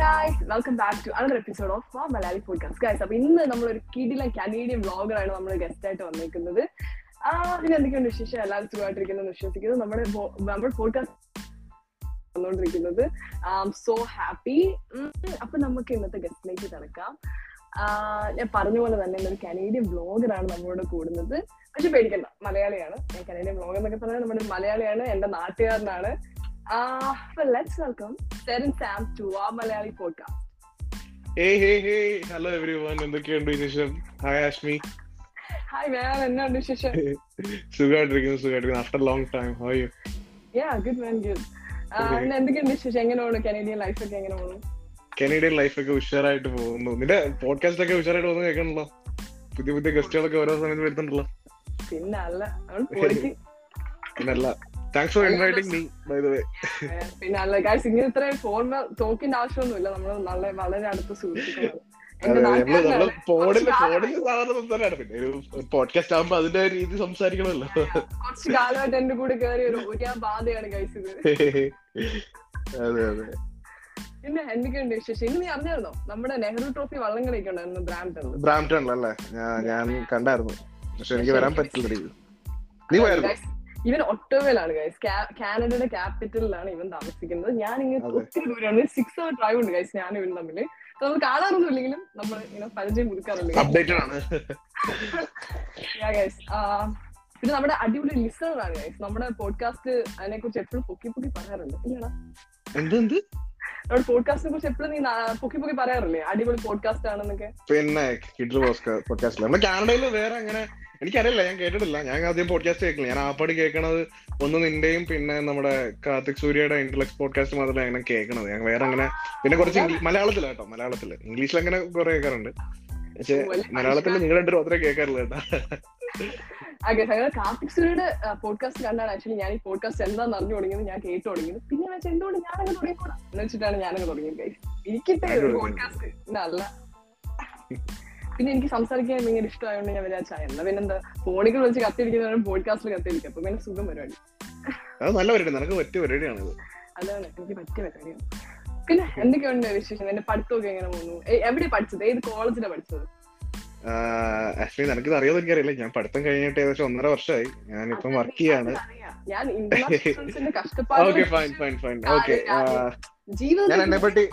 Guys welcome back to another episode of വാ Malayali podcast guys അപ്പൊ ഇന്ന് നമ്മൾ ഒരു കിടില കനേഡിയൻ വ്ളോഗറാണ് നമ്മൾ ഗസ്റ്റ് ആയിട്ട് വന്നിരിക്കുന്നത് ആ പിന്നെ എന്തൊക്കെയുണ്ട് വിശേഷം? എല്ലാവരും സുഖമായിട്ടിരിക്കുന്നു വിശ്വസിക്കുന്നു. നമ്മുടെ നമ്മുടെ പോഡ്കാസ്റ്റ് വന്നുകൊണ്ടിരിക്കുന്നത് സോ ഹാപ്പി അപ്പൊ നമുക്ക് ഇന്നത്തെ ഗസ്റ്റിലേക്ക് കിടക്കാം. ഞാൻ പറഞ്ഞ തന്നെ ഒരു കനേഡിയൻ വ്ളോഗറാണ് നമ്മളോട് കൂടുന്നത്. പക്ഷെ പേടിക്കണ്ട മലയാളിയാണ്. ഞാൻ കനേഡിയൻ വ്ളോഗർ എന്നൊക്കെ പറഞ്ഞാൽ നമ്മുടെ മലയാളിയാണ് എന്റെ നാട്ടുകാരനാണ്. Let's welcome Serin Sam to our podcast. Hey, hey, hey. Hello everyone. എന്തൊക്കെയുണ്ട് വിശേഷം? ഹായ് ആഷ്മി ഹായ് മാം എന്നാണ് വിശേഷം? സുഖമായിട്ടിരിക്കുന്നു സുഖമായിട്ടിരിക്കുന്നു after long time how you yeah good man good പിന്നെ എന്തൊക്കെയുണ്ട് വിശേഷം? എങ്ങനെ പോണു? കനേഡിയൻ ലൈഫ് ഒക്കെ എങ്ങനെ പോണു? കനേഡിയൻ ലൈഫ് ഒക്കെ ഉഷാറായിട്ട് പോകുന്നു. നിന്റെ പോഡ്കാസ്റ്റ് ഒക്കെ ഉഷാറായിട്ട് പോകുന്നു കേൾക്കണല്ലോ? പുതിയ പുതിയ ഗസ്റ്റുകളൊക്കെ ഓരോ സമയത്ത് വരുന്നുണ്ടല്ലോ. പിന്നല്ല. Thanks for inviting me by the way പിന്നെ കാര്യം ഇങ്ങനെ ഇത്ര ഫോർമ തോക്കിന്റെ ആവശ്യമൊന്നുമില്ല. നമ്മൾ നല്ല വളരെ അടുത്ത് സുഹൃത്തുക്കളാണ്. ഫോണിൽ കാലം- ഫോണിൽ സാധാരണ സംസാരമാണ്. പിന്നെ ഒരു പോഡ്കാസ്റ്റ് ആകുമ്പോ അതിന്റെ രീതി സംസാരിക്കണമല്ലോ. കുറച്ച് കാലമായിട്ട് എന്റെ കൂടെ കയറി ഒരു ബാധയാണ് കഴിച്ചത് അതെ അതെ. പിന്നെ എന്തൊക്കെയുണ്ട് വിശേഷം? ഇന്ന് നീ അറിഞ്ഞായിരുന്നോ? നമ്മുടെ നെഹ്റു ട്രോഫി വള്ളം ഉണ്ടായിരുന്നു ബ്രാംപ്ടണിൽ ബ്രാംപ്ടണിലല്ലേ? ഞാൻ കണ്ടായിരുന്നു. പക്ഷെ എനിക്ക് വരാൻ പറ്റില്ല നീ പോയായിരുന്നു? ഇവൻ ഒട്ടോവയിലാണ് ഗൈസ് കാനഡയുടെ ക്യാപിറ്റലിലാണ് ഇവൻ താമസിക്കുന്നത്. ഞാൻ ഇങ്ങനെ ഒത്തിരി ദൂരമാണ് സിക്സ് അവർ ഡ്രൈവ് ഉണ്ട് ഗൈസ് ഞാൻ ഇവൻ തമ്മിൽ നമ്മൾ കാണാറൊന്നും ഇല്ലെങ്കിലും നമ്മൾ ഇങ്ങനെ പരിചയം കൊടുക്കാറുണ്ട് പിന്നെ നമ്മുടെ അടിപൊളി ലിസണർ ആണ് ഗൈസ് നമ്മുടെ പോഡ്കാസ്റ്റ് അതിനെ കുറിച്ച് എപ്പോഴും പൊക്കി പൊക്കി പറയാറുണ്ട്. ഇല്ലടാ. നമ്മുടെ പോഡ്കാസ്റ്റിനെ കുറിച്ച് എപ്പോഴും നീ പൊക്കി പൊക്കി പറയാറില്ലേ? അടിപൊളി പോഡ്കാസ്റ്റ് ആണെന്നൊക്കെ. പിന്നെ പോഡ്കാസ്റ്റിൽ നമ്മുടെ കാനഡയിൽ വേറെ അങ്ങനെ എനിക്കറിയില്ല ഞാൻ കേട്ടിട്ടില്ല. ഞാൻ ആദ്യം പോഡ്കാസ്റ്റ് കേൾക്കില്ല. ഞാൻ ആപ്പാടി കേൾക്കണത് ഒന്ന് നിന്റെയും പിന്നെ നമ്മുടെ കാർത്തിക് സൂര്യയുടെ ഇന്റലക്സ് പോഡ്കാസ്റ്റ് മാത്രമേ അങ്ങനെ കേൾക്കണത്. ഞാൻ വേറെ അങ്ങനെ പിന്നെ കുറച്ച് മലയാളത്തിൽ മലയാളത്തിലാ കേട്ടോ മലയാളത്തിൽ. ഇംഗ്ലീഷിൽ അങ്ങനെ കുറെ കേൾക്കാറുണ്ട്. പക്ഷെ മലയാളത്തിൽ നിങ്ങൾ രണ്ടു മാത്രമേ കേൾക്കാറില്ല കേട്ടോ. കാർത്തിക് സൂര്യയുടെ പോഡ്കാസ്റ്റ് കണ്ടാണ് ആക്ച്വലി ഞാൻ ഈ പോഡ്കാസ്റ്റ് എന്താന്ന് അറിഞ്ഞു തുടങ്ങിയത് ഞാൻ കേട്ടു തുടങ്ങിയത്. പിന്നെ ഞാൻ എന്തുകൊണ്ട് ഞാനങ്ങ് തുടങ്ങിക്കൂടാ എന്ന് വെച്ചിട്ടാണ് ഞാനങ്ങ് തുടങ്ങിയത് എനിക്കിട്ട്. പോഡ്കാസ്റ്റ് നല്ല പിന്നെ എനിക്ക് സംസാരിക്കാൻ ഭയങ്കര ഇഷ്ടമായതുകൊണ്ട് ഞാൻ വിചാരിച്ചാ എന്നാ പിന്നെന്താ? ഫോണിൽ വിളിച്ച് കത്തിരിക്കുന്നവരും പോഡ്കാസ്റ്റിൽ കത്തിരിക്കും അപ്പൊ പിന്നെ സുഖം പരിപാടി. അത് നല്ല പരിപാടി. നിനക്ക് പറ്റിയ പരിപാടിയാണ് അതാണ്. എനിക്ക് പറ്റിയ പരിപാടിയാണ്. പിന്നെ എന്തൊക്കെയുണ്ട് വിശേഷം എന്റെ പഠിത്തമൊക്കെ എങ്ങനെ പോകുന്നു? എവിടെയാ പഠിച്ചത്? ഏത് കോളേജിലാണ് പഠിച്ചത്? ആക്ച്വലി നിനക്കിത് അറിയാതെ എനിക്കറിയില്ല. ഞാൻ പഠിത്തം കഴിഞ്ഞിട്ട് ഏകദേശം ഒന്നര വർഷമായി. ഞാനിപ്പം വർക്ക് ചെയ്യാണ്. Okay fine fine fine okay ഞാൻ എന്നെ പറ്റി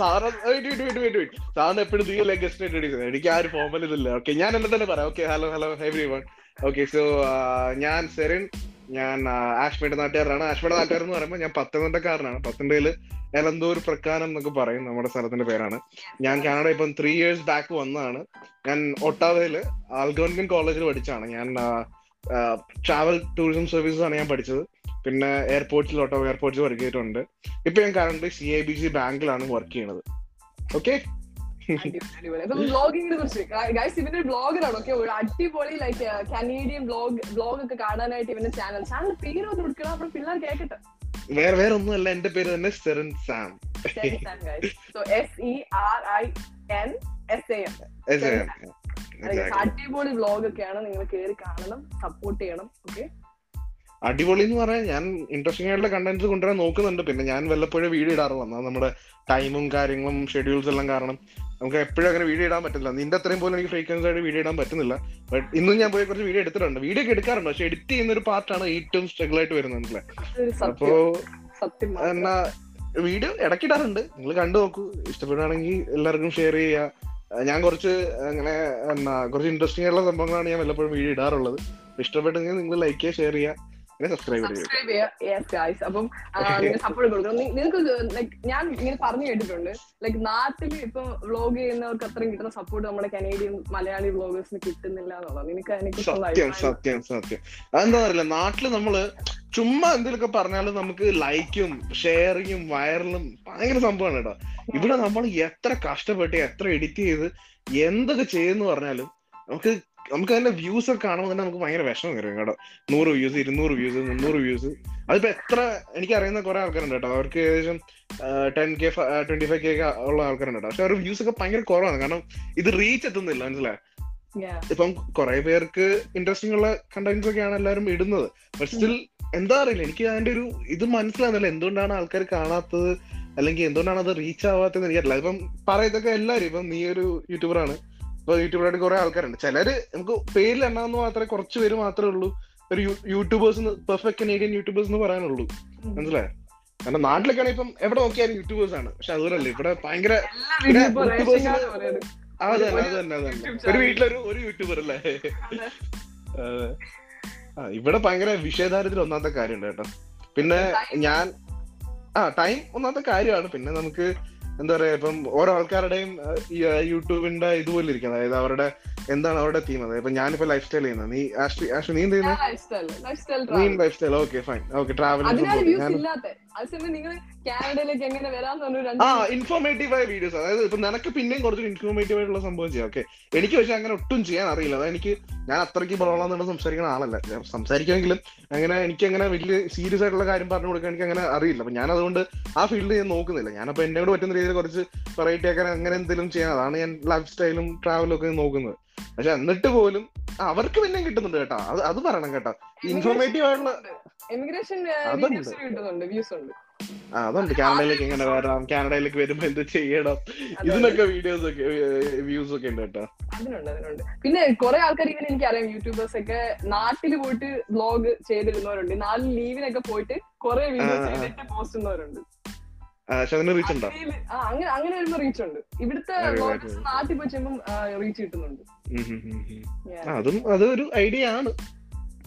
സാറിന് എപ്പോഴും നീ അല്ലേ ഗസ്റ്റ് ഇൻട്രൊഡ്യൂസ് എനിക്ക് ആ ഒരു ഫോമൽ ഇതില്ല. ഓക്കെ ഞാൻ എന്നെ തന്നെ പറയാം. Okay hello hello everyone okay so ഞാൻ സെറിൻ ഞാൻ ആഷ്മയുടെ നാട്ടുകാരനാണ്. ആഷ്മയുടെ നാട്ടുകാരൻ എന്ന് പറയുമ്പോൾ ഞാൻ പത്തനംതിട്ടക്കാരനാണ്. പത്തനംതിട്ടയിൽ എലന്തൂർ പ്രക്കാനം എന്നൊക്കെ പറയും നമ്മുടെ സ്ഥലത്തിന്റെ പേരാണ്. ഞാൻ കാനഡ ഇപ്പം ത്രീ ഇയേഴ്സ് ബാക്ക് വന്നതാണ്. ഞാൻ ഒട്ടാവയിൽ ആൽഗോൺഗൻ കോളേജിൽ പഠിച്ചാണ് ഞാൻ ട്രാവൽ ടൂറിസം സർവീസസ് ആണ് ഞാൻ പഠിച്ചത്. പിന്നെ എയർപോർട്ടിൽ ഓട്ടോ എയർപോർട്ടിൽ വർക്ക് ചെയ്തിട്ടുണ്ട് ഇപ്പൊ ഞാൻ current C I B C ബാങ്കിലാണ് work ചെയ്യണത്. ഓക്കെ ബ്ലോഗിങ്ങിനെ കുറിച്ച്. ഗൈസ് ഇവന്റെ ബ്ലോഗറാണ് ഓക്കെ ഒരു അടിപൊളി ലൈക്ക് കനേഡിയൻ ബ്ലോഗ് ബ്ലോഗ് ഒക്കെ കാണാനായിട്ട് ഇവന്റെ ചാനൽ ചാനൽ പേര് ഒന്ന് കൊടുക്കണം അപ്പോൾ പിള്ളേർ കേൾക്കട്ടെ വേറെ വേറെ ഒന്നുമല്ല എന്റെ പേര് തന്നെ സെറിൻ സാം. എം അടിപൊളി വ്ലോഗ് ഒക്കെയാണ് നിങ്ങൾ കേറി കാണണം സപ്പോർട്ട് ചെയ്യണം ഓക്കെ അടിപൊളി എന്ന് പറയാൻ ഞാൻ ഇൻട്രസ്റ്റിംഗ് ആയിട്ടുള്ള കണ്ടന്റ്സ് കൊണ്ടുവരാൻ നോക്കുന്നുണ്ട്. പിന്നെ ഞാൻ വല്ലപ്പോഴും വീഡിയോ ഇടാറുള്ളൂ. നമ്മുടെ ടൈമും കാര്യങ്ങളും ഷെഡ്യൂൾസ് എല്ലാം കാരണം നമുക്ക് എപ്പോഴും അങ്ങനെ വീഡിയോ ഇടാൻ പറ്റില്ല. നിന്റെ അത്രയും പോലും എനിക്ക് ഫ്രീക്വൻസി ആയിട്ട് വീഡിയോ ഇടാൻ പറ്റുന്നില്ല. ബട്ട് ഇന്നും ഞാൻ പോയി കുറച്ച് വീഡിയോ എടുത്തിട്ടുണ്ട്. വീഡിയോ ഒക്കെ എടുക്കാറുണ്ട്. പക്ഷെ എഡിറ്റ് ചെയ്യുന്ന ഒരു പാർട്ടാണ് ഏറ്റവും സ്ട്രഗിൾ ആയിട്ട് വരുന്നത് അപ്പോ. എന്നാ വീഡിയോ ഇടക്കിടാറുണ്ട് നിങ്ങൾ കണ്ടു നോക്കൂ. ഇഷ്ടപ്പെടുകയാണെങ്കിൽ എല്ലാവർക്കും ഷെയർ ചെയ്യുക ഞാൻ കുറച്ച് അങ്ങനെ എന്നാ കുറച്ച് ഇൻട്രസ്റ്റിംഗ് ആയിട്ടുള്ള സംഭവങ്ങളാണ് ഞാൻ വല്ലപ്പോഴും വീഡിയോ ഇടാറുള്ളത്. ഇഷ്ടപ്പെട്ടെങ്കിൽ നിങ്ങൾ ലൈക്ക് ചെയ്യുക ഷെയർ ചെയ്യുക. സബ്സ്ക്രൈബ് ചെയ്യാം. യെസ് ഗൈസ് അപ്പം സപ്പോർട്ട് കൊടുക്കണം. നിങ്ങൾക്ക് ലൈക് ഞാൻ ഇങ്ങനെ പറഞ്ഞു കേട്ടിട്ടുണ്ട്. ലൈക് നാട്ടിൽ ഇപ്പൊ വ്ലോഗ് ചെയ്യുന്നവർക്ക് അത്രയും കിട്ടുന്ന സപ്പോർട്ട് നമ്മുടെ കനേഡിയൻ മലയാളി വ്ലോഗേഴ്സിന് കിട്ടുന്നില്ല എന്നുള്ളത് നിനക്ക് എനിക്ക് സത്യം സത്യം സത്യം. അതെന്താ പറയില്ല നാട്ടിൽ നമ്മൾ ചുമ്മാ എന്തെങ്കിലുമൊക്കെ പറഞ്ഞാലും നമുക്ക് ലൈക്കും ഷെയറിങ്ങും വൈറലും ഭയങ്കര സംഭവമാണ് കേട്ടോ. ഇവിടെ നമ്മൾ എത്ര കഷ്ടപ്പെട്ട് എത്ര എഡിറ്റ് ചെയ്ത് എന്തൊക്കെ ചെയ്യുന്നു പറഞ്ഞാലും നമുക്ക് നമുക്ക് അതിന്റെ വ്യൂസ് ഒക്കെ കാണുമ്പോൾ തന്നെ നമുക്ക് ഭയങ്കര വിഷമം വരും കേട്ടോ. നൂറ് വ്യൂസ് ഇരുന്നൂറ് വ്യൂസ് മുന്നൂറ് വ്യൂസ് അതിപ്പോ എത്ര എനിക്ക് അറിയുന്ന കുറെ ആൾക്കാരുണ്ട് കേട്ടോ. അവർക്ക് ഏകദേശം ten K twenty five K ഉള്ള ആൾക്കാരുണ്ട്. കേട്ടോ പക്ഷെ അവരുടെ വ്യൂസ് ഒക്കെ ഭയങ്കര കുറവാണ്. കാരണം ഇത് റീച്ച് എത്തുന്നില്ല മനസ്സിലായോ? ഇപ്പം കുറെ പേർക്ക് ഇൻട്രസ്റ്റിംഗ് ഉള്ള കണ്ടന്റ്സ് ഒക്കെയാണ് എല്ലാവരും ഇടുന്നത്. പക്ഷെ സ്റ്റിൽ എന്താ അറിയില്ല. എനിക്ക് അതിന്റെ ഒരു ഇത് മനസ്സിലാകുന്നില്ല എന്തുകൊണ്ടാണ് ആൾക്കാർ കാണാത്തത്? അല്ലെങ്കിൽ എന്തുകൊണ്ടാണ് അത് റീച്ച് ആവാത്തത് എനിക്കറിയില്ല. ഇപ്പം പറയത്തൊക്കെ എല്ലാവരും. ഇപ്പം നീ ഒരു യൂട്യൂബറാണ് ഇപ്പൊ യൂട്യൂബിലായിട്ട് കുറെ ആൾക്കാരുണ്ട്. ചിലര് നമുക്ക് പേരിൽ എണ്ണാന്ന് മാത്രമേ കുറച്ച് പേര് മാത്രമേ ഉള്ളൂ. ഒരു യൂട്യൂബേഴ്സ് പെർഫെക്റ്റ് കനേഡിയൻ യൂട്യൂബേഴ്സ് എന്ന് പറയാനുള്ളൂ. മനസ്സിലായോ? കാരണം നാട്ടിലൊക്കെ ഇപ്പം എവിടെ നോക്കിയാലും യൂട്യൂബേഴ്സ് ആണ്. പക്ഷെ അതുപോലല്ല ഇവിടെ ഭയങ്കര അതെ അതെ തന്നെ ഒരു വീട്ടിലൊരു ഒരു യൂട്യൂബർ അല്ലേ? ഇവിടെ ഭയങ്കര വിഷയദാരിദ്ര്യം ഒന്നാമത്തെ കാര്യമുണ്ട് കേട്ടോ. പിന്നെ ഞാൻ ആ ടൈം ഒന്നാമത്തെ കാര്യമാണ്. പിന്നെ നമുക്ക് എന്താ പറയാ ഇപ്പം ഓരോ ആൾക്കാരുടെയും യൂട്യൂബിന്റെ ഇതുപോലെ ഇരിക്കുന്നത്. അതായത് അവരുടെ എന്താണ് അവരുടെ തീം അതായത് ഇപ്പൊ ഞാനിപ്പോ ലൈഫ് സ്റ്റൈൽ ചെയ്യുന്നത്. നീ ആഷ്ലി ആഷ്ലി നീ എന്ത് ചെയ്യുന്നത് നീ lifestyle okay fine okay travelling informative ആയ വീഡിയോസ് അതായത് ഇപ്പൊ നിനക്ക് പിന്നെയും കുറച്ച് ഇൻഫോർമേറ്റീവ് ആയിട്ടുള്ള സംഭവം ചെയ്യാം. ഓക്കെ എനിക്ക് പക്ഷെ അങ്ങനെ ഒട്ടും ചെയ്യാൻ അറിയില്ല. അതായത് എനിക്ക് ഞാൻ അത്രയ്ക്ക് ബോളാന്നുള്ള സംസാരിക്കുന്ന ആളല്ല. ഞാൻ സംസാരിക്കുമെങ്കിലും അങ്ങനെ എനിക്ക് അങ്ങനെ വലിയ സീരിയസ് ആയിട്ടുള്ള കാര്യം പറഞ്ഞു കൊടുക്കാൻ എനിക്ക് അങ്ങനെ അറിയില്ല. അപ്പൊ ഞാൻ അതുകൊണ്ട് ആ ഫീൽഡ് ഞാൻ നോക്കുന്നില്ല. ഞാനപ്പോ എന്നെ കൂടെ പറ്റുന്ന രീതിയിൽ കുറച്ച് വെറൈറ്റി ആക്കാൻ അങ്ങനെ എന്തെങ്കിലും ചെയ്യാൻ അതാണ് ഞാൻ ലൈഫ് സ്റ്റൈലും ട്രാവലും ഒക്കെ നോക്കുന്നത്. പക്ഷെ എന്നിട്ട് പോലും അവർക്ക് പിന്നെ കിട്ടുന്നുണ്ട് കേട്ടോ. അത് അത് പറയണം കേട്ടോ. ഇൻഫോർമേറ്റീവ് ആയിട്ടുള്ള ഉണ്ട്. ആ അതുണ്ട്. കാനഡയിലേക്ക് എങ്ങനെ വരാം. കാനഡയിലേക്ക് വരുമ്പോ എന്ത് ചെയ്യണം? ഇതിനൊക്കെ വീഡിയോസ് ഒക്കെ വ്യൂസ് ഒക്കെ ഉണ്ട് കേട്ടോ. അതിനുണ്ട് അതിനുണ്ട്. പിന്നെ കുറെ ആൾക്കാർ ഇങ്ങനെ എനിക്കറിയാം യൂട്യൂബേഴ്സ് ഒക്കെ നാട്ടിൽ പോയിട്ട് ബ്ലോഗ് ചെയ്തിരുന്നവരുണ്ട്. നാല് ലീവിനൊക്കെ പോയിട്ട് കുറെ വീഡിയോസ്. ചെയ്തിട്ട് പോസ്റ്റ് ചെയ്യുന്നവരുണ്ട്. അങ്ങനെ അങ്ങനെ വരുമ്പോ റീച്ച് ഉണ്ട്. ഇവിടുത്തെ. നാട്ടിൽ പോയി ചെയ്യുമ്പോൾ റീച്ച് കിട്ടുന്നുണ്ട്. അതും അതൊരു ഐഡിയ ആണ്.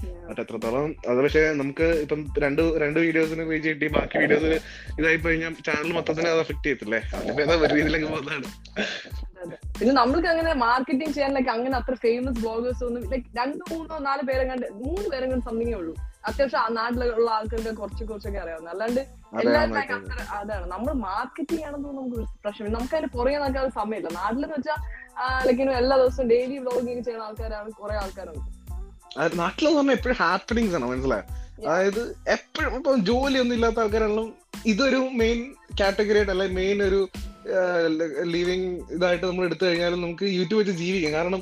Yeah. മറ്റേ എത്രത്തോളം അത് പക്ഷെ നമുക്ക് ഇപ്പം രണ്ട് രണ്ട് വീഡിയോസിന് റീച്ച് കിട്ടി ബാക്കി വീഡിയോസിന് ഇതായി കഴിഞ്ഞാൽ ചാനൽ മൊത്തത്തിന് അത് അഫക്ട് ചെയ്യത്തില്ലേ? അതിന്റെ ഒരു രീതിയിലേക്ക് പോകുന്നതാണ്. പിന്നെ നമ്മൾക്ക് അങ്ങനെ മാർക്കറ്റിംഗ് ചെയ്യാനൊക്കെ അങ്ങനെ അത്ര ഫേമസ് ബ്ലോഗേഴ്സ് ഒന്നും ലൈക്ക് രണ്ടു മൂന്നോ നാല് പേരെങ്ങാണ്ട് മൂന്ന് പേരെങ്ങാണ്ട് സംതിങ്ങേ ഉള്ളൂ. അത്യാവശ്യം ആ നാട്ടിലുള്ള ആൾക്കാർക്ക് കുറച്ച് കുറച്ചൊക്കെ അറിയാവുന്ന അല്ലാണ്ട് എല്ലാവരും അതാണ്. നമ്മൾ മാർക്കറ്റിംഗ് ആണെന്ന് നമുക്ക് പ്രശ്നം നമുക്ക് അതിന്റെ പുറകെ നടക്കാൻ സമയമില്ല. നാട്ടിലെന്ന് വെച്ചാൽ ലൈക്ക് എല്ലാ ദിവസവും ഡെയിലി വ്ലോഗിങ് ചെയ്യുന്ന ആൾക്കാരാണ് കുറെ ആൾക്കാരുണ്ട്. നാട്ടിലെന്ന് പറഞ്ഞാൽ എപ്പോഴും ഹാപ്പനിങ്സ് ആണ് മനസ്സിലായോ? അതായത് എപ്പോഴും ഇപ്പൊ ജോലി ഒന്നും ഇല്ലാത്ത ആൾക്കാരാണെങ്കിലും ഇതൊരു മെയിൻ കാറ്റഗറി ആയിട്ട് അല്ലെങ്കിൽ മെയിൻ ഒരു ലിവിങ് ഇതായിട്ട് നമ്മൾ എടുത്തു കഴിഞ്ഞാലും നമുക്ക് യൂട്യൂബ് വെച്ച് ജീവിക്കാം. കാരണം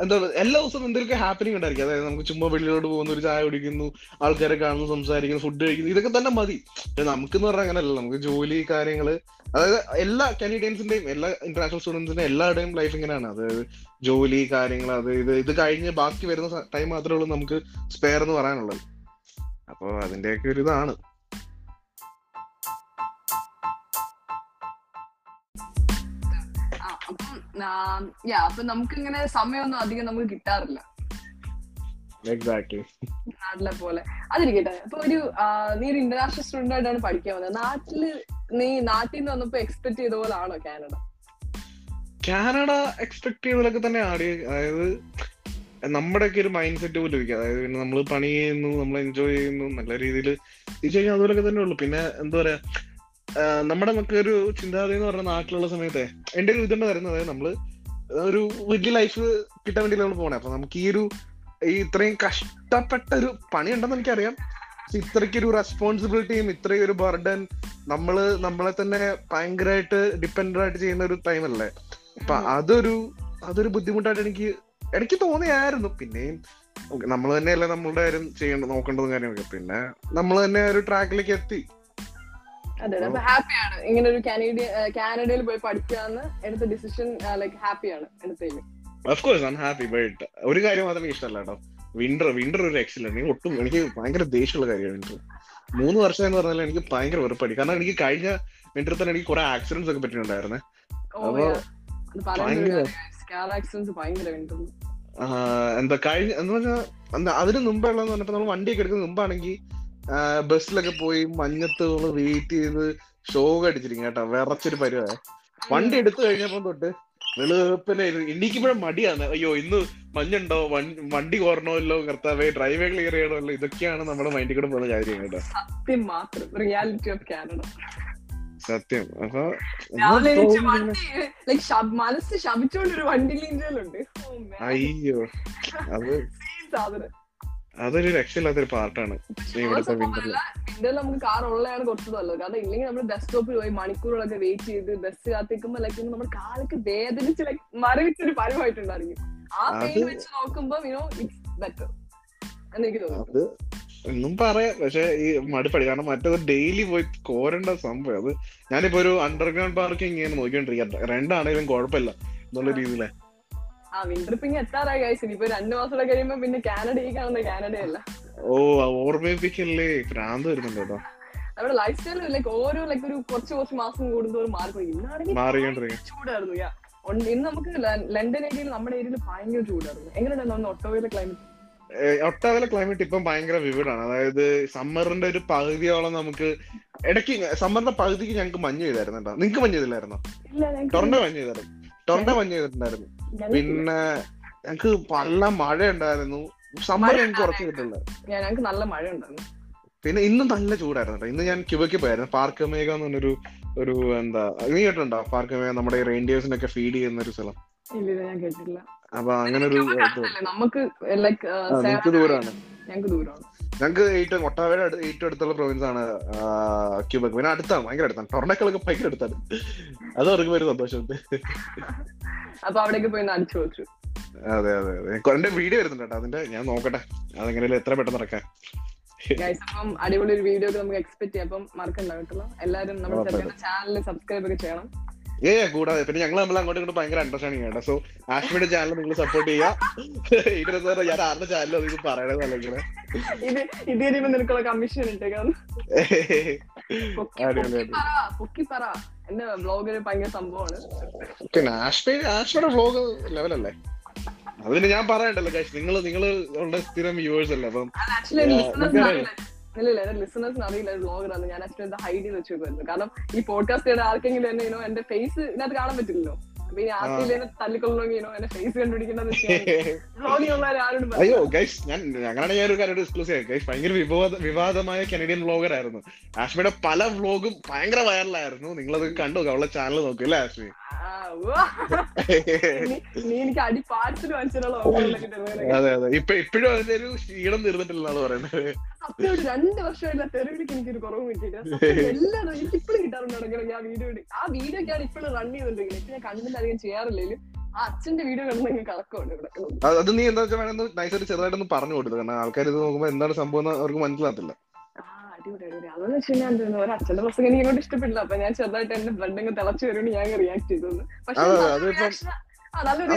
എന്താ എല്ലാ ദിവസവും എന്തൊക്കെ ഹാപ്പനിങ് ഉണ്ടായിരിക്കും. അതായത് നമുക്ക് ചുമ്മാ വെളിയിലോട്ട് പോകുന്ന ഒരു ചായ കുടിക്കുന്നു ആൾക്കാരെ കാണുന്നു സംസാരിക്കുന്നു ഫുഡ് കഴിക്കുന്നു ഇതൊക്കെ തന്നെ മതി. നമുക്ക് നമുക്കെന്ന് പറഞ്ഞാൽ അങ്ങനെയല്ല നമുക്ക് ജോലി കാര്യങ്ങൾ അതായത് എല്ലാ കാനഡിയൻസിന്റെയും എല്ലാ ഇന്റർനാഷണൽ സ്റ്റുഡൻസിന്റെയും എല്ലാവരുടെയും ലൈഫ് ഇങ്ങനെയാണ്. അതായത് ജോലി കാര്യങ്ങൾ അത് ഇത് ഇത് കഴിഞ്ഞ് ബാക്കി വരുന്ന ടൈം മാത്രമേ ഉള്ളൂ നമുക്ക് സ്പെയർ എന്ന് പറയാനുള്ളത്. അപ്പൊ അതിന്റെയൊക്കെ ഒരു ഇതാണ്. യാ അപ്പൊ നമുക്ക് ഇങ്ങനെ സമയമൊന്നും അധികം നമുക്ക് കിട്ടാറില്ല. നാട്ടിലെ പോലെ. അതിരിക്കട്ടെ അപ്പൊ ഒരു നീ ഒരു ഇന്റർനാഷണൽ സ്റ്റുഡന്റ് ആയിട്ടാണ് പഠിക്കാൻ വന്നത്. നാട്ടിൽ നീ നാട്ടിൽ നിന്ന് വന്നപ്പോ എക്സ്പെക്ട് ചെയ്ത പോലെ ആണോ കാനഡ? കാനഡ എക്സ്പെക്ട് ചെയ്തതൊക്കെ തന്നെ ആടി അതായത് നമ്മുടെയൊക്കെ ഒരു മൈൻഡ് സെറ്റ് പോലും ഇരിക്കും അതായത് പിന്നെ നമ്മൾ പണി ചെയ്യുന്നു നമ്മൾ എൻജോയ് ചെയ്യുന്നു നല്ല രീതിയിൽ തിരിച്ചു കഴിഞ്ഞാൽ അതുപോലൊക്കെ തന്നെ ഉള്ളൂ പിന്നെ എന്താ പറയാ നമ്മുടെ നമുക്ക് ഒരു ചിന്താഗതി എന്ന് പറഞ്ഞ നാട്ടിലുള്ള സമയത്തെ എന്റെ ഒരു ഇതുണ്ട് വരുന്നത്. അതായത് നമ്മൾ ഒരു വലിയ ലൈഫ് കിട്ടാൻ വേണ്ടി നമ്മൾ പോണേ. അപ്പൊ നമുക്ക് ഈ ഒരു ഈ ഇത്രയും കഷ്ടപ്പെട്ട ഒരു പണി ഉണ്ടെന്ന് എനിക്കറിയാം ഇത്രയ്ക്ക് ഒരു റെസ്പോൺസിബിലിറ്റിയും ഇത്രയും ഒരു ബർഡൻ നമ്മൾ നമ്മളെ തന്നെ ഭയങ്കരമായിട്ട് ഡിപ്പെൻഡ് ആയിട്ട് ചെയ്യുന്ന ഒരു ടൈം അല്ലേ? അപ്പൊ അതൊരു അതൊരു ബുദ്ധിമുട്ടായിട്ട് എനിക്ക് എനിക്ക് തോന്നിയായിരുന്നു. പിന്നെയും നമ്മൾ തന്നെയല്ലേ നമ്മളുടെ കാര്യം ചെയ്യേണ്ട നോക്കേണ്ടതും കാര്യമൊക്കെ പിന്നെ നമ്മൾ തന്നെ ഒരു ട്രാക്കിലേക്ക് എത്തി. അതെ അപ്പൊ ഹാപ്പിയാണ്. ഇങ്ങനെ ഒരു കാനഡിയ കാനഡയിൽ പോയി പഠിക്കാന്ന് എടുത്ത ഡിസിഷൻ ലൈക്ക് ഹാപ്പിയാണ് എടുത്തതിൽ കോഴ്സ് ഐം ഹാപ്പി ബട്ട് ഒരു കാര്യം മാത്രമേ ഇഷ്ടമല്ല കേട്ടോ. വിന്റർ വിന്റർ ഒരു എക്സിലന്റ് എനിക്ക് ഒട്ടും എനിക്ക് ഭയങ്കര ദേഷ്യമുള്ള കാര്യമാണ് വിന്റർ മൂന്ന് വർഷം എന്ന് പറഞ്ഞാൽ എനിക്ക് ഭയങ്കര വെറുപ്പടി. കാരണം എനിക്ക് കഴിഞ്ഞ വിന്റർ തന്നെ എനിക്ക് കുറെ ആക്സിഡന്റ്സ് ഒക്കെ പറ്റിയിട്ടുണ്ടായിരുന്നേ. അപ്പൊ എന്താ കഴിഞ്ഞ എന്ന് പറഞ്ഞാൽ അതിന് മുമ്പുള്ളതെന്ന് പറഞ്ഞപ്പോ നമ്മൾ വണ്ടിയൊക്കെ എടുക്കുന്ന മുമ്പാണെങ്കിൽ ബസ്സിലൊക്കെ പോയി മഞ്ഞത്ത് വെയിറ്റ് ചെയ്ത് ഷോക്ക് അടിച്ചിരിക്കും കേട്ടോ. വിറച്ചൊരു പരിവാ വണ്ടി എടുത്തു കഴിഞ്ഞപ്പോ തൊട്ട് വെളുപ്പിനെ എണീക്കുമ്പോഴും മടിയാണ്. അയ്യോ ഇന്ന് മഞ്ഞുണ്ടോ? വണ്ടി കോരണമല്ലോ കർത്താവേ ഡ്രൈവേ ക്ലിയർ ചെയ്യണമല്ലോ? ഇതൊക്കെയാണ് നമ്മുടെ മൈൻഡിൽ കൂടെ പോകുന്ന കാര്യം കേട്ടോ. സത്യം മാത്രം. റിയാലിറ്റി ഓഫ് കാനഡ സത്യം. അപ്പൊ മനസ്സ് ശപിച്ചോണ്ടൊരു വണ്ടി അയ്യോ. അത് സാധനം. അതൊരു രക്ഷയില്ലാത്തൊരു പാർട്ടാണ്. ഇവിടുത്തെ വിന്ററിൽ വിന്ററിൽ നമുക്ക് കാർ ഉള്ളതാണ് കുറച്ച് നല്ലത് കാരണം ഇല്ലെങ്കിൽ നമ്മൾ ബസ് സ്റ്റോപ്പിൽ പോയി മണിക്കൂറുകളൊക്കെ വെയിറ്റ് ചെയ്ത് ബസ് കാത്തിക്കുമ്പോ ലൈക്ക് നമ്മുടെ കാലൊക്കെ വേദനിച്ച് ലൈക്ക് മരവിച്ചൊരു പരമായിട്ടുണ്ടായിരിക്കും ആ പെയിൻ വെച്ച് നോക്കുമ്പോ യുനോ ഇറ്റ്സ് ബെറ്റർ എന്ന് എനിക്ക് തോന്നുന്നു. എന്നും പറയാം. പക്ഷെ ഈ മടുപ്പടി. കാരണം മറ്റേത് ഡെയിലി പോയി കോരേണ്ട സംഭവം. അത് ഞാനിപ്പോ ഒരു അണ്ടർഗ്രൗണ്ട് പാർക്കിംഗ് ഇങ്ങനെ നോക്കിക്കൊണ്ടിരിക്കുക രണ്ടാണെങ്കിലും കുഴപ്പമില്ല എന്നുള്ള രീതിയിലെ. ആ വിന്റർ പിന്നെ എത്താറായി കഴിച്ചു ഇനിയിപ്പോ രണ്ടു മാസം കൂടെ കഴിയുമ്പോ പിന്നെ കാനഡ ഈ കാണുന്ന കാനഡയല്ല. ഓ ഓർമ്മിപ്പിക്കല്ലേ? ഭ്രാന്ത് വരുന്നുണ്ട് കേട്ടോ. നമ്മുടെ ലൈഫ് സ്റ്റൈൽ ലൈക്ക് ഓരോ ലൈക്ക് ഒരു കുറച്ച് കുറച്ച് മാസം കൂടുന്തോറും മാറിപ്പോയി. ഇന്നാണെങ്കിൽ ചൂടായിരുന്നു യാ ഇന്ന് നമുക്ക് ലണ്ടൻ ഏരിയയിൽ നമ്മുടെ ഏരിയയിൽ ഭയങ്കര ചൂടായിരുന്നു. എങ്ങനെയുണ്ടായിരുന്നു ഒട്ടോയിലെ ക്ലൈമറ്റ് ഒട്ടാവിലെ ക്ലൈമറ്റ് ഇപ്പം ഭയങ്കര വിവിഡാണ് അതായത് സമ്മറിന്റെ ഒരു പകുതിയോളം നമുക്ക് ഇടയ്ക്ക് സമ്മറിന്റെ പകുതിക്ക് ഞങ്ങൾക്ക് മഞ്ഞ് ചെയ്തായിരുന്നു കേട്ടോ. നിങ്ങൾക്ക് മഞ്ഞ് ചെയ്തില്ലായിരുന്നോ ടൊറന്റോ മഞ്ഞ് ചെയ്തായിരുന്നു ടൊറന്റോ മഞ്ഞ് കിട്ടുന്നായിരുന്നു പിന്നെ ഞങ്ങക്ക് നല്ല മഴ ഉണ്ടായിരുന്നു സമ്മർ ഞങ്ങൾക്ക് കുറച്ച് കിട്ടില്ല ഞങ്ങൾക്ക് നല്ല മഴ ഉണ്ടായിരുന്നു പിന്നെ ഇന്ന് നല്ല ചൂടായിരുന്നു കേട്ടോ. ഇന്ന് ഞാൻ ക്യൂബയ്ക്ക് പോയായിരുന്നു. പാർക്ക് മേഘ എന്ന് പറഞ്ഞൊരു ഒരു എന്താ നീ കേട്ടിട്ടുണ്ടോ? പാർക്ക് മേഘ നമ്മുടെ റെയിൻഡിയേഴ്സിനൊക്കെ ഫീഡ് ചെയ്യുന്ന ഒരു സ്ഥലം ഞാൻ അപ്പൊ അങ്ങനെ ഒരു നമുക്ക് ദൂരമാണ്. ഞങ്ങൾക്ക് ദൂരമാണ്. ഞങ്ങൾക്ക് ഏറ്റവും ഒട്ടാവയുടെ ഏറ്റവും അടുത്തുള്ള പ്രൊവിൻസ് ആണ് ക്യൂബക് പിന്നെ അടുത്താണ് ഭയങ്കര അടുത്താണ്. ടൊർണക്കളൊക്കെ ഭയങ്കര അടുത്താണ്. അത് അവർക്ക് ഒരു സന്തോഷമുണ്ട്. അപ്പൊ അവിടേക്ക് പോയി അടിച്ചു വെച്ചു അതെ അതെ അതെ. എന്റെ വീഡിയോ വരുന്നുണ്ട് കേട്ടോ. അതിന്റെ ഞാൻ നോക്കട്ടെ. അതെങ്ങനെയാലും എത്ര പെട്ടെന്ന് ഇറക്കാൻ അപ്പം അടിപൊളി ഒരു വീഡിയോ ഒക്കെ നമുക്ക് എക്സ്പെക്ട് ചെയ്യാം. അപ്പം മറക്കണ്ട കേട്ടോ. എല്ലാരും നമ്മുടെ ചാനൽ സബ്സ്ക്രൈബ് ഒക്കെ ചെയ്യണം. ഏ കൂടാതെ. പിന്നെ ഞങ്ങൾ നമ്മൾ അങ്ങോട്ടും ഇങ്ങോട്ട് ഭയങ്കര അണ്ടർസ്റ്റാൻഡിങ് ആണ് സോ ആഷ്മിയുടെ ചാനൽ നിങ്ങൾ സപ്പോർട്ട് ചെയ്യുക ഞാൻ ആരുടെ ചാനൽ നിങ്ങൾ പറയണത് അല്ലെങ്കിൽ? ഇത് ഇത് കഴിയുമ്പോ നിനക്കുള്ള കമ്മീഷൻ പറ പൊക്കി പറ. എന്റെ ബ്ലോഗിൽ ഭയങ്കര സംഭവമാണ്. പിന്നെ ആഷ്മി ആഷ്മിയുടെ വ്ലോഗ് ലെവലല്ലേ അതിന് ഞാൻ പറയണ്ടല്ലോ കാശ് നിങ്ങൾ നിങ്ങൾ ഉള്ള സ്ഥിരം വ്യൂവേഴ്സ് അല്ലേ അപ്പം? ഇല്ല ഇല്ല എന്റെ ലിസണേഴ്സിന് അറിയില്ല ബ്ലോഗറാണ് ഞാൻ ആക്ച്വലി ഹൈഡ് ചെയ്ത് വെച്ചേക്കുമായിരുന്നു കാരണം ഈ പോഡ്കാസ്റ്റ് ആർക്കെങ്കിലും എന്നെ ഇനോ എന്റെ ഫേസ് ഇതിനകത്ത് കാണാൻ പറ്റില്ലല്ലോ. ഈ ആർക്കെങ്കിലും എന്നെ തല്ലിക്കൊള്ളണമെങ്കിൽ ഇനോ എന്റെ ഫേസ് കണ്ടുപിടിക്കുന്നത് അയ്യോ ഗൈസ് ഞാൻ അങ്ങനെയാണ് ഞാൻ ഒരു കാര്യം ഡിസ്ക്ലോസ് ചെയ്യാം. ഗൈസ് ഭയങ്കര വിവാദ വിവാദമായ കനേഡിയൻ വ്ലോഗർ ആയിരുന്നു. ആഷ്മിയുടെ പല വ്ലോഗും ഭയങ്കര വൈറലായിരുന്നു നിങ്ങളത് കണ്ടു അവളെ ചാനൽ നോക്കും അല്ലേ ആഷ്മി നീ എനിക്ക് അടി പാർസൽ വാങ്ങിച്ചിട്ടുള്ള അതെ അതെ. ഇപ്പൊ ഇപ്പോഴും അതിന്റെ ഒരു ക്ഷീണം തീർന്നിട്ടില്ലെന്നാണ് പറയുന്നത്. സത്യമായിട്ട് രണ്ട് വർഷമായില്ല തെരുവിലേക്ക് എനിക്കൊരു കുറവ് കിട്ടിയില്ല. എല്ലാവരും എനിക്ക് ഇപ്പോഴും കിട്ടാറുണ്ട്. ഞാൻ വീഡിയോ ആ വീഡിയോ ഒക്കെ ഇപ്പോഴും റൺ ഇപ്പൊ ഞാൻ കണ്ടിട്ട് അധികം ചെയ്യാറില്ലെങ്കിലും ആ അച്ഛന്റെ വീഡിയോ കണ്ടെങ്കിൽ അത് നീ എന്താ വെച്ചാൽ വേണമെന്ന് നൈസായിട്ട് ചെറുതായിട്ടൊന്ന് പറഞ്ഞു കൊടുത്തു കാരണം ആൾക്കാർ ഇത് നോക്കുമ്പോൾ എന്താണ് സംഭവം എന്ന് അവർക്ക് മനസ്സിലാകത്തില്ല. ആ അടിപൊളി അടിപൊളി. അതെന്ന് വെച്ച് കഴിഞ്ഞാൽ എന്താണ് ഒരു അച്ഛന്റെ പ്രസംഗം എനിക്ക് അങ്ങോട്ട് ഇഷ്ടപ്പെട്ടില്ല. അപ്പൊ ഞാൻ ചെറുതായിട്ട് എന്റെ ബ്ലഡ് അങ്ങ് തിളച്ചു വരുമ്പോൾ ഞാൻ റിയാക്ട് ചെയ്തത്. പക്ഷെ നല്ല റിയാക്ഷൻ എല്ലാവരും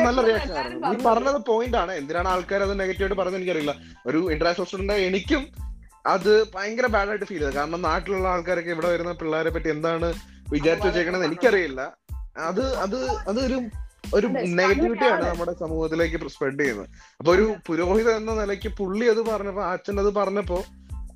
നീ പറഞ്ഞത്. പോയിന്റ് ആണ്. എന്തിനാണ് ആൾക്കാർ അത് നെഗറ്റീവായിട്ട് പറഞ്ഞത് എനിക്കറിയില്ല. ഒരു ഇന്റർനാഷണൽ സ്റ്റുഡന്റ് എനിക്കും അത് ഭയങ്കര ബാഡ് ആയിട്ട് ഫീൽ ചെയ്തത് കാരണം നാട്ടിലുള്ള ആൾക്കാരൊക്കെ ഇവിടെ വരുന്ന പിള്ളേരെ പറ്റി എന്താണ് വിചാരിച്ചു വെച്ചേക്കണെന്ന് എനിക്കറിയില്ല. അത് അത് അതൊരു ഒരു ഒരു നെഗറ്റിവിറ്റിയാണ് ആണ്. നമ്മുടെ സമൂഹത്തിലേക്ക് സ്പ്രെഡ് ചെയ്യുന്നത്. അപ്പൊ ഒരു പുരോഹിതൻ എന്ന നിലയ്ക്ക് പുള്ളി അത് പറഞ്ഞപ്പോ അച്ഛൻ അത് പറഞ്ഞപ്പോ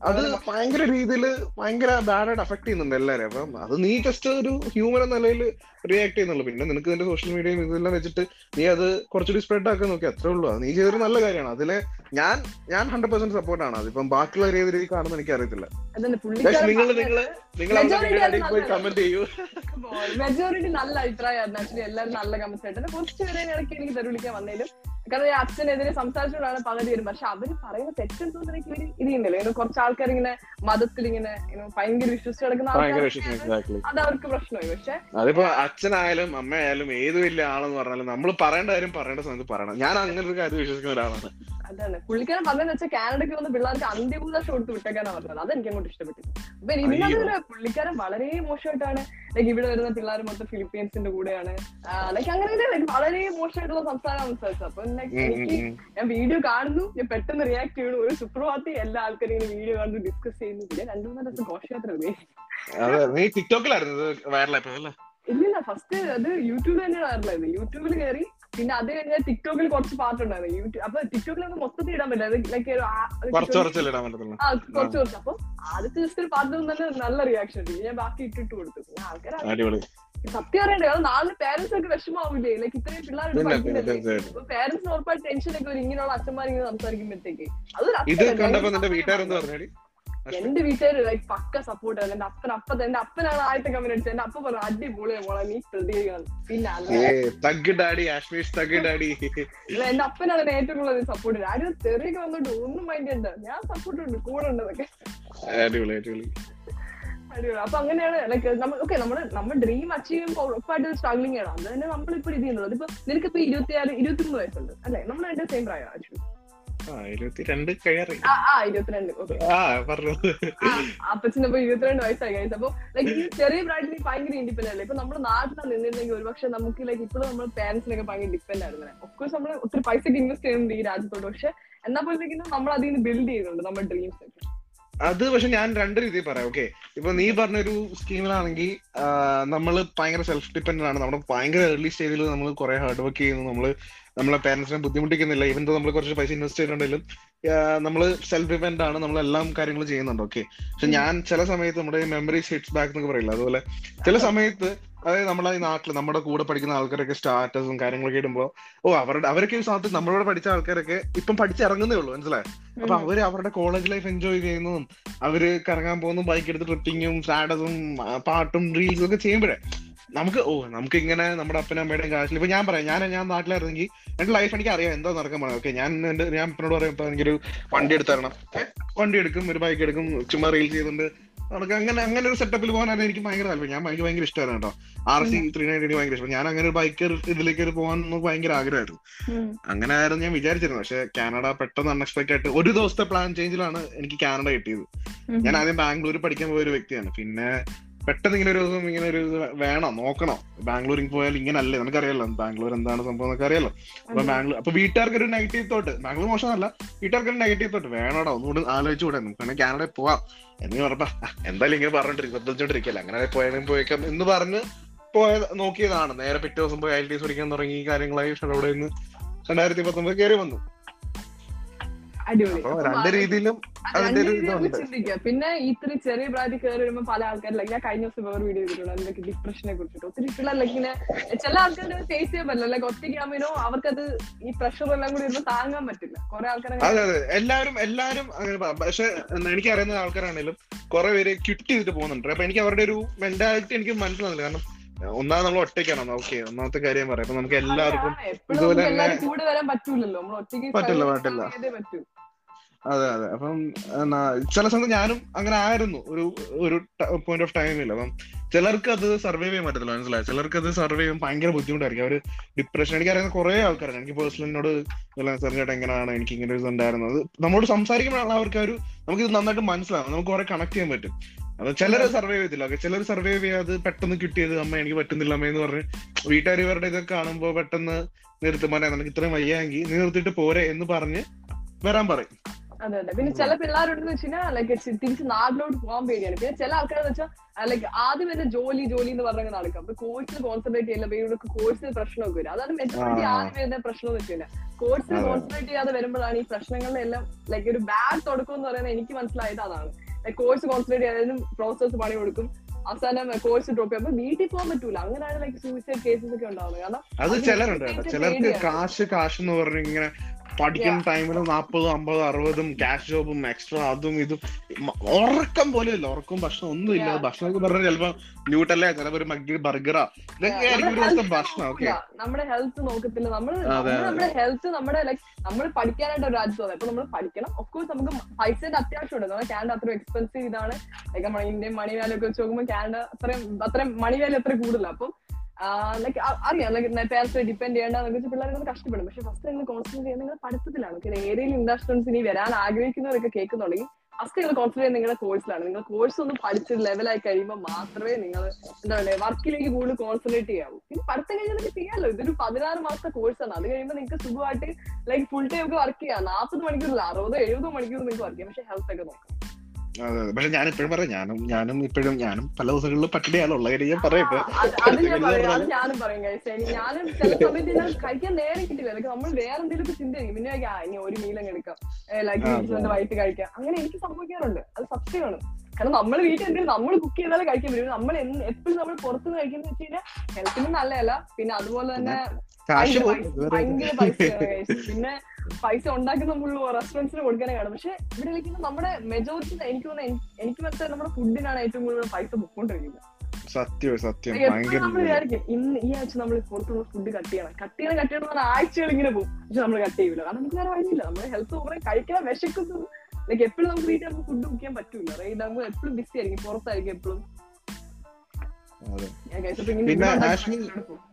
അത് ഭയങ്കര രീതിയിൽ ഭയങ്കര ബാഡായിട്ട് അഫക്ട് ചെയ്യുന്നുണ്ട് എല്ലാരെയും. അപ്പം അത് നീ ജസ്റ്റ് ഒരു ഹ്യൂമൻ എന്ന നിലയിൽ റിയാക്ട് ചെയ്യുന്നുള്ളൂ. പിന്നെ നിനക്ക് നിന്റെ സോഷ്യൽ മീഡിയയും ഇതെല്ലാം വെച്ചിട്ട് നീ അത് കുറച്ചുകൂടി സ്പ്രെഡ് ആക്കാൻ നോക്കി. അത്രേ ഉള്ളൂ. അത് നീ ചെയ്തൊരു നല്ല കാര്യമാണ്. അതിലെ ഞാൻ ഞാൻ ഹൺഡ്രഡ് പെർസെന്റ് സപ്പോർട്ട് ആണ്. അതിപ്പം ബാക്കിയുള്ള ഏത് രീതി കാണുന്ന എനിക്ക് അറിയത്തില്ല. നിങ്ങൾ നിങ്ങൾ നിങ്ങൾ പോയി കമന്റ് ചെയ്യൂ. മെജോറിറ്റി നല്ല അഭിപ്രായമായിരുന്നു. ആക്ച്വലി എല്ലാവരും നല്ല കമന്റ്സ് ആയിട്ട് കുറച്ച് പേരെ ഇടയ്ക്ക് എനിക്ക് തെരുവിളിക്കാൻ വന്നേലും. കാരണം ഈ അച്ഛനെതിരെ സംസാരിച്ചുകൊണ്ടാണ് പകുതി വരും പക്ഷെ അവർ പറയുന്ന തെറ്റെന്ന് എനിക്ക് ഇവർ ഇത് ഇങ്ങനെ കുറച്ച് ആൾക്കാർ ഇങ്ങനെ മതത്തിൽ ഇങ്ങനെ ഭയങ്കര വിശ്വസിച്ച് കിടക്കുന്ന ആൾക്കാർ അത് അവർക്ക് പ്രശ്നമായി. പക്ഷെ അതിപ്പോ അച്ഛനായാലും അമ്മയായാലും ഏത് വലിയ ആളെന്ന് പറഞ്ഞാലും നമ്മൾ പറയേണ്ട കാര്യം പറയേണ്ട സമയത്ത് പറയണം. ഞാൻ അങ്ങനെ ഒരു കാര്യം വിശ്വസിക്കുന്ന ഒരാളാണ്. അതാണ്. പുള്ളിക്കാരൻ പറഞ്ഞതെന്ന് വെച്ചാൽ കാനഡയ്ക്ക് വന്ന പിള്ളേർക്ക് അന്ത്യഭൂത ഷോട്ട് വിട്ടേക്കാനാണ് പറഞ്ഞത്. അത് എനിക്ക് അങ്ങോട്ട് ഇഷ്ടപ്പെട്ടില്ല. അപ്പൊ ഇതിനകത്ത് പുള്ളിക്കാരൻ വളരെ മോശമായിട്ടാണ് ലൈക്ക് ഇവിടെ വരുന്ന പിള്ളേർ മൊത്തം ഫിലിപ്പീൻസിന്റെ കൂടെയാണ്. ലൈക്ക് അങ്ങനെ like വളരെ മോശമായിട്ടുള്ള സംസാരം സംസാരിച്ചത്. അപ്പൊ ഉം, എനിക്ക് ഞാൻ വീഡിയോ കാണുന്നു. ഞാൻ പെട്ടെന്ന് റിയാക്ട് ചെയ്യുന്നു. ഒരു സുപ്രഭാതി എല്ലാ ആൾക്കാരും ഇങ്ങനെ വീഡിയോ കാണുന്നു ഡിസ്കസ് ചെയ്യുന്നു. പിന്നെ രണ്ടു മൂന്ന് ദിവസം ഘോഷയാത്ര നീ ടിക്ടോക്കിലായിരുന്നു വൈറലായപ്പോ അല്ലേ? ഫസ്റ്റ് അത് യൂട്യൂബ് തന്നെയാണ് വരലായത് യൂട്യൂബിൽ കയറി പിന്നെ അത് കഴിഞ്ഞ ടിക്ടോക്കിൽ കുറച്ച് പാട്ടുണ്ടായിരുന്നു യൂട്യൂബ് അപ്പൊ ടിക്ടോക്കിൽ നമുക്ക് മൊത്തത്തിൽ ഇടാൻ പറ്റില്ല. ലൈക്ക് കുറച്ച് കുറച്ച് അപ്പൊ ആദ്യത്തെ ജസ്റ്റ് ഒരു പാട്ട് തന്നെ നല്ല റിയാക്ഷൻ ഉണ്ട് ഞാൻ ബാക്കി ഇട്ടിട്ട് കൊടുത്തു. ആൾക്കാർ സത്യം അറിയണ്ടേ? അത് നാളെ പേരൻസ് ഒക്കെ വിഷമാവില്ലേ ലൈക്ക് ഇത്രയും പിള്ളേരുടെ പേരന്റ്സിന് ഉറപ്പായിട്ട് ടെൻഷൻ ഒക്കെ ഇങ്ങനെയുള്ള അച്ഛന്മാർ ഇങ്ങനെ സംസാരിക്കുമ്പോഴത്തേക്ക് അതൊരു എന്റെ വീട്ടുകാർ ലൈക് പക്ക സപ്പോർട്ട് ആയിരുന്നു എന്റെ അപ്പൻ അപ്പ എന്റെ അപ്പനാണ് ആദ്യത്തെ കമ്പനി അടിച്ചത്. എന്റെ അപ്പ പറഞ്ഞു അടിപൊളിയാ മോളെ നീ പ്രതികരിക്കണം. പിന്നെ എന്റെ അപ്പനാണ് ഏറ്റവും കൂടുതൽ സപ്പോർട്ട് ആരും തെറിയൊക്കെ വന്നിട്ട് ഒന്നും മൈൻഡ് ഞാൻ സപ്പോർട്ട് ഉണ്ട് കൂടെ ഉണ്ട് എന്നൊക്കെ അടിപൊളി അടിപൊളി. അടിപൊളി. അപ്പൊ അങ്ങനെയാണ് ലൈക്ക് നമ്മൾ ഓക്കെ നമ്മൾ നമ്മൾ ഡ്രീം അച്ചീവ് ചെയ്യുമ്പോൾ ഉറപ്പായിട്ട് സ്ട്രഗ്ലിംഗ് ആണ്. അത് തന്നെ നമ്മളിപ്പോ ഇത് നിനക്ക് ഇപ്പൊ നിനക്കിപ്പോ ഇരുപത്തിയാറ് ഇരുപത്തിമൂന്ന് വയസ്സുണ്ട്. അല്ലെ? നമ്മൾ എന്റെ സെയിം പ്രായം ആക്ച്വലി. ആ ഇരുപത്തി രണ്ട് കഴിയാറി ആ ഇരുപത്തിരണ്ട്. ഓക്കെ ആ പറഞ്ഞു. അപ്പച്ചന് ഇപ്പൊ ഇരുപത്തിരണ്ട് വയസ്സായി കഴിച്ചു അപ്പൊ ലൈക്ക് ഈ ചെറിയ പ്രായത്തിൽ ഭയങ്കര ഇൻഡിപെൻഡന്റ് അല്ലേ? ഇപ്പൊ നമ്മുടെ നാട്ടിലാണ് നിന്നിരുന്നെങ്കിൽ ഒരുപക്ഷെ നമുക്ക് ലൈക്ക് ഇപ്പോഴും നമ്മുടെ പാരന്റ്സിനൊക്കെ ഭയങ്കര ഡിപ്പെൻഡ് ആയിരുന്നു ഒഫ്കോഴ്സ് നമ്മൾ ഒത്തിരി പൈസ ഇൻവെസ്റ്റ് ചെയ്യുന്നുണ്ട് ഈ രാജ്യത്തോട് പക്ഷെ എന്നാ പോലും നമ്മൾ അതിൽ നിന്ന് ബിൽഡ് ചെയ്യുന്നുണ്ട് നമ്മുടെ ഡ്രീംസ് ഒക്കെ. അത് പക്ഷെ ഞാൻ രണ്ട് രീതിയിൽ പറയാം ഓക്കെ ഇപ്പൊ നീ പറഞ്ഞൊരു സ്കീമിലാണെങ്കിൽ നമ്മൾ ഭയങ്കര സെൽഫ് ഡിപ്പെൻഡന്റ് ആണ്. നമ്മുടെ ഭയങ്കര ഏർലി സ്റ്റേജിൽ നമ്മൾ കുറെ ഹാർഡ് വർക്ക് ചെയ്യുന്നു. നമ്മൾ നമ്മളെ പേരൻസിനെ ബുദ്ധിമുട്ടിക്കുന്നില്ല. ഇവൻ നമ്മൾ കുറച്ച് പൈസ ഇൻവെസ്റ്റ് ചെയ്തിട്ടുണ്ടെങ്കിലും നമ്മൾ സെൽഫ് ഇവന്റ് ആണ്. നമ്മൾ എല്ലാം കാര്യങ്ങളും ചെയ്യുന്നുണ്ട്. ഓക്കെ പക്ഷെ ഞാൻ ചില സമയത്ത് നമ്മുടെ മെമ്മറി ഹിറ്റ്സ് ബാക്ക് എന്നൊക്കെ പറയില്ല? അതുപോലെ ചില സമയത്ത് അതായത് നമ്മളെ ഈ നാട്ടിൽ നമ്മുടെ കൂടെ പഠിക്കുന്ന ആൾക്കാരൊക്കെ സ്റ്റാറ്റസും കാര്യങ്ങളൊക്കെ ഇടുമ്പോ ഓ അവരുടെ അവരൊക്കെ ഈ സമയത്ത് നമ്മളോട് പഠിച്ച ആൾക്കാരൊക്കെ ഇപ്പം പഠിച്ചിറങ്ങുന്നേ ഉള്ളൂ. മനസ്സിലായി? അപ്പൊ അവർ അവരുടെ കോളേജ് ലൈഫ് എൻജോയ് ചെയ്യുന്നതും അവർ കറങ്ങാൻ പോകുന്നതും ബൈക്ക് എടുത്ത് ട്രിപ്പിങ്ങും സ്റ്റാറ്റസും പാട്ടും റീൽസും ഒക്കെ ചെയ്യുമ്പോഴേ നമുക്ക് ഓ നമുക്ക് ഇങ്ങനെ നമ്മുടെ അപ്പനും അമ്മയുടെയും കാശിൽ ഇപ്പൊ ഞാൻ പറയാം ഞാൻ ഞാൻ നാട്ടിലായിരുന്നെങ്കിൽ എന്റെ ലൈഫ് എനിക്ക് അറിയാം എന്താ നടക്കാൻ പറയാം ഓക്കെ ഞാൻ എന്റെ ഞാൻ അപ്പനോട് പറയും ഇപ്പൊ എനിക്കൊരു വണ്ടി എടുത്തരണം. വണ്ടി എടുക്കും ഒരു ബൈക്ക് എടുക്കും ചുമ്മാ റീൽ ചെയ്തുകൊണ്ട് നമുക്ക് അങ്ങനെ അങ്ങനെ ഒരു സെറ്റപ്പിൽ പോകാനാണ് എനിക്ക് ഭയങ്കര താല്പര്യം. ഞാൻ എനിക്ക് ഭയങ്കര ഇഷ്ടമായിരുന്നു കേട്ടോ. ആർ സി ത്രീ നയന്റി എനിക്ക് ഭയങ്കര ഇഷ്ടം. ഞാൻ അങ്ങനെ ഒരു ബൈക്ക് ഇതിലേക്ക് ഒരു പോകാൻ ഭയങ്കര ആഗ്രഹമായിരുന്നു. അങ്ങനെ ആയിരുന്നു ഞാൻ വിചാരിച്ചിരുന്നു പക്ഷെ കാനഡ പെട്ടെന്ന് അൺഎക്സ്പെക്ടഡ് ആയിട്ട് ഒരു ദിവസത്തെ പ്ലാൻ ചേഞ്ചിലാണ് എനിക്ക് കാനഡ കിട്ടിയത്. ഞാൻ ആദ്യം ബാംഗ്ലൂർ പഠിക്കാൻ പോയ ഒരു വ്യക്തിയാണ്. പിന്നെ പെട്ടെന്ന് ഇങ്ങനെ ഒരു ദിവസം ഇങ്ങനെ ഒരു വേണം നോക്കണം. ബാംഗ്ലൂരിൽ പോയാൽ ഇങ്ങനെ അല്ലേ നമുക്കറിയാലോ ബാംഗ്ലൂർ എന്താണ് സംഭവം എന്നൊക്കെ അറിയാലോ? അപ്പൊ ബാംഗ്ലൂർ അപ്പൊ വീട്ടുകാർക്ക് ഒരു നെഗറ്റീവ് തോട്ട് ബാംഗ്ലൂർ മോശമല്ല. വീട്ടുകാർക്ക് ഒരു നെഗറ്റീവ് തോട്ട് വേണോടോ ഒന്നുകൂടി ആലോചിച്ചുകൂടെ. നമുക്ക് കാനഡയിൽ പോവാം. എന്ന് പറഞ്ഞപ്പോ "ആ, എന്തായാലും ഇങ്ങനെ പറഞ്ഞിട്ട് ശ്രദ്ധിച്ചോണ്ടിരിക്കല്ല അങ്ങനെ പോയാലും പോയേക്കാം. എന്ന് പറഞ്ഞ് പോയ നോക്കിയതാണ്. നേരെ പിറ്റേ ദിവസം പോയി ഐ ടി പഠിക്കാൻ തുടങ്ങി കാര്യങ്ങളായി. കാര്യങ്ങളായി അവിടെ നിന്ന് രണ്ടായിരത്തി പത്തൊമ്പത് കയറി വന്നു. അടിപൊളി. രണ്ട് രീതിയിലും ചിന്തിക്കുക പിന്നെ ഇത്ര ചെറിയ പ്രായത്തിൽ കയറി വരുമ്പോൾ പല ആൾക്കാരിലും ഞാൻ കഴിഞ്ഞ ദിവസം വേറെ വീഡിയോ ചെയ്തിട്ടുണ്ട്. അതിലൊക്കെ ഡിപ്രഷനെ കുറിച്ചിട്ട്. ഒത്തിരി പിള്ളേർ ഇങ്ങനെ ചില ആൾക്കാരുടെ ഫേസ് ചെയ്യാൻ പറ്റില്ല. ലൈക്ക് ഒറ്റയ്ക്കാകുമ്പോഴോ അവർക്കത് ഈ പ്രഷർ എല്ലാം കൂടി ഇരുന്ന് താങ്ങാൻ പറ്റില്ല. കുറെ ആൾക്കാരെ എല്ലാവരും എല്ലാവരും അങ്ങനെ പക്ഷെ എനിക്ക് അറിയുന്ന ആൾക്കാരാണെങ്കിലും കുറെ പേര് ക്വിറ്റ് ചെയ്തിട്ട് പോകുന്നുണ്ട്. അപ്പൊ എനിക്ക് അവരുടെ ഒരു മെന്റാലിറ്റി എനിക്ക് മനസ്സിലാവില്ല കാരണം ഒന്നാമത് നമ്മൾ ഒറ്റയ്ക്കാണ്. ഓക്കെ ഒന്നാമത്തെ കാര്യം പറയാം. അപ്പൊ നമുക്ക് എല്ലാവർക്കും ഇതുപോലെ പറ്റില്ല, പറ്റില്ല. അതെ അതെ. അപ്പം ചില സമയത്ത് ഞാനും അങ്ങനെ ആയിരുന്നു. ഒരു ഒരു പോയിന്റ് ഓഫ് ടൈമിൽ അപ്പം ചിലർക്ക് അത് സർവൈവ് ചെയ്യാൻ പറ്റത്തില്ല മനസ്സിലായി? ചിലർക്ക് അത് സർവൈവ് ചെയ്യാൻ ഭയങ്കര ബുദ്ധിമുട്ടായിരിക്കും. അവർ ഡിപ്രഷൻ എനിക്ക് അറിയുന്ന കുറെ ആൾക്കാരാണ് എനിക്ക് പേഴ്സണലിനോട് ചേട്ടാ എങ്ങനെയാണ് എനിക്ക് ഇങ്ങനെ ഒരു ഉണ്ടായിരുന്നത്? നമ്മളോട് സംസാരിക്കുമ്പോഴാണ് അവർക്ക് ഒരു നമുക്ക് ഇത് നന്നായിട്ട് മനസ്സിലാവും നമുക്ക് കുറെ കണക്ട് ചെയ്യാൻ പറ്റും. അത് ചിലർ സർവൈവ് ചെയ്തില്ല ചിലർ സർവൈവ് ചെയ്യാതെ പെട്ടെന്ന് കിട്ടിയത് അമ്മ എനിക്ക് പറ്റുന്നില്ല അമ്മ എന്ന് പറഞ്ഞ് വീട്ടുകാർ ഇവരുടെ ഇതൊക്കെ കാണുമ്പോൾ പെട്ടെന്ന് നിർത്തും മോനെ നിനക്ക് ഇത്രയും വയ്യാങ്കിൽ നീ നിർത്തിയിട്ട് പോരെ എന്ന് പറഞ്ഞ് വരാൻ പറയും. അതെ അതെ. പിന്നെ ചില പിള്ളേരുണ്ടെന്ന് വെച്ചാൽ ലൈക്ക് തിരിച്ച് നാട്ടിലോട്ട് പോകാൻ പേടിയാണ്. പിന്നെ ചില ആൾക്കാരെന്ന് വെച്ചാൽ ലൈക്ക് ആദ്യം തന്നെ ജോലി ജോലി എന്ന് പറഞ്ഞാൽ നടക്കും. അപ്പൊ കോഴ്സിൽ കോൺസെൻട്രേറ്റ് ചെയ്യില്ല ഇവർക്ക് കോഴ്സിൽ പ്രശ്നമൊക്കെ വരും. അതാണ് മെച്ചൂരിറ്റി. ആദ്യം വരുന്ന പ്രശ്നം എന്ന് വെച്ചാൽ കോഴ്സിൽ. കോൺസെൻട്രേറ്റ് ചെയ്യാതെ വരുമ്പോഴാണ് ഈ പ്രശ്നങ്ങളെല്ലാം ലൈക്ക് ഒരു ബാഡ് തുടക്കം എന്ന് പറയുന്നത് എനിക്ക് മനസ്സിലായത് അതാണ്. ലൈക്ക് കോഴ്സ് കോൺസെൻട്രേറ്റ് ചെയ്യാതെ പ്രോസസ് പണി കൊടുക്കും. അവസാനം കോഴ്സ് ഡ്രോപ്പ് ചെയ്യും അപ്പൊ വീട്ടിൽ പോകാൻ പറ്റൂല. അങ്ങനെയാണ് ലൈക്ക് സൂയിസൈഡ് കേസസ് ഒക്കെ ഉണ്ടാവുന്നത്. കാരണം അത് ചിലരുണ്ട് ചിലർക്ക്. കാശ് കാശ് എന്ന് പറഞ്ഞ് ഇങ്ങനെ പഠിക്കുന്ന ടൈമിൽ നാപ്പതും അമ്പതും അറുപതും ക്യാഷ് ജോബും എക്സ്ട്രാ അതും ഇതും. ഉറക്കം പോലും ഇല്ല. ഉറക്കവും ഭക്ഷണം ഒന്നും ഇല്ല. ഭക്ഷണം പറഞ്ഞാൽ ചിലപ്പോ ന്യൂട്ടല്ലേ ചിലപ്പോ ഒരു മഗ്ഗി ബർഗറാ ഇതൊക്കെ ആയിരിക്കും ഒരു ദിവസം ഭക്ഷണം. ഓക്കെ നമ്മുടെ ഹെൽത്ത് നോക്കത്തില്ല. നമ്മൾ. നമ്മുടെ ഹെൽത്ത് നമ്മുടെ ലൈക് നമ്മൾ പഠിക്കാനായിട്ട് ഒരു വന്നത് അപ്പൊ നമ്മൾ പഠിക്കണം. ഓഫ്കോഴ്സ് നമുക്ക് പൈസയുടെ അത്യാവശ്യമുണ്ട്. നമ്മുടെ കാനഡ അത്ര എക്സ്പെൻസീവ് ഇതാണ്. ലൈക്ക് നമ്മുടെ ഇന്ത്യൻ മണി വാല്യൂ ഒക്കെ വെച്ച് നോക്കുമ്പോൾ കാനഡ അത്രയും അത്രയും മണി വാല്യൂ അത്ര കൂടുതലാണ് അപ്പം ലൈക്ക് അറിയാം ലൈക്ക് പേരൻസ് ഡിപ്പെൻഡ് ചെയ്യേണ്ടെന്ന് വെച്ചാൽ പിള്ളേർ കഷ്ടപ്പെടും. പക്ഷെ ഫസ്റ്റ് നിങ്ങൾ കോൺസെൻട്രേറ്റ് ചെയ്യുന്നത് നിങ്ങൾ പഠിത്തത്തിലാണ്. ഏരിയയിൽ ഇൻഡസ്ട്രൻസ് ഇനി വരാൻ ആഗ്രഹിക്കുന്നവരൊക്കെ കേൾക്കുന്നുണ്ടെങ്കിൽ ഫസ്റ്റ് നിങ്ങൾ കോൺസെൻട്രേറ്റ് നിങ്ങളുടെ കോഴ്സിലാണ് നിങ്ങൾ കോഴ്സ് ഒന്ന് പഠിച്ച് ലെവലായി കഴിയുമ്പോൾ മാത്രമേ നിങ്ങൾ എന്താ പറയുക വർക്കിലേക്ക് കൂടുതൽ കോൺസെൻട്രേറ്റ് ചെയ്യാവൂ. പിന്നെ പഠിത്തം കഴിഞ്ഞാൽ നിങ്ങൾക്ക് ചെയ്യാമല്ലോ ഇതൊരു പതിനാറ് മാസത്തെ കോഴ്സാണ് അത് കഴിയുമ്പോൾ നിങ്ങൾക്ക് സുഖമായിട്ട് ലൈക്ക് ഫുൾ ടൈം ഒക്കെ വർക്ക് ചെയ്യാം. നാൽപ്പത് മണിക്കൂറിൽ അറുപത് എഴുപത് മണിക്കൂർ നിങ്ങൾക്ക് വർക്ക് ചെയ്യാം. പക്ഷെ ഹെൽത്ത് ഒക്കെ നോക്കാം അതെ അതെ. പക്ഷെ ഞാൻ ഇപ്പോഴും പറയാം ഞാനും ഞാനും ഇപ്പോഴും ഞാനും പല ദിവസങ്ങളിലും പട്ടിണിയാണ് ഉള്ള കാര്യം ഞാൻ പറയാം ഇപ്പൊ അത് അത് ഞാൻ ഞാനും പറയും ഞാനും ചില സമയത്ത് ഞാൻ കഴിക്കാൻ നേരം കിട്ടില്ല. നമ്മൾ വേറെ എന്തെങ്കിലും ചിന്തയായിരിക്കും പിന്നെ ഇനി ഒരു എടുക്കാം. വൈകിട്ട് കഴിക്കാം. അങ്ങനെ എനിക്ക് സംഭവിക്കാറുണ്ട്. അത് സത്യമാണ്. കാരണം നമ്മൾ വീട്ടിൽ എന്തെങ്കിലും നമ്മൾ കുക്ക് ചെയ്താലേ കഴിക്കാൻ പറ്റും. നമ്മൾ എപ്പോഴും നമ്മൾ പുറത്തുനിന്ന് കഴിക്കുന്നത് വെച്ച് കഴിഞ്ഞാൽ ഹെൽത്തിനും നല്ലതല്ല. പിന്നെ അതുപോലെ തന്നെ കാശ് ഭയങ്കര പൈസ-. പിന്നെ പൈസ ഉണ്ടാക്കുന്ന നമ്മൾ റെസ്റ്റോറന്റ്സിന് കൊടുക്കാനേ കാണും. പക്ഷെ ഇവിടെ വിളിക്കുന്ന നമ്മുടെ മെജോറിറ്റി എനിക്ക് തോന്നുന്നു എനി- എനിക്ക് മനസ്സിലായി നമ്മുടെ ഫുഡിനാണ് ഏറ്റവും കൂടുതൽ പൈസ പൊക്കോണ്ടിരിക്കുന്നത് സത്യം സത്യം. നമ്മൾ വിചാരിക്കും ഇന്ന് ഈ ആഴ്ച നമ്മൾ പുറത്തുള്ള ഫുഡ് കട്ട് ചെയ്യണം. കട്ട് ചെയ്യണം കട്ട് ചെയ്യണം ആഴ്ചകൾ ഇങ്ങനെ പോകും. പക്ഷെ നമ്മൾ കട്ട് ചെയ്യില്ല കാരണം നമുക്ക് വേറെ വഴിയില്ല. നമ്മുടെ ഹെൽത്ത് കുറെ കഴിക്കാൻ വിശക്കുന്നു. ലൈക്ക് എപ്പോഴും നമുക്ക് വീട്ടിൽ നമുക്ക് ഫുഡ് കുക്ക് ചെയ്യാൻ പറ്റൂല. റൈറ്റ് നമ്മൾ എപ്പോഴും ബിസി ആയിരിക്കും. പുറത്തായിരിക്കും എപ്പോഴും. പിന്നെ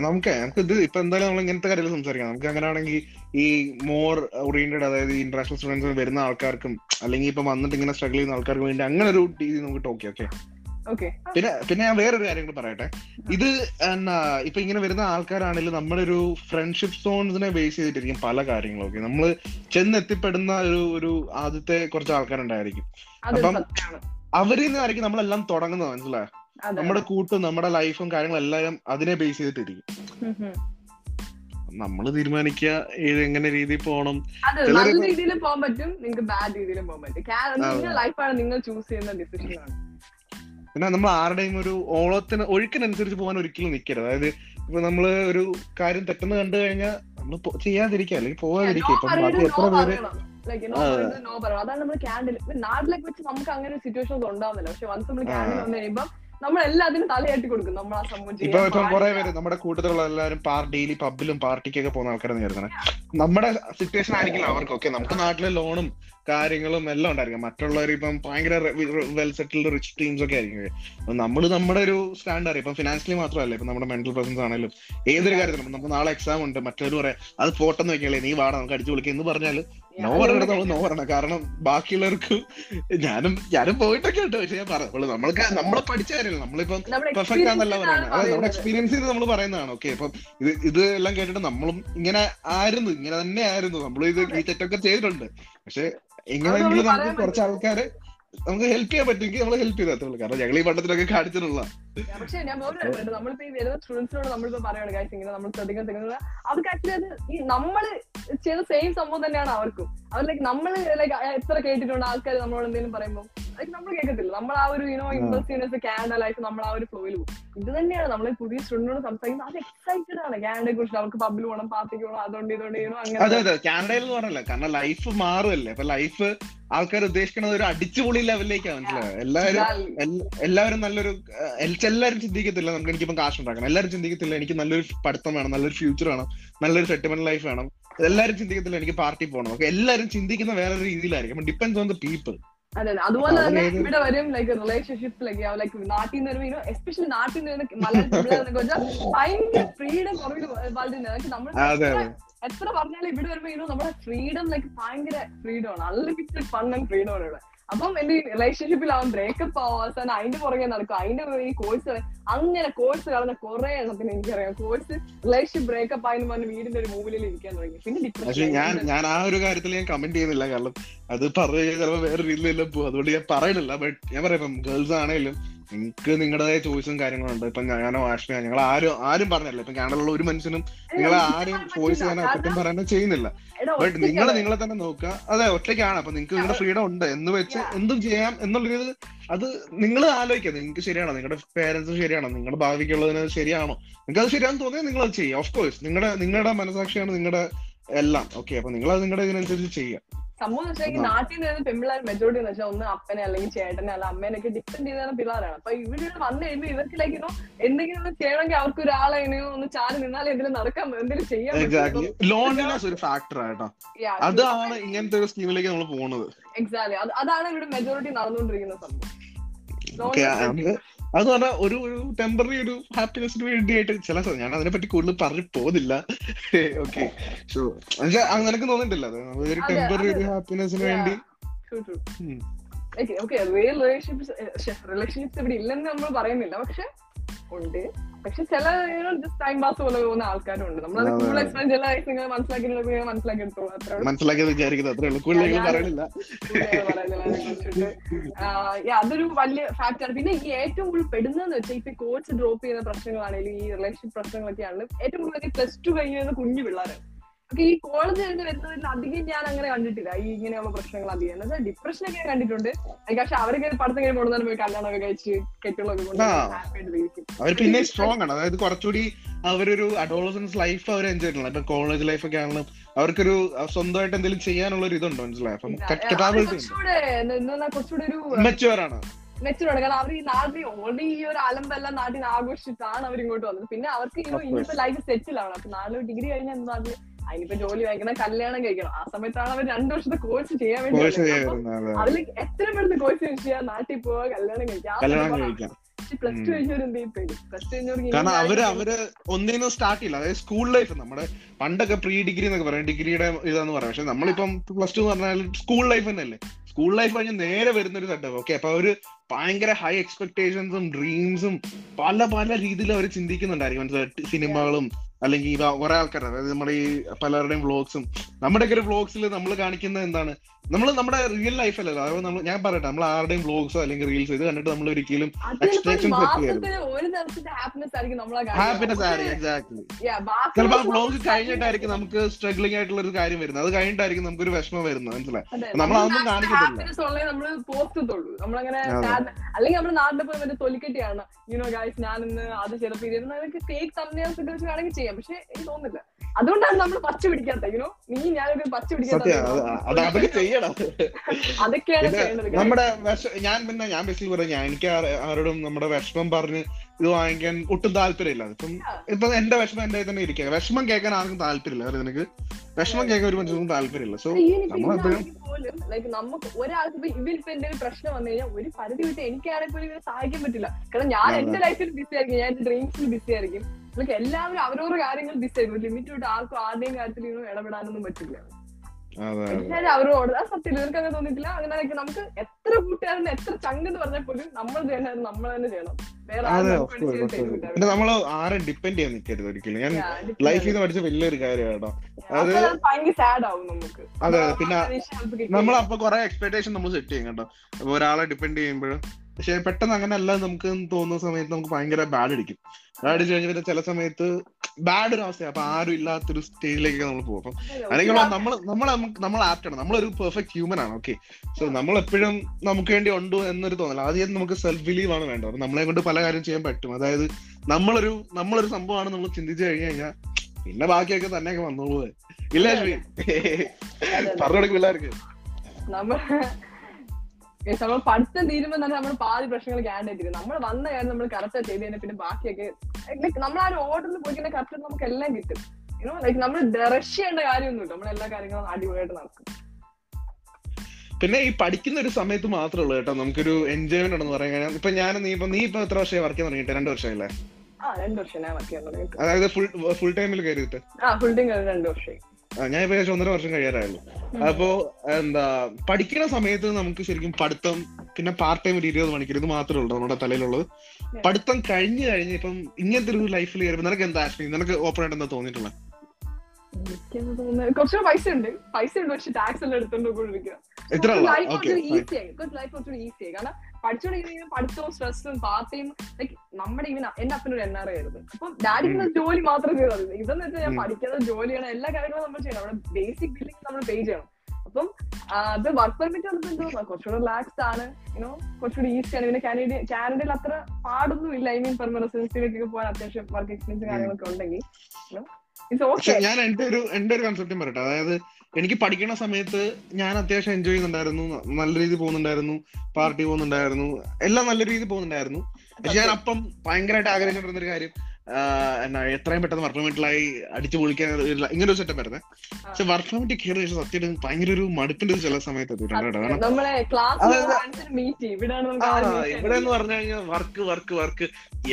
നമുക്ക് നമുക്ക് ഇത് ഇപ്പൊ എന്തായാലും നമ്മൾ ഇങ്ങനത്തെ കാര്യങ്ങൾ സംസാരിക്കാം നമുക്ക് അങ്ങനെ ആണെങ്കിൽ ഈ മോർ ഓറിയന്റഡ് അതായത് ഇന്റർനാഷണൽ സ്റ്റുഡൻസ് വരുന്ന ആൾക്കാർക്കും അല്ലെങ്കിൽ ഇപ്പൊ വന്നിട്ട് ഇങ്ങനെ സ്ട്രഗിൾ ചെയ്യുന്ന ആൾക്കാർക്ക് വേണ്ടി അങ്ങനെ ഒരു രീതി നമുക്ക് ടോക്കി ഓക്കെ ഓക്കെ പിന്നെ പിന്നെ ഞാൻ വേറൊരു കാര്യം കൂടെ പറയട്ടെ. ഇത് എന്നാ ഇപ്പൊ ഇങ്ങനെ വരുന്ന ആൾക്കാരാണെങ്കിലും നമ്മുടെ ഒരു ഫ്രണ്ട്ഷിപ്പ് സോൺസിനെ ബേസ് ചെയ്തിട്ടിരിക്കും പല കാര്യങ്ങളും ഒക്കെ നമ്മൾ ചെന്നെത്തിപ്പെടുന്ന ഒരു ഒരു ആദ്യത്തെ കുറച്ച് ആൾക്കാരുണ്ടായിരിക്കും. അപ്പം അവരിൽ നിന്നായിരിക്കും നമ്മളെല്ലാം തുടങ്ങുന്നത് മനസ്സിലായോ? നമ്മുടെ കൂട്ടും നമ്മുടെ ലൈഫും കാര്യങ്ങളെല്ലാം അതിനെ ബേസ് ചെയ്തിട്ടിരിക്കും. നമ്മൾ തീരുമാനിക്കുക ഏത് എങ്ങനെ രീതിയിൽ പോകണം നല്ല രീതിയിലും പോകാൻ പറ്റും നിങ്ങൾക്ക് ബാഡ് രീതിയിലും പോകാൻ പറ്റും. നിങ്ങളുടെ ലൈഫാണ് നിങ്ങൾ ചൂസ് ചെയ്യുന്ന ഡിസിഷൻ ആണ്. പിന്നെ നമ്മൾ ആരുടെയും ഒരു ഓളത്തിന് ഒഴുക്കിനനുസരിച്ച് പോകാൻ ഒരിക്കലും നിൽക്കരുത് അതായത് ഇപ്പൊ നമ്മൾ ഒരു കാര്യം തെറ്റെന്ന് കണ്ടു കഴിഞ്ഞാൽ നമ്മൾ ചെയ്യാതിരിക്കുക. അല്ലെങ്കിൽ പോകാതിരിക്കുക. ഇപ്പൊ ബാക്കി എത്ര പേര് അതാണ് നമ്മൾ ക്യാൻഡിൽ നാട്ടിലൊക്കെ വെച്ച് നമുക്ക് അങ്ങനെ സിറ്റുവേഷൻസ് ഉണ്ടാവുന്നില്ല. പക്ഷെ വൺസ് നമ്മൾ ക്യാൻഡിൽ വന്നു കഴിയുമ്പോൾ നമ്മൾ എല്ലാത്തിനും തലയാട്ടി കൊടുക്കും നമ്മൾ ആ സംഭവം ഇപ്പൊ കുറെ പേര് നമ്മുടെ കൂട്ടത്തിലുള്ള എല്ലാവരും ഡെയിലി പബ്ബിലും പാർട്ടിക്കൊക്കെ പോകുന്ന ആൾക്കാരെന്ന് കരുതണേ നമ്മുടെ സിറ്റുവേഷൻ ആയിരിക്കില്ല അവർക്ക്. ഓക്കെ നമുക്ക് നാട്ടിലെ ലോണും കാര്യങ്ങളും എല്ലാം ഉണ്ടായിരിക്കും. മറ്റുള്ളവർ ഇപ്പം ഭയങ്കര വെൽ സെറ്റിൽഡ് റിച്ച് ടീംസ് ഒക്കെ ആയിരിക്കും. നമ്മൾ നമ്മുടെ ഒരു സ്റ്റാൻഡേർഡ് ഇപ്പം ഫിനാൻഷ്യലി മാത്രമല്ല ഇപ്പൊ നമ്മുടെ മെന്റൽ പ്രസൻസ് ആണെങ്കിലും ഏതൊരു കാര്യത്തിലും നമുക്ക് നാളെ എക്സാം ഉണ്ട് മറ്റൊരു പറയാം അത് പോട്ടെന്ന് വെക്കല്ലേ നീ വാടാ നമുക്ക് അടിച്ചു വിളിക്കുക എന്ന് പറഞ്ഞാൽ നോ പറഞ്ഞിടത്ത് നമ്മൾ നോ പറയണം. കാരണം ബാക്കിയുള്ളവർക്ക് ഞാനും ഞാനും പോയിട്ടൊക്കെ ഉണ്ട് പക്ഷെ ഞാൻ പറഞ്ഞു നമ്മൾക്ക് നമ്മളെ പഠിച്ച കാര്യമല്ല. നമ്മളിപ്പം പെർഫെക്റ്റ് ആണെന്നല്ല പറയുന്നത്. അതെ നമ്മുടെ എക്സ്പീരിയൻസ് ചെയ്ത് നമ്മൾ പറയുന്നതാണ്. ഓക്കെ അപ്പം ഇത് ഇത് എല്ലാം കേട്ടിട്ട് നമ്മളും ഇങ്ങനെ ആയിരുന്നു. ഇങ്ങനെ തന്നെ ആയിരുന്നു. നമ്മൾ ഇത് ഈ തെറ്റൊക്കെ ചെയ്തിട്ടുണ്ട്. പക്ഷെ എങ്ങനെയെങ്കിലും നമുക്ക് കുറച്ച് ആൾക്കാരെ നമുക്ക് ഹെൽപ്പ് ചെയ്യാൻ പറ്റുമെങ്കിൽ നമ്മൾ ഹെൽപ്പ് ചെയ്തേ കാരണം ഞങ്ങൾ ഈ പണ്ടത്തിലൊക്കെ കാണിച്ചിട്ടുള്ള പക്ഷെ ഞാൻ വേറെ. നമ്മളിപ്പോ ഈ വരുന്ന സ്റ്റുഡൻസിനോട് നമ്മളിപ്പോ പറയാണ് കാര്യം ഇങ്ങനെ നമ്മൾ ശ്രദ്ധിക്കാൻ ശ്രദ്ധിക്കുന്നത് അവർക്ക് ആക്ച്വലി അത് ഈ നമ്മൾ ചെയ്ത സെയിം സംഭവം തന്നെയാണ് അവർക്കും. അവർ ലൈക്ക് നമ്മൾ ലൈക്ക് എത്ര കേട്ടിട്ടുണ്ട് ആൾക്കാർ നമ്മളോട് എന്തെങ്കിലും പറയുമ്പോൾ ലൈക്ക് നമ്മൾ കേൾക്കത്തില്ല നമ്മൾ ആ ഒരു യുനോ ഇമ്പൾസീവ്നെസ് ലൈഫ് നമ്മൾ ആ ഒരു ഫ്ലോയിൽ പോകും. ഇത് തന്നെയാണ് നമ്മൾ പുതിയ സ്റ്റുഡന്റിനോട് സംസാരിക്കുന്നത് അത് എക്സൈറ്റഡ് ആണ്. കാനഡയെ കുറിച്ച് അവർക്ക് പബ്ബിൽ പോകണം പാർട്ടിക്ക് പോകണം അതുകൊണ്ട് ഇതുകൊണ്ട് ചെയ്യണം അതെ അങ്ങനെ അതെ കാനഡയിൽ എന്ന് പറഞ്ഞല്ല. കാരണം ലൈഫ് മാറുമല്ലേ അപ്പൊ ലൈഫ് ആൾക്കാർ ഉദ്ദേശിക്കുന്നത് ഒരു അടിച്ചുപൊളി ലെവലിലേക്കാണ് മനസ്സിലായത് എല്ലാവരും എല്ലാവരും നല്ലൊരു എല്ലാവരും ചിന്തിക്കത്തില്ല നമുക്ക് എനിക്കിപ്പം കാശ് ഉണ്ടാക്കണം. എല്ലാവരും ചിന്തിക്കത്തില്ല എനിക്ക് നല്ലൊരു പഠിത്തം വേണം നല്ലൊരു ഫ്യൂച്ചർ വേണം നല്ലൊരു സെറ്റിൽമെന്റ് ലൈഫ് വേണം. എല്ലാവരും ചിന്തിക്കത്തില്ല എനിക്ക് പാർട്ടി പോകണം ഓക്കെ എല്ലാവരും ചിന്തിക്കുന്ന വേറൊരു രീതിയിലായിരിക്കും. ഡിപ്പെൻസ് ഓൺ ദ പീപ്പിൾ അതെ അതെ. അതുപോലെ തന്നെ ഇവിടെ വരും ലൈക്ക് റിലേഷൻഷിപ്പ് ലൈക്ക് ലൈക്ക് നാട്ടിൽ നിന്ന് വരുമ്പോൾ എസ്പെഷ്യലി നാട്ടിൽ നിന്ന് ഭയങ്കര ഫ്രീഡം കുറവിൽ നമ്മൾ എത്ര- പറഞ്ഞാലും ഇവിടെ വരുമ്പോ നമ്മുടെ ഫ്രീഡം ലൈക്ക് ഭയങ്കര ഫ്രീഡം ആണ്. അൺലിമിറ്റഡ് ഫൺ ആൻഡ് ഫ്രീഡം ആണ് ഇവിടെ. അപ്പം എന്റെ റിലേഷൻഷിപ്പിൽ അവൻ ബ്രേക്കപ്പ് ആവും. അവസാനം അതിന്റെ പുറകെ നടക്കും. അതിന്റെ പുറകെ ഈ കോഴ്സ് അങ്ങനെ കോഴ്സ് കളഞ്ഞ കുറെ എണ്ണത്തിന് എനിക്കറിയാം. കോഴ്സ് റിലേഷൻഷിപ്പ് ബ്രേക്കപ്പ് ആയെന്ന് പറഞ്ഞ് വീടിന്റെ ഒരു മൂവിലിൽ ഇരിക്കാൻ തുടങ്ങി. പിന്നെ ഡിപ്രഷൻ ഞാൻ ഞാൻ ആ ഒരു കാര്യത്തിൽ ഞാൻ കമന്റ് ചെയ്യുന്നില്ല. കാരണം അത് പറയുക കഴിഞ്ഞാൽ ചിലപ്പോൾ വേറെ രീതിയിലെല്ലാം പോകും. അതുകൊണ്ട് ഞാൻ പറയുന്നില്ല ബട്ട് ഞാൻ പറയാം ഗേൾസ് ആണെങ്കിലും നിങ്ങൾക്ക് നിങ്ങളുടെ ചോയ്സും കാര്യങ്ങളുണ്ട് ഇപ്പൊ ഞാനോ ആഷ്മിയോ ഞങ്ങൾ ആരും ആരും പറഞ്ഞല്ലോ. ഇപ്പൊ കാനഡയിലുള്ള ഒരു മനുഷ്യനും നിങ്ങളെ ആരും ഫോഴ്സ് ചെയ്യാനോ കുറ്റം പറയാനോ ചെയ്യുന്നില്ല. ബട്ട് നിങ്ങൾ നിങ്ങളെ തന്നെ നോക്കുക. അതെ ഒറ്റയ്ക്കാണ്. അപ്പൊ നിങ്ങൾക്ക് നിങ്ങളുടെ ഫ്രീഡം ഉണ്ട്. എന്ന് വെച്ച് എന്തും ചെയ്യാം എന്നുള്ളത് അത് നിങ്ങൾ ആലോചിക്കുക. നിങ്ങൾക്ക് ശരിയാണോ? നിങ്ങളുടെ പേരൻസ് ശരിയാണോ? നിങ്ങളുടെ ഭാവിക്കുള്ളതിന് ശരിയാണോ? നിങ്ങൾക്ക് അത് ശരിയാണെന്ന് തോന്നിയാൽ നിങ്ങൾ അത് ചെയ്യുക. ഓഫ് കോഴ്സ് നിങ്ങളുടെ നിങ്ങളുടെ മനസാക്ഷിയാണ് നിങ്ങളുടെ എല്ലാം. ഓക്കെ അപ്പൊ നിങ്ങൾ അത് നിങ്ങളുടെ ഇതിനനുസരിച്ച് ചെയ്യുക. സംഭവം എന്ന് വെച്ചാൽ നാട്ടിൽ നിന്ന് പെൺപിള്ളേർ മെജോറിറ്റി എന്ന് വെച്ചാൽ ഒന്ന് അപ്പനെ അല്ലെങ്കിൽ ചേട്ടനെ അല്ല അമ്മേനൊക്കെ ഡിപ്പെൻഡ് ചെയ്താണ് പിള്ളേരാണ്. അപ്പൊ ഇവിടെ വന്നു കഴിയുമ്പോൾ ഇവർക്ക് ലൈക്ക് ഇനോ എന്തെങ്കിലും ഒന്ന് ചെയ്യണമെങ്കിൽ അവർക്ക് ഒരാളെ ഒന്ന് ചാരി നിന്നാൽ എന്തെങ്കിലും നടക്കാൻ എന്തെങ്കിലും ചെയ്യാൻ എക്സാക്ട്ലി ലോൺലിനെസ് ഒരു ഫാക്ടർ ആട്ടോ അതാണ് ഇങ്ങനത്തെ ഒരു സ്കീമിലേക്ക് നമ്മൾ പോകുന്നത് എക്സാക്ട് അതാണ് ഇവിടെ മെജോറിറ്റി നടന്നുകൊണ്ടിരിക്കുന്ന സംഭവം. അത് പറഞ്ഞാൽ ഒരു ഒരു ടെമ്പററി ഒരു ഹാപ്പിനെസിന് വേണ്ടിയായിട്ട് ചില സമയം ഞാൻ അതിനെ പറ്റി കൂടുതൽ പറഞ്ഞു പോകുന്നില്ല ഓക്കെ സോ നിനക്ക് തോന്നിട്ടില്ല ഒരു ടെമ്പററി ഒരു ഹാപ്പിനെസിന് വേണ്ടി? റിലേഷൻഷിപ്സ് relationships, relationships ഇവിടെ ഇല്ലെന്ന് നമ്മൾ പറയുന്നില്ല. പക്ഷെ ഉണ്ട്. പക്ഷെ ചില ജസ്റ്റ് ടൈം പാസ് പോലെ പോകുന്ന ആൾക്കാരുണ്ട്. നമ്മൾ കൂടുതൽ. എക്സ്പ്ലെയിൻ ചില നിങ്ങൾ മനസ്സിലാക്കി മനസ്സിലാക്കി എടുത്തോളൂ അത്രേ ഉള്ളൂ. മനസ്സിലാക്കിയത് വിചാരിക്കുന്നത് അത്രേ ഉള്ളൂ. കൂടുതൽ പറയണില്ല വലിയ ഫാക്ടറാണ് പിന്നെ ഈ ഏറ്റവും കൂടുതൽ പെടുന്നതെന്ന് വെച്ചാൽ ഇപ്പൊ കോച്ച് ഡ്രോപ്പ് ചെയ്യുന്ന പ്രശ്നങ്ങളാണെങ്കിലും ഈ റിലേഷൻഷിപ്പ് പ്രശ്നങ്ങളൊക്കെയാണ് ഏറ്റവും കൂടുതൽ പ്ലസ് ടു കഴിഞ്ഞ് കുഞ്ഞു പിള്ളേരാണ്. ഓക്കെ ഈ കോളേജ് കഴിഞ്ഞ് വരുന്നതിൽ അധികം ഞാൻ അങ്ങനെ കണ്ടിട്ടില്ല. ഈ ഇങ്ങനെയുള്ള പ്രശ്നങ്ങൾ അധികം. എന്ന് വെച്ചാൽ ഡിപ്രഷൻ ഒക്കെ കണ്ടിട്ടുണ്ട്. പക്ഷെ അവരൊക്കെ പഠിത്തം കഴിഞ്ഞ് പോകുന്നതിന് പോയി കല്യാണമൊക്കെ കഴിച്ച് കെട്ടുകളൊക്കെ കൊണ്ട് അവർ പിന്നെ സ്ട്രോങ് ആണ്. അതായത് കുറച്ചുകൂടി അവരൊരു അഡോളസൻസ് ലൈഫ് അവർ എൻജോയ് ചെയ്തിട്ടുണ്ട് ഇപ്പൊ കോളേജ് ലൈഫ് ഒക്കെ ആണെങ്കിലും അവർക്കൊരു സ്വന്തമായിട്ട് എന്തെങ്കിലും ചെയ്യാനുള്ള ഒരു ഇതുണ്ടോ മനസ്സിലായി? അപ്പം കുറച്ചുകൂടെ ഒരു മെച്ചുവർ ആണ്. മെച്ചൂർഡ് കാരണം അവർ ഈ നാട്ടിൽ ഓൾറെഡി ഈ ഒരു അലമ്പെല്ലാം നാട്ടിൽ നിന്ന് ആഘോഷിച്ചിട്ടാണ് അവർ ഇങ്ങോട്ട് വന്നത്. പിന്നെ അവർക്ക്. ഇനിയിപ്പോ ലൈഫ് സെറ്റിലാണ് അപ്പൊ നാല് ഡിഗ്രി കഴിഞ്ഞാൽ എന്താ അതിനിപ്പോ ജോലി വാങ്ങിക്കണം കല്യാണം കഴിക്കണം. ആ സമയത്താണ് അവർ രണ്ടു വർഷത്തെ കോഴ്സ് ചെയ്യാൻ വേണ്ടി അതിൽ എത്ര പേർക്ക് കോഴ്സ് ചെയ്യാൻ നാട്ടിൽ പോവാ കല്യാണം കഴിക്കാം. പ്ലസ് ടു കാരണം അവർ അവർ ഒന്നിനും സ്റ്റാർട്ട് ചെയ്യില്ല. അതായത് സ്കൂൾ ലൈഫ് നമ്മുടെ പണ്ടൊക്കെ പ്രീ ഡിഗ്രി എന്നൊക്കെ പറയാം. ഡിഗ്രിയുടെ ഇതാന്ന് പറയാം. പക്ഷെ നമ്മളിപ്പം പ്ലസ് ടു എന്ന് പറഞ്ഞാൽ സ്കൂൾ ലൈഫ് തന്നെയല്ലേ. സ്കൂൾ ലൈഫ് കഴിഞ്ഞ് നേരെ വരുന്ന ഒരു സെറ്റപ്പ് ഓക്കെ അപ്പൊ അവർ ഭയങ്കര ഹൈ എക്സ്പെക്ടേഷൻസും ഡ്രീംസും പല പല രീതിയിൽ അവർ ചിന്തിക്കുന്നുണ്ടായിരിക്കും. മനസ്സിലായി സിനിമകളും അല്ലെങ്കിൽ കുറെ ആൾക്കാർ അതായത് നമ്മുടെ ഈ പലരുടെയും വ്ളോഗ്സും നമ്മുടെയൊക്കെ ഒരു വ്ളോഗ്സിൽ നമ്മൾ കാണിക്കുന്നത് എന്താണ്? നമ്മൾ നമ്മുടെ റിയൽ ലൈഫല്ലല്ലോ അതായത് നമ്മൾ ഞാൻ പറയട്ടെ നമ്മൾ ആരുടെയും ബ്ലോഗ്സോ അല്ലെങ്കിൽ റീൽസോ ഇത് കണ്ടിട്ട് നമ്മൾ ഒരിക്കലും ദിവസത്തെ ഹാപ്പിനെസ് ആയിരിക്കും എക്സാക്ട്ലി ചിലപ്പോ ആ വ്ളോഗ് കഴിഞ്ഞിട്ടായിരിക്കും നമുക്ക് സ്ട്രഗ്ലിംഗ് ആയിട്ടുള്ള ഒരു കാര്യം വരുന്നത്. അത് കഴിഞ്ഞിട്ടായിരിക്കും നമുക്ക് ഒരു വിഷമം വരുന്നത്. മനസ്സിലായി? നമ്മൾ അതൊന്നും കാണിക്കത്തില്ല. അല്ലെങ്കിൽ നമ്മുടെ നാട്ടിൽ പോയി മറ്റേ തൊലിക്കെട്ടിയാണ്. യുനോ ഞാൻ ഇന്ന് അത് ചെയ്തപ്പോ ഇരുന്ന് അതൊക്കെ ഫേക്ക് തമ്മിൽ ഒക്കെ വെച്ച് വേണമെങ്കിൽ ചെയ്യാം. പക്ഷെ എനിക്ക് തോന്നുന്നില്ല. അതുകൊണ്ടാണ് നമ്മൾ പച്ച പിടിക്കാത്ത യുനോ നീ ഞാനൊക്കെ പച്ച അത് അതൊക്കെ പിടിക്കാത്ത ചെയ്യണം. അതൊക്കെയാണ് നമ്മുടെ ഞാൻ പിന്നെ ഞാൻ ബേസിക്കലി പറയാം ഞാൻ എനിക്ക് ആരോടും നമ്മുടെ വിഷമം പറഞ്ഞ് ഇത് വാങ്ങിക്കാൻ ഒട്ടും താല്പര്യമില്ല. ഇപ്പം ഇപ്പൊ എന്റെ വിഷമം എന്റെ തന്നെ ഇരിക്കുക. വിഷമം കേൾക്കാൻ ആർക്കും താല്പര്യമില്ല. അതായത് നിനക്ക്? വിഷമം കേൾക്കാൻ ഒരു മനുഷ്യർക്കും താല്പര്യമില്ല. സോ നമ്മളെപ്പോഴും ലൈക്ക് നമുക്ക് ഒരാൾക്ക് ഇപ്പൊ ഇവരിപ്പോ എന്തെങ്കിലും പ്രശ്നം വന്നു കഴിഞ്ഞാൽ ഒരു പരിധി വിട്ട് എനിക്കാണെങ്കിൽ പോലും ഇവരെ സഹായിക്കാൻ പറ്റില്ല. കാരണം ഞാൻ എന്റെ ലൈഫിൽ ബിസി ആയിരിക്കും. ഞാൻ ഡ്രീംസിൽ ബിസി ആയിരിക്കും. ലൈക്ക് എല്ലാവരും അവരോട് കാര്യങ്ങൾ ഡിസൈഡ് ആയിരിക്കും ലിമിറ്റ് വിട്ട് ആർക്കും ആരുടെയും കാര്യത്തിൽ ഇടപെടാനൊന്നും പറ്റില്ല. എല്ലാവരും അവരോട് ആ സത്യം ഇവർക്ക് അങ്ങനെ തോന്നിയിട്ടില്ല. അങ്ങനെ നമുക്ക് എത്ര കൂട്ടുകാരെന്ന് എത്ര ചങ്ക് എന്ന് പറഞ്ഞാൽ പോലും നമ്മൾ ചെയ്യണം നമ്മൾ തന്നെ ചെയ്യണം. വേറെ നമ്മൾ ആരും ഡിപ്പെൻഡ് ചെയ്യാൻ നിൽക്കരുത് ഒരിക്കലും. ഞാൻ ലൈഫിൽ നിന്ന് പഠിച്ച വലിയൊരു കാര്യമാണ് അത് അതെ, പിന്നെ നമ്മൾ അപ്പൊ കുറെ എക്സ്പെക്ടേഷൻ നമ്മൾ സെറ്റ് ചെയ്യും കേട്ടോ. അപ്പൊ ഒരാളെ ഡിപ്പെൻഡ് ചെയ്യുമ്പോഴും പക്ഷെ പെട്ടെന്ന് അങ്ങനെ അല്ല നമുക്ക് തോന്നുന്ന സമയത്ത് നമുക്ക് ഭയങ്കര ബാഡ് അടിക്കും. ബാഡ് അടിച്ചു കഴിഞ്ഞാൽ പിന്നെ ചില സമയത്ത് ബാഡ് ഒരു അവസ്ഥയാണ് അപ്പൊ ആരും ഇല്ലാത്തൊരു സ്റ്റേജിലേക്ക് നമ്മൾ പോകും. അപ്പം അല്ലെങ്കിൽ നമ്മൾ നമ്മൾ നമ്മൾ ആപ്റ്റാണ് നമ്മളൊരു പെർഫെക്റ്റ് ഹ്യൂമൻ ആണ്. ഓക്കെ സോ നമ്മൾ എപ്പോഴും നമുക്ക് വേണ്ടി ഉണ്ട് എന്നൊരു തോന്നല. ആദ്യം നമുക്ക് സെൽഫ് ബിലീവ് ആണ് വേണ്ടത്. അപ്പൊ നമ്മളെ കൊണ്ട് പല കാര്യം ചെയ്യാൻ പറ്റും. അതായത് നമ്മളൊരു നമ്മളൊരു സംഭവമാണ് നമ്മൾ ചിന്തിച്ചു കഴിഞ്ഞു കഴിഞ്ഞാൽ പിന്നെ ബാക്കിയൊക്കെ തന്നെയൊക്കെ വന്നോളൂ. ഇല്ല പറഞ്ഞു കൊടുക്കും പിള്ളേർക്ക്. നമ്മൾ നമ്മൾ പഠിത്തം തീരുമ്പോൾ തന്നെ നമ്മൾ പാതി പ്രശ്നങ്ങൾ ക്യാൻഡായിട്ടിരിക്കും നമ്മൾ വന്ന കാര്യം നമ്മൾ കറക്റ്റ് ചെയ്ത് കഴിഞ്ഞാൽ പിന്നെ ബാക്കിയൊക്കെ ലൈക്ക് നമ്മൾ ആ ഒരു ഓർഡറിൽ പോയി കഴിഞ്ഞാൽ കറക്റ്റ് നമുക്ക് എല്ലാം കിട്ടും. ലൈക്ക് നമ്മൾ റഷ് ചെയ്യേണ്ട കാര്യമൊന്നുമില്ല. നമ്മൾ എല്ലാ കാര്യങ്ങളും അടിപൊളിയായിട്ട് നടക്കും. പിന്നെ ഈ പഠിക്കുന്ന ഒരു സമയത്ത് മാത്രമേ ഉള്ളൂ കേട്ടോ. നമുക്കൊരു എൻജോയ്മെന്റ് ഉണ്ടെന്ന് പറയാൻ കഴിഞ്ഞാൽ ഇപ്പൊ ഞാൻ നീ ഇപ്പൊ നീ ഇപ്പൊ എത്ര വർഷമായി വർക്ക് ചെയ്യാൻ തുടങ്ങിയിട്ട്? രണ്ട് വർഷമല്ലേ ആ രണ്ട് വർഷം ഞാൻ വർക്ക് ചെയ്യാൻ തുടങ്ങിയിട്ട് അതായത് ഫുൾ ഫുൾ ടൈമിൽ കയറിയിട്ട്? ആ ഫുൾ ടൈം രണ്ട് വർഷമായി. ഞാൻ ഇപ്പൊ ഏകദേശം ഒന്നര വർഷം കഴിയാറായുള്ളൂ അപ്പോ എന്താ പഠിക്കുന്ന സമയത്ത് നമുക്ക് ശരിക്കും പഠിത്തം പിന്നെ പാർട്ട് ടൈം ഒരു ഇരുപത് മണിക്കൂർ ഇത് മാത്രമേ ഉള്ളൂ നമ്മുടെ തലയിലുള്ളത്. പഠിത്തം കഴിഞ്ഞു കഴിഞ്ഞ് ഇപ്പം ഇങ്ങനത്തെ ഒരു ലൈഫിൽ കയറുമ്പോൾ നിനക്ക് എന്താ ആഷ്മി നിനക്ക് ഓപ്പൺ ആയിട്ട് എന്താ തോന്നിയിട്ടുള്ളത്? കുറച്ചുകൂടെ പൈസ ഉണ്ട്. പൈസ ഉണ്ട് പക്ഷെ ടാക്സ് എല്ലാം എടുത്തോണ്ട് കൊണ്ടിരിക്കുക ലൈഫ് കുറച്ചുകൂടി ഈസി ആയി. കാരണം പഠിച്ചോണ്ടിരിക്കുന്ന പഠിത്തവും സ്ട്രെസ്സും പാർട്ടിയും ലൈക്ക് നമ്മുടെ ഇവൻ എന്റെ അപ്പനൊരു എൻ ആർ ആയിരുന്നു. അപ്പം ഡാഡിക്ക് ജോലി മാത്രം ചെയ്താൽ മതി. ഇതെന്ന് വെച്ചാൽ ഞാൻ പഠിക്കുന്നത് ജോലിയാണ് എല്ലാ കാര്യങ്ങളും നമ്മൾ ചെയ്യണം. നമ്മുടെ ബേസിക് ബില്ലിംഗ് നമ്മൾ പേ ചെയ്യണം. അപ്പം അത് വർക്ക് പെർമിറ്റ് ഒന്നും എന്തോ കുറച്ചുകൂടെ റിലാക്സ് ആണ്. യുനോ കുറച്ചുകൂടി ഈസി ആണ്. പിന്നെ കാനഡ കാനഡയിൽ അത്ര പാടൊന്നും ഇല്ല. ഐ മീൻ പെർമ റെസിഡൻസിയിലേക്ക് പോകാൻ അത്യാവശ്യം വർക്ക് എക്സ്പീരിയൻസ് കാര്യങ്ങളൊക്കെ ഉണ്ടെങ്കിൽ. ഞാൻ എന്റെ ഒരു എന്റെ ഒരു കൺസെപ്റ്റും പറയട്ടെ. അതായത് എനിക്ക് പഠിക്കുന്ന സമയത്ത് ഞാൻ അത്യാവശ്യം എൻജോയ് ചെയ്യുന്നുണ്ടായിരുന്നു നല്ല രീതിയിൽ പോകുന്നുണ്ടായിരുന്നു. പാർട്ടി പോകുന്നുണ്ടായിരുന്നു. എല്ലാം നല്ല രീതിയിൽ പോകുന്നുണ്ടായിരുന്നു. പക്ഷെ ഞാൻ അപ്പം ഭയങ്കരമായിട്ട് ആഗ്രഹിച്ചിരുന്ന ഒരു കാര്യം എന്നാ എത്രയും പെട്ടെന്ന് വർക്ക് പെർമിറ്റിലായി അടിച്ചു പൊളിക്കാൻ ഇങ്ങനൊരു ഇങ്ങനെ ഒരു സെറ്റപ്പ് ആയിരുന്നേ. പക്ഷെ വർക്ക് പെർമിറ്റ് കയറിയ ശേഷം സത്യം ഭയങ്കര ഒരു മടുപ്പിന്റെ ചില സമയത്ത് ഇവിടെ എന്ന് പറഞ്ഞു കഴിഞ്ഞാൽ വർക്ക് വർക്ക് വർക്ക്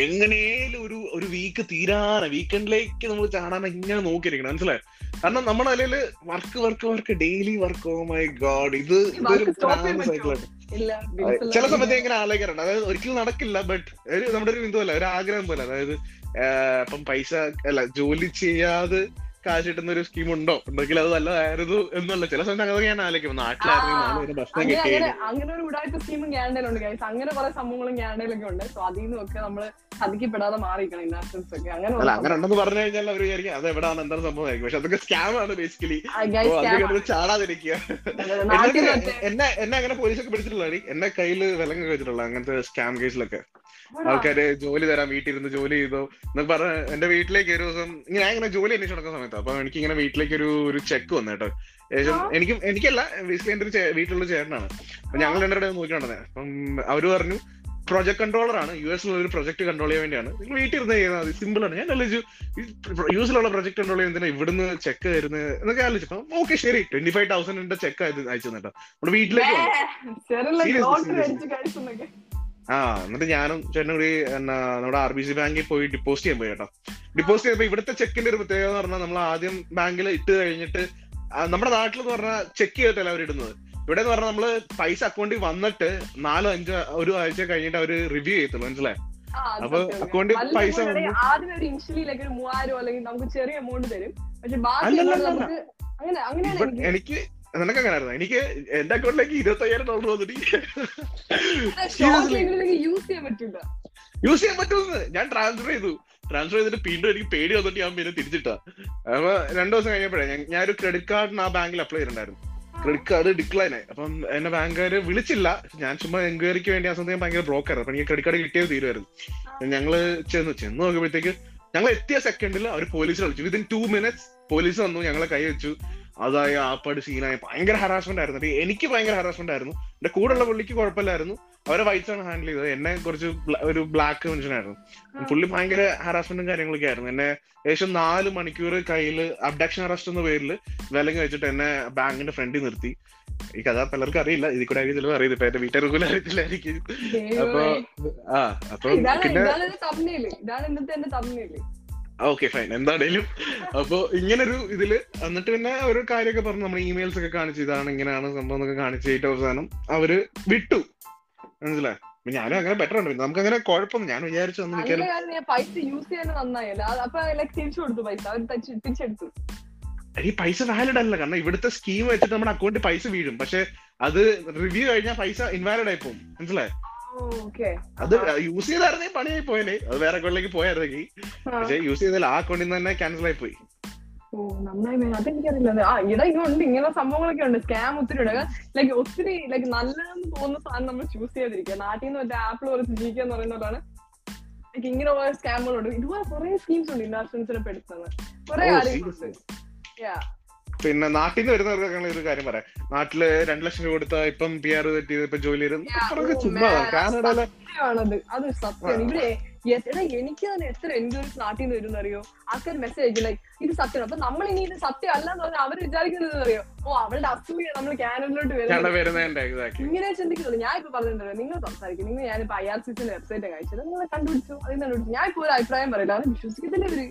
എങ്ങനെയും ഒരു ഒരു വീക്ക് തീരാന വീക്കെൻഡിലേക്ക് നമ്മൾ ചാടാൻ ഇങ്ങനെ നോക്കിയിരിക്കണം. മനസ്സിലായോ? കാരണം നമ്മുടെ നിലയിൽ work work work daily work oh my god ഇത് ഇതൊരു സൈക്കിളാണ് ചില സമയത്ത് ഇങ്ങനെ ആലോചിക്കാറുണ്ട്. അതായത് ഒരിക്കലും നടക്കില്ല ബട്ട് ഒരു നമ്മുടെ ഒരു ഇതുപോലെ ഒരു ആഗ്രഹം പോലെ. അതായത് ഇപ്പം പൈസ അല്ല ജോലി ചെയ്യാതെ കാശ് കിട്ടുന്ന ഒരു സ്കീം ഉണ്ടോ ഉണ്ടെങ്കിൽ അത് നല്ലതായിരുന്നു എന്നുള്ള ചില സമയത്ത് അങ്ങനെ ഞാൻ ആലോചിക്കും. നാട്ടിലായിരുന്നു ഭക്ഷണം അങ്ങനെ കിട്ടിയത്. അങ്ങനെ അങ്ങനെ ഒരു ഉടായ്പ സ്കീമും ക്യാനഡയിലുണ്ട് ഗൈസ് അങ്ങനെ കുറെ സംഭവങ്ങളും ക്യാനഡയിലൊക്കെ ഉണ്ട്. സോ അതിൽ നിന്നൊക്കെ നമ്മൾ ചതിക്കപ്പെടാതെ മാറിക്കണം ഇൻഡസ്ട്രീസ് ഒക്കെ. അങ്ങനെ അല്ല അങ്ങനെ ഉണ്ടെന്ന് പറഞ്ഞു കഴിഞ്ഞാൽ അവർ വിചാരിക്കും അത് എവിടെയാണ് എന്താണ് സംഭവമായിരിക്കും? പക്ഷെ അതൊക്കെ സ്കാം ആണ് ബേസിക്കലി ചാടാതിരിക്കുക. എന്നെ എന്നെ അങ്ങനെ പോലീസൊക്കെ പിടിച്ചിട്ടുള്ള എന്നെ കയ്യിൽ വിലങ്ങ് വെച്ചിട്ടുള്ള അങ്ങനത്തെ സ്കാം കേസിലൊക്കെ ആൾക്കാര് ജോലി തരാം വീട്ടിൽ ഇരുന്ന് ജോലി ചെയ്തോ. എന്നൊക്കെ പറഞ്ഞ എന്റെ വീട്ടിലേക്ക് ഒരു ദിവസം ഞാൻ ഇങ്ങനെ ജോലി അന്വേഷിച്ചു നടക്കുന്ന സമയത്ത്. അപ്പൊ എനിക്ക് ഇങ്ങനെ വീട്ടിലേക്ക് ഒരു ഒരു ചെക്ക് വന്നു കേട്ടോ. ഏകദേശം എനിക്ക് എനിക്കും എനിക്കല്ല ബേസിക്കലി എന്റെ ഒരു വീട്ടിലുള്ള ചേട്ടനാണ്. അപ്പൊ ഞങ്ങൾ രണ്ടുപേരും നോക്കിയിട്ടുണ്ട് അപ്പം അവർ പറഞ്ഞു പ്രൊജക്ട് കൺട്രോളർ ആണ്. യു എസിലുള്ള ഒരു പ്രൊജക്ട് കൺട്രോൾ ചെയ്യാൻ വേണ്ടിയാണ്. നിങ്ങൾ വീട്ടിൽ ഇരുന്ന് ചെയ്യുന്നത് അത് സിമ്പിൾ ആണ്. ഞാൻ ആലോചിച്ചു യു എസിലുള്ള പ്രൊജക്ട് കൺട്രോൾ ചെയ്യുന്നതിന് ഇവിടുന്ന് ചെക്ക് തരുന്നത് എന്നൊക്കെ ആലോചിച്ചു. ഓക്കെ ശരി. ട്വന്റി ഫൈവ് തൗസൻഡിന്റെ ചെക്ക് അയച്ചു തന്നിട്ടോ നമ്മുടെ വീട്ടിലേക്ക് ആ എന്നിട്ട് ഞാനും ചേട്ടനും കൂടി എന്നാ നമ്മുടെ ആർ ബി സി ബാങ്കിൽ പോയി ഡിപ്പോസിറ്റ് ചെയ്യാൻ പോയി കേട്ടോ. ഡിപ്പോസിറ്റ് ചെയ്യുമ്പോ ഇവിടുത്തെ ചെക്കിന്റെ ഒരു പ്രത്യേകത എന്ന് പറഞ്ഞാൽ നമ്മൾ ആദ്യം ബാങ്കിൽ ഇട്ട് കഴിഞ്ഞിട്ട് നമ്മുടെ നാട്ടിൽ എന്ന് പറഞ്ഞാൽ ചെക്ക് ചെയ്തിട്ടല്ല അവർ ഇടുന്നത്. ഇവിടെ എന്ന് പറഞ്ഞാൽ നമ്മൾ പൈസ അക്കൗണ്ടിൽ വന്നിട്ട് നാലോ അഞ്ചോ ഒരു ആഴ്ച കഴിഞ്ഞിട്ട് അവർ റിവ്യൂ ചെയ്യത്തുള്ളൂ. മനസ്സിലായി? അപ്പൊ അക്കൗണ്ടിൽ പൈസ ആദ്യം ഒരു ഒരു മൂവായിരം അല്ലെങ്കിൽ നമുക്ക് ചെറിയ എമൗണ്ട് തരും. പക്ഷെ ബാക്കി. നമുക്ക് അങ്ങനെ അങ്ങനെ എനിക്ക് നിനക്ക് അങ്ങനെയായിരുന്നു എനിക്ക് എന്റെ അക്കൗണ്ടിലേക്ക് ഇരുപത്തി അയ്യായിരം ഡോളർ വന്നിട്ട് യൂസ് ചെയ്യാൻ പറ്റില്ല. യൂസ് ചെയ്യാൻ പറ്റുമെന്ന് ഞാൻ ട്രാൻസ്ഫർ ചെയ്തു. ട്രാൻസ്ഫർ ചെയ്തിട്ട് വീണ്ടും എനിക്ക് പേടി വന്നിട്ട് ഞാൻ പിന്നെ തിരിച്ചിട്ടാ. അപ്പൊ രണ്ടു ദിവസം കഴിഞ്ഞപ്പോഴേ ഞാൻ- ഞാൻ ഒരു ക്രെഡിറ്റ് കാർഡിന് ആ ബാങ്കിൽ അപ്ലൈ ചെയ്തിട്ടുണ്ടായിരുന്നു. ക്രെഡിറ്റ് കാർഡ് ഡിക്ലൈൻ ആയി. അപ്പം എന്നെ ബാങ്കുകാര് വിളിച്ചില്ല. ഞാൻ ചുമ്മാ എൻക്വയറിക്ക് വേണ്ടി ആ സമയത്ത് ഞാൻ ഭയങ്കര ബ്രോക്കർ അപ്പൊ എനിക്ക് ക്രെഡിറ്റ് കാർഡ് കിട്ടിയത് തീരുമായിരുന്നു ഞങ്ങൾ ചെന്ന് ചെന്ന് നോക്കുമ്പോഴത്തേക്ക് ഞങ്ങൾ എത്തിയ സെക്കൻഡിൽ അവർ പോലീസ് വിളിച്ചു. വിതിൻ ടു മിനിറ്റ്സ് പോലീസ് വന്നു ഞങ്ങളെ കൈ വെച്ചു. അതായി ആപ്പാട് സീനായി ഭയങ്കര ഹറാസ്മെന്റ് ആയിരുന്നു. എനിക്ക് ഭയങ്കര ഹറാസ്മെന്റ് ആയിരുന്നു. എന്റെ കൂടെയുള്ള പുള്ളിക്ക് കുഴപ്പമില്ലായിരുന്നു. അവരെ വൈറ്റ്സ് ആണ് ഹാൻഡിൽ ചെയ്തത്. എന്നെ കുറച്ച് ഒരു ബ്ലാക്ക് മനുഷ്യനായിരുന്നു. പുള്ളി ഭയങ്കര ഹറാസ്മെന്റും കാര്യങ്ങളൊക്കെ ആയിരുന്നു. എന്നെ ഏകദേശം നാല് മണിക്കൂർ കയ്യിൽ അബ്ഡക്ഷൻ അറസ്റ്റ് എന്ന പേരിൽ വിലങ്ങ് വെച്ചിട്ട് എന്നെ ബാങ്കിന്റെ ഫ്രണ്ടിൽ നിർത്തി. ഈ കഥ പലർക്കും അറിയില്ല. ഇതിൽ കൂടെ ചിലപ്പോൾ അറിയില്ല ഇപ്പൊ എന്റെ വീട്ടുകാർ പോലും അറിയത്തില്ലായിരിക്കും. അപ്പൊ ആ അപ്പൊ പിന്നെ ഓക്കെ ഫൈൻ എന്താണേലും. അപ്പൊ ഇങ്ങനൊരു ഇതിൽ എന്നിട്ട് പിന്നെ ഒരു കാര്യമൊക്കെ പറഞ്ഞു. നമ്മൾ ഇമെയിൽസ് ഒക്കെ കാണിച്ചു ഇതാണ് ഇങ്ങനെയാണ് സംഭവം എന്നൊക്കെ കാണിച്ചു ഏറ്റവും അവസാനം അവർ വിട്ടു. മനസ്സിലായി? ഞാനും അങ്ങനെ ബെറ്റർ ഉണ്ട് നമുക്ക് അങ്ങനെ കുഴപ്പം ഞാൻ വിചാരിച്ചു പൈസ യൂസ് ചെയ്യാൻ നന്നായല്ലോ. അത് അപ്പൊ ലൈക്ക് തിരിച്ചു കൊടുത്തു പൈസ. അവർ തിരിച്ചെടുത്തു ഈ പൈസ വാലിഡ് അല്ല. കാരണം ഇവിടുത്തെ സ്കീം വെച്ചിട്ട് നമ്മുടെ അക്കൗണ്ടിൽ പൈസ വീഴും. പക്ഷെ അത് റിവ്യൂ കഴിഞ്ഞാൽ പൈസ ഇൻവാലിഡ് ആയി പോകും. മനസ്സിലായി? അത് യൂസ് ചെയ്തായിരുന്നേ പണിയായി പോയേനെ അത് വേറെ അക്കൗണ്ടിലേക്ക് പോയായിരുന്നെങ്കിൽ പക്ഷെ യൂസ് ചെയ്താൽ ആ അക്കൗണ്ടിൽ നിന്ന് തന്നെ ക്യാൻസൽ ആയി പോയി. ഓ നന്നായി. അതെനിക്കറിയില്ല ആ ഇവിടെ ഇങ്ങോട്ട് ഇങ്ങനെ സംഭവങ്ങളൊക്കെ ഉണ്ട്. സ്കാം ഒത്തിരി ഉണ്ട്. ലൈക്ക് ഒത്തിരി ലൈക്ക് നല്ലതെന്ന് തോന്നുന്ന സാധനം നമ്മൾ ചൂസ് ചെയ്യാതിരിക്കുക. നാട്ടിൽ നിന്ന് മറ്റേ ആപ്പിൾ കുറച്ച് ജീവിക്കുക എന്ന് പറയുന്നതാണ് ലൈക്ക് ഇങ്ങനെ കുറെ സ്കാമുകളുണ്ട് ഇതുപോലെ കുറെ സ്കീംസ് ഉണ്ട്. ഇൻഡസ്ട്രീസിനെ പെടുത്തുന്നത്. കുറെ കാര്യങ്ങളുണ്ട്. പിന്നെ നാട്ടിൽ നിന്ന് വരുന്നവർക്ക് ഒരു കാര്യം പറയാം. നാട്ടിൽ രണ്ടു ലക്ഷം രൂപ കൊടുത്ത ഇപ്പം പി ആർ തെറ്റി ഇപ്പൊ ജോലി ചെയ്ത് ചുമ്മാ. കാനഡയിലെ അത്. ഇവിടെ എനിക്ക് തന്നെ എത്ര എൻക്വയറീസ് നാട്ടിൽ നിന്ന് വരുന്ന അറിയോ ആൾക്കാർ മെസ്സേജ് അയക്കും ലൈക്ക് ഇത് സത്യമാണ് അപ്പൊ നമ്മൾ ഇനി ഇത് സത്യം അല്ല എന്ന് പറഞ്ഞാൽ അവർ വിചാരിക്കുന്നത് അറിയോ ഓ അവളുടെ അസൂയ നമ്മൾ കാനഡയിലോട്ട് വരുന്നത്. ഇങ്ങനെ ചിന്തിക്കുന്നുള്ളൂ ഞാൻ ഇപ്പൊ പറഞ്ഞിട്ടുണ്ടല്ലോ നിങ്ങൾ സംസാരിക്കും. നിങ്ങൾ ഞാനിപ്പോ ഐ ആർ സി സിന്റെ വെബ്സൈറ്റ് അയച്ചത് നിങ്ങൾ കണ്ടുപിടിച്ചു. അതിന് കണ്ടുപിടിച്ചു ഞാൻ ഇപ്പൊ ഒരു അഭിപ്രായം പറയില്ല. അത് വിശ്വസിക്കത്തില്ല ഇവർ.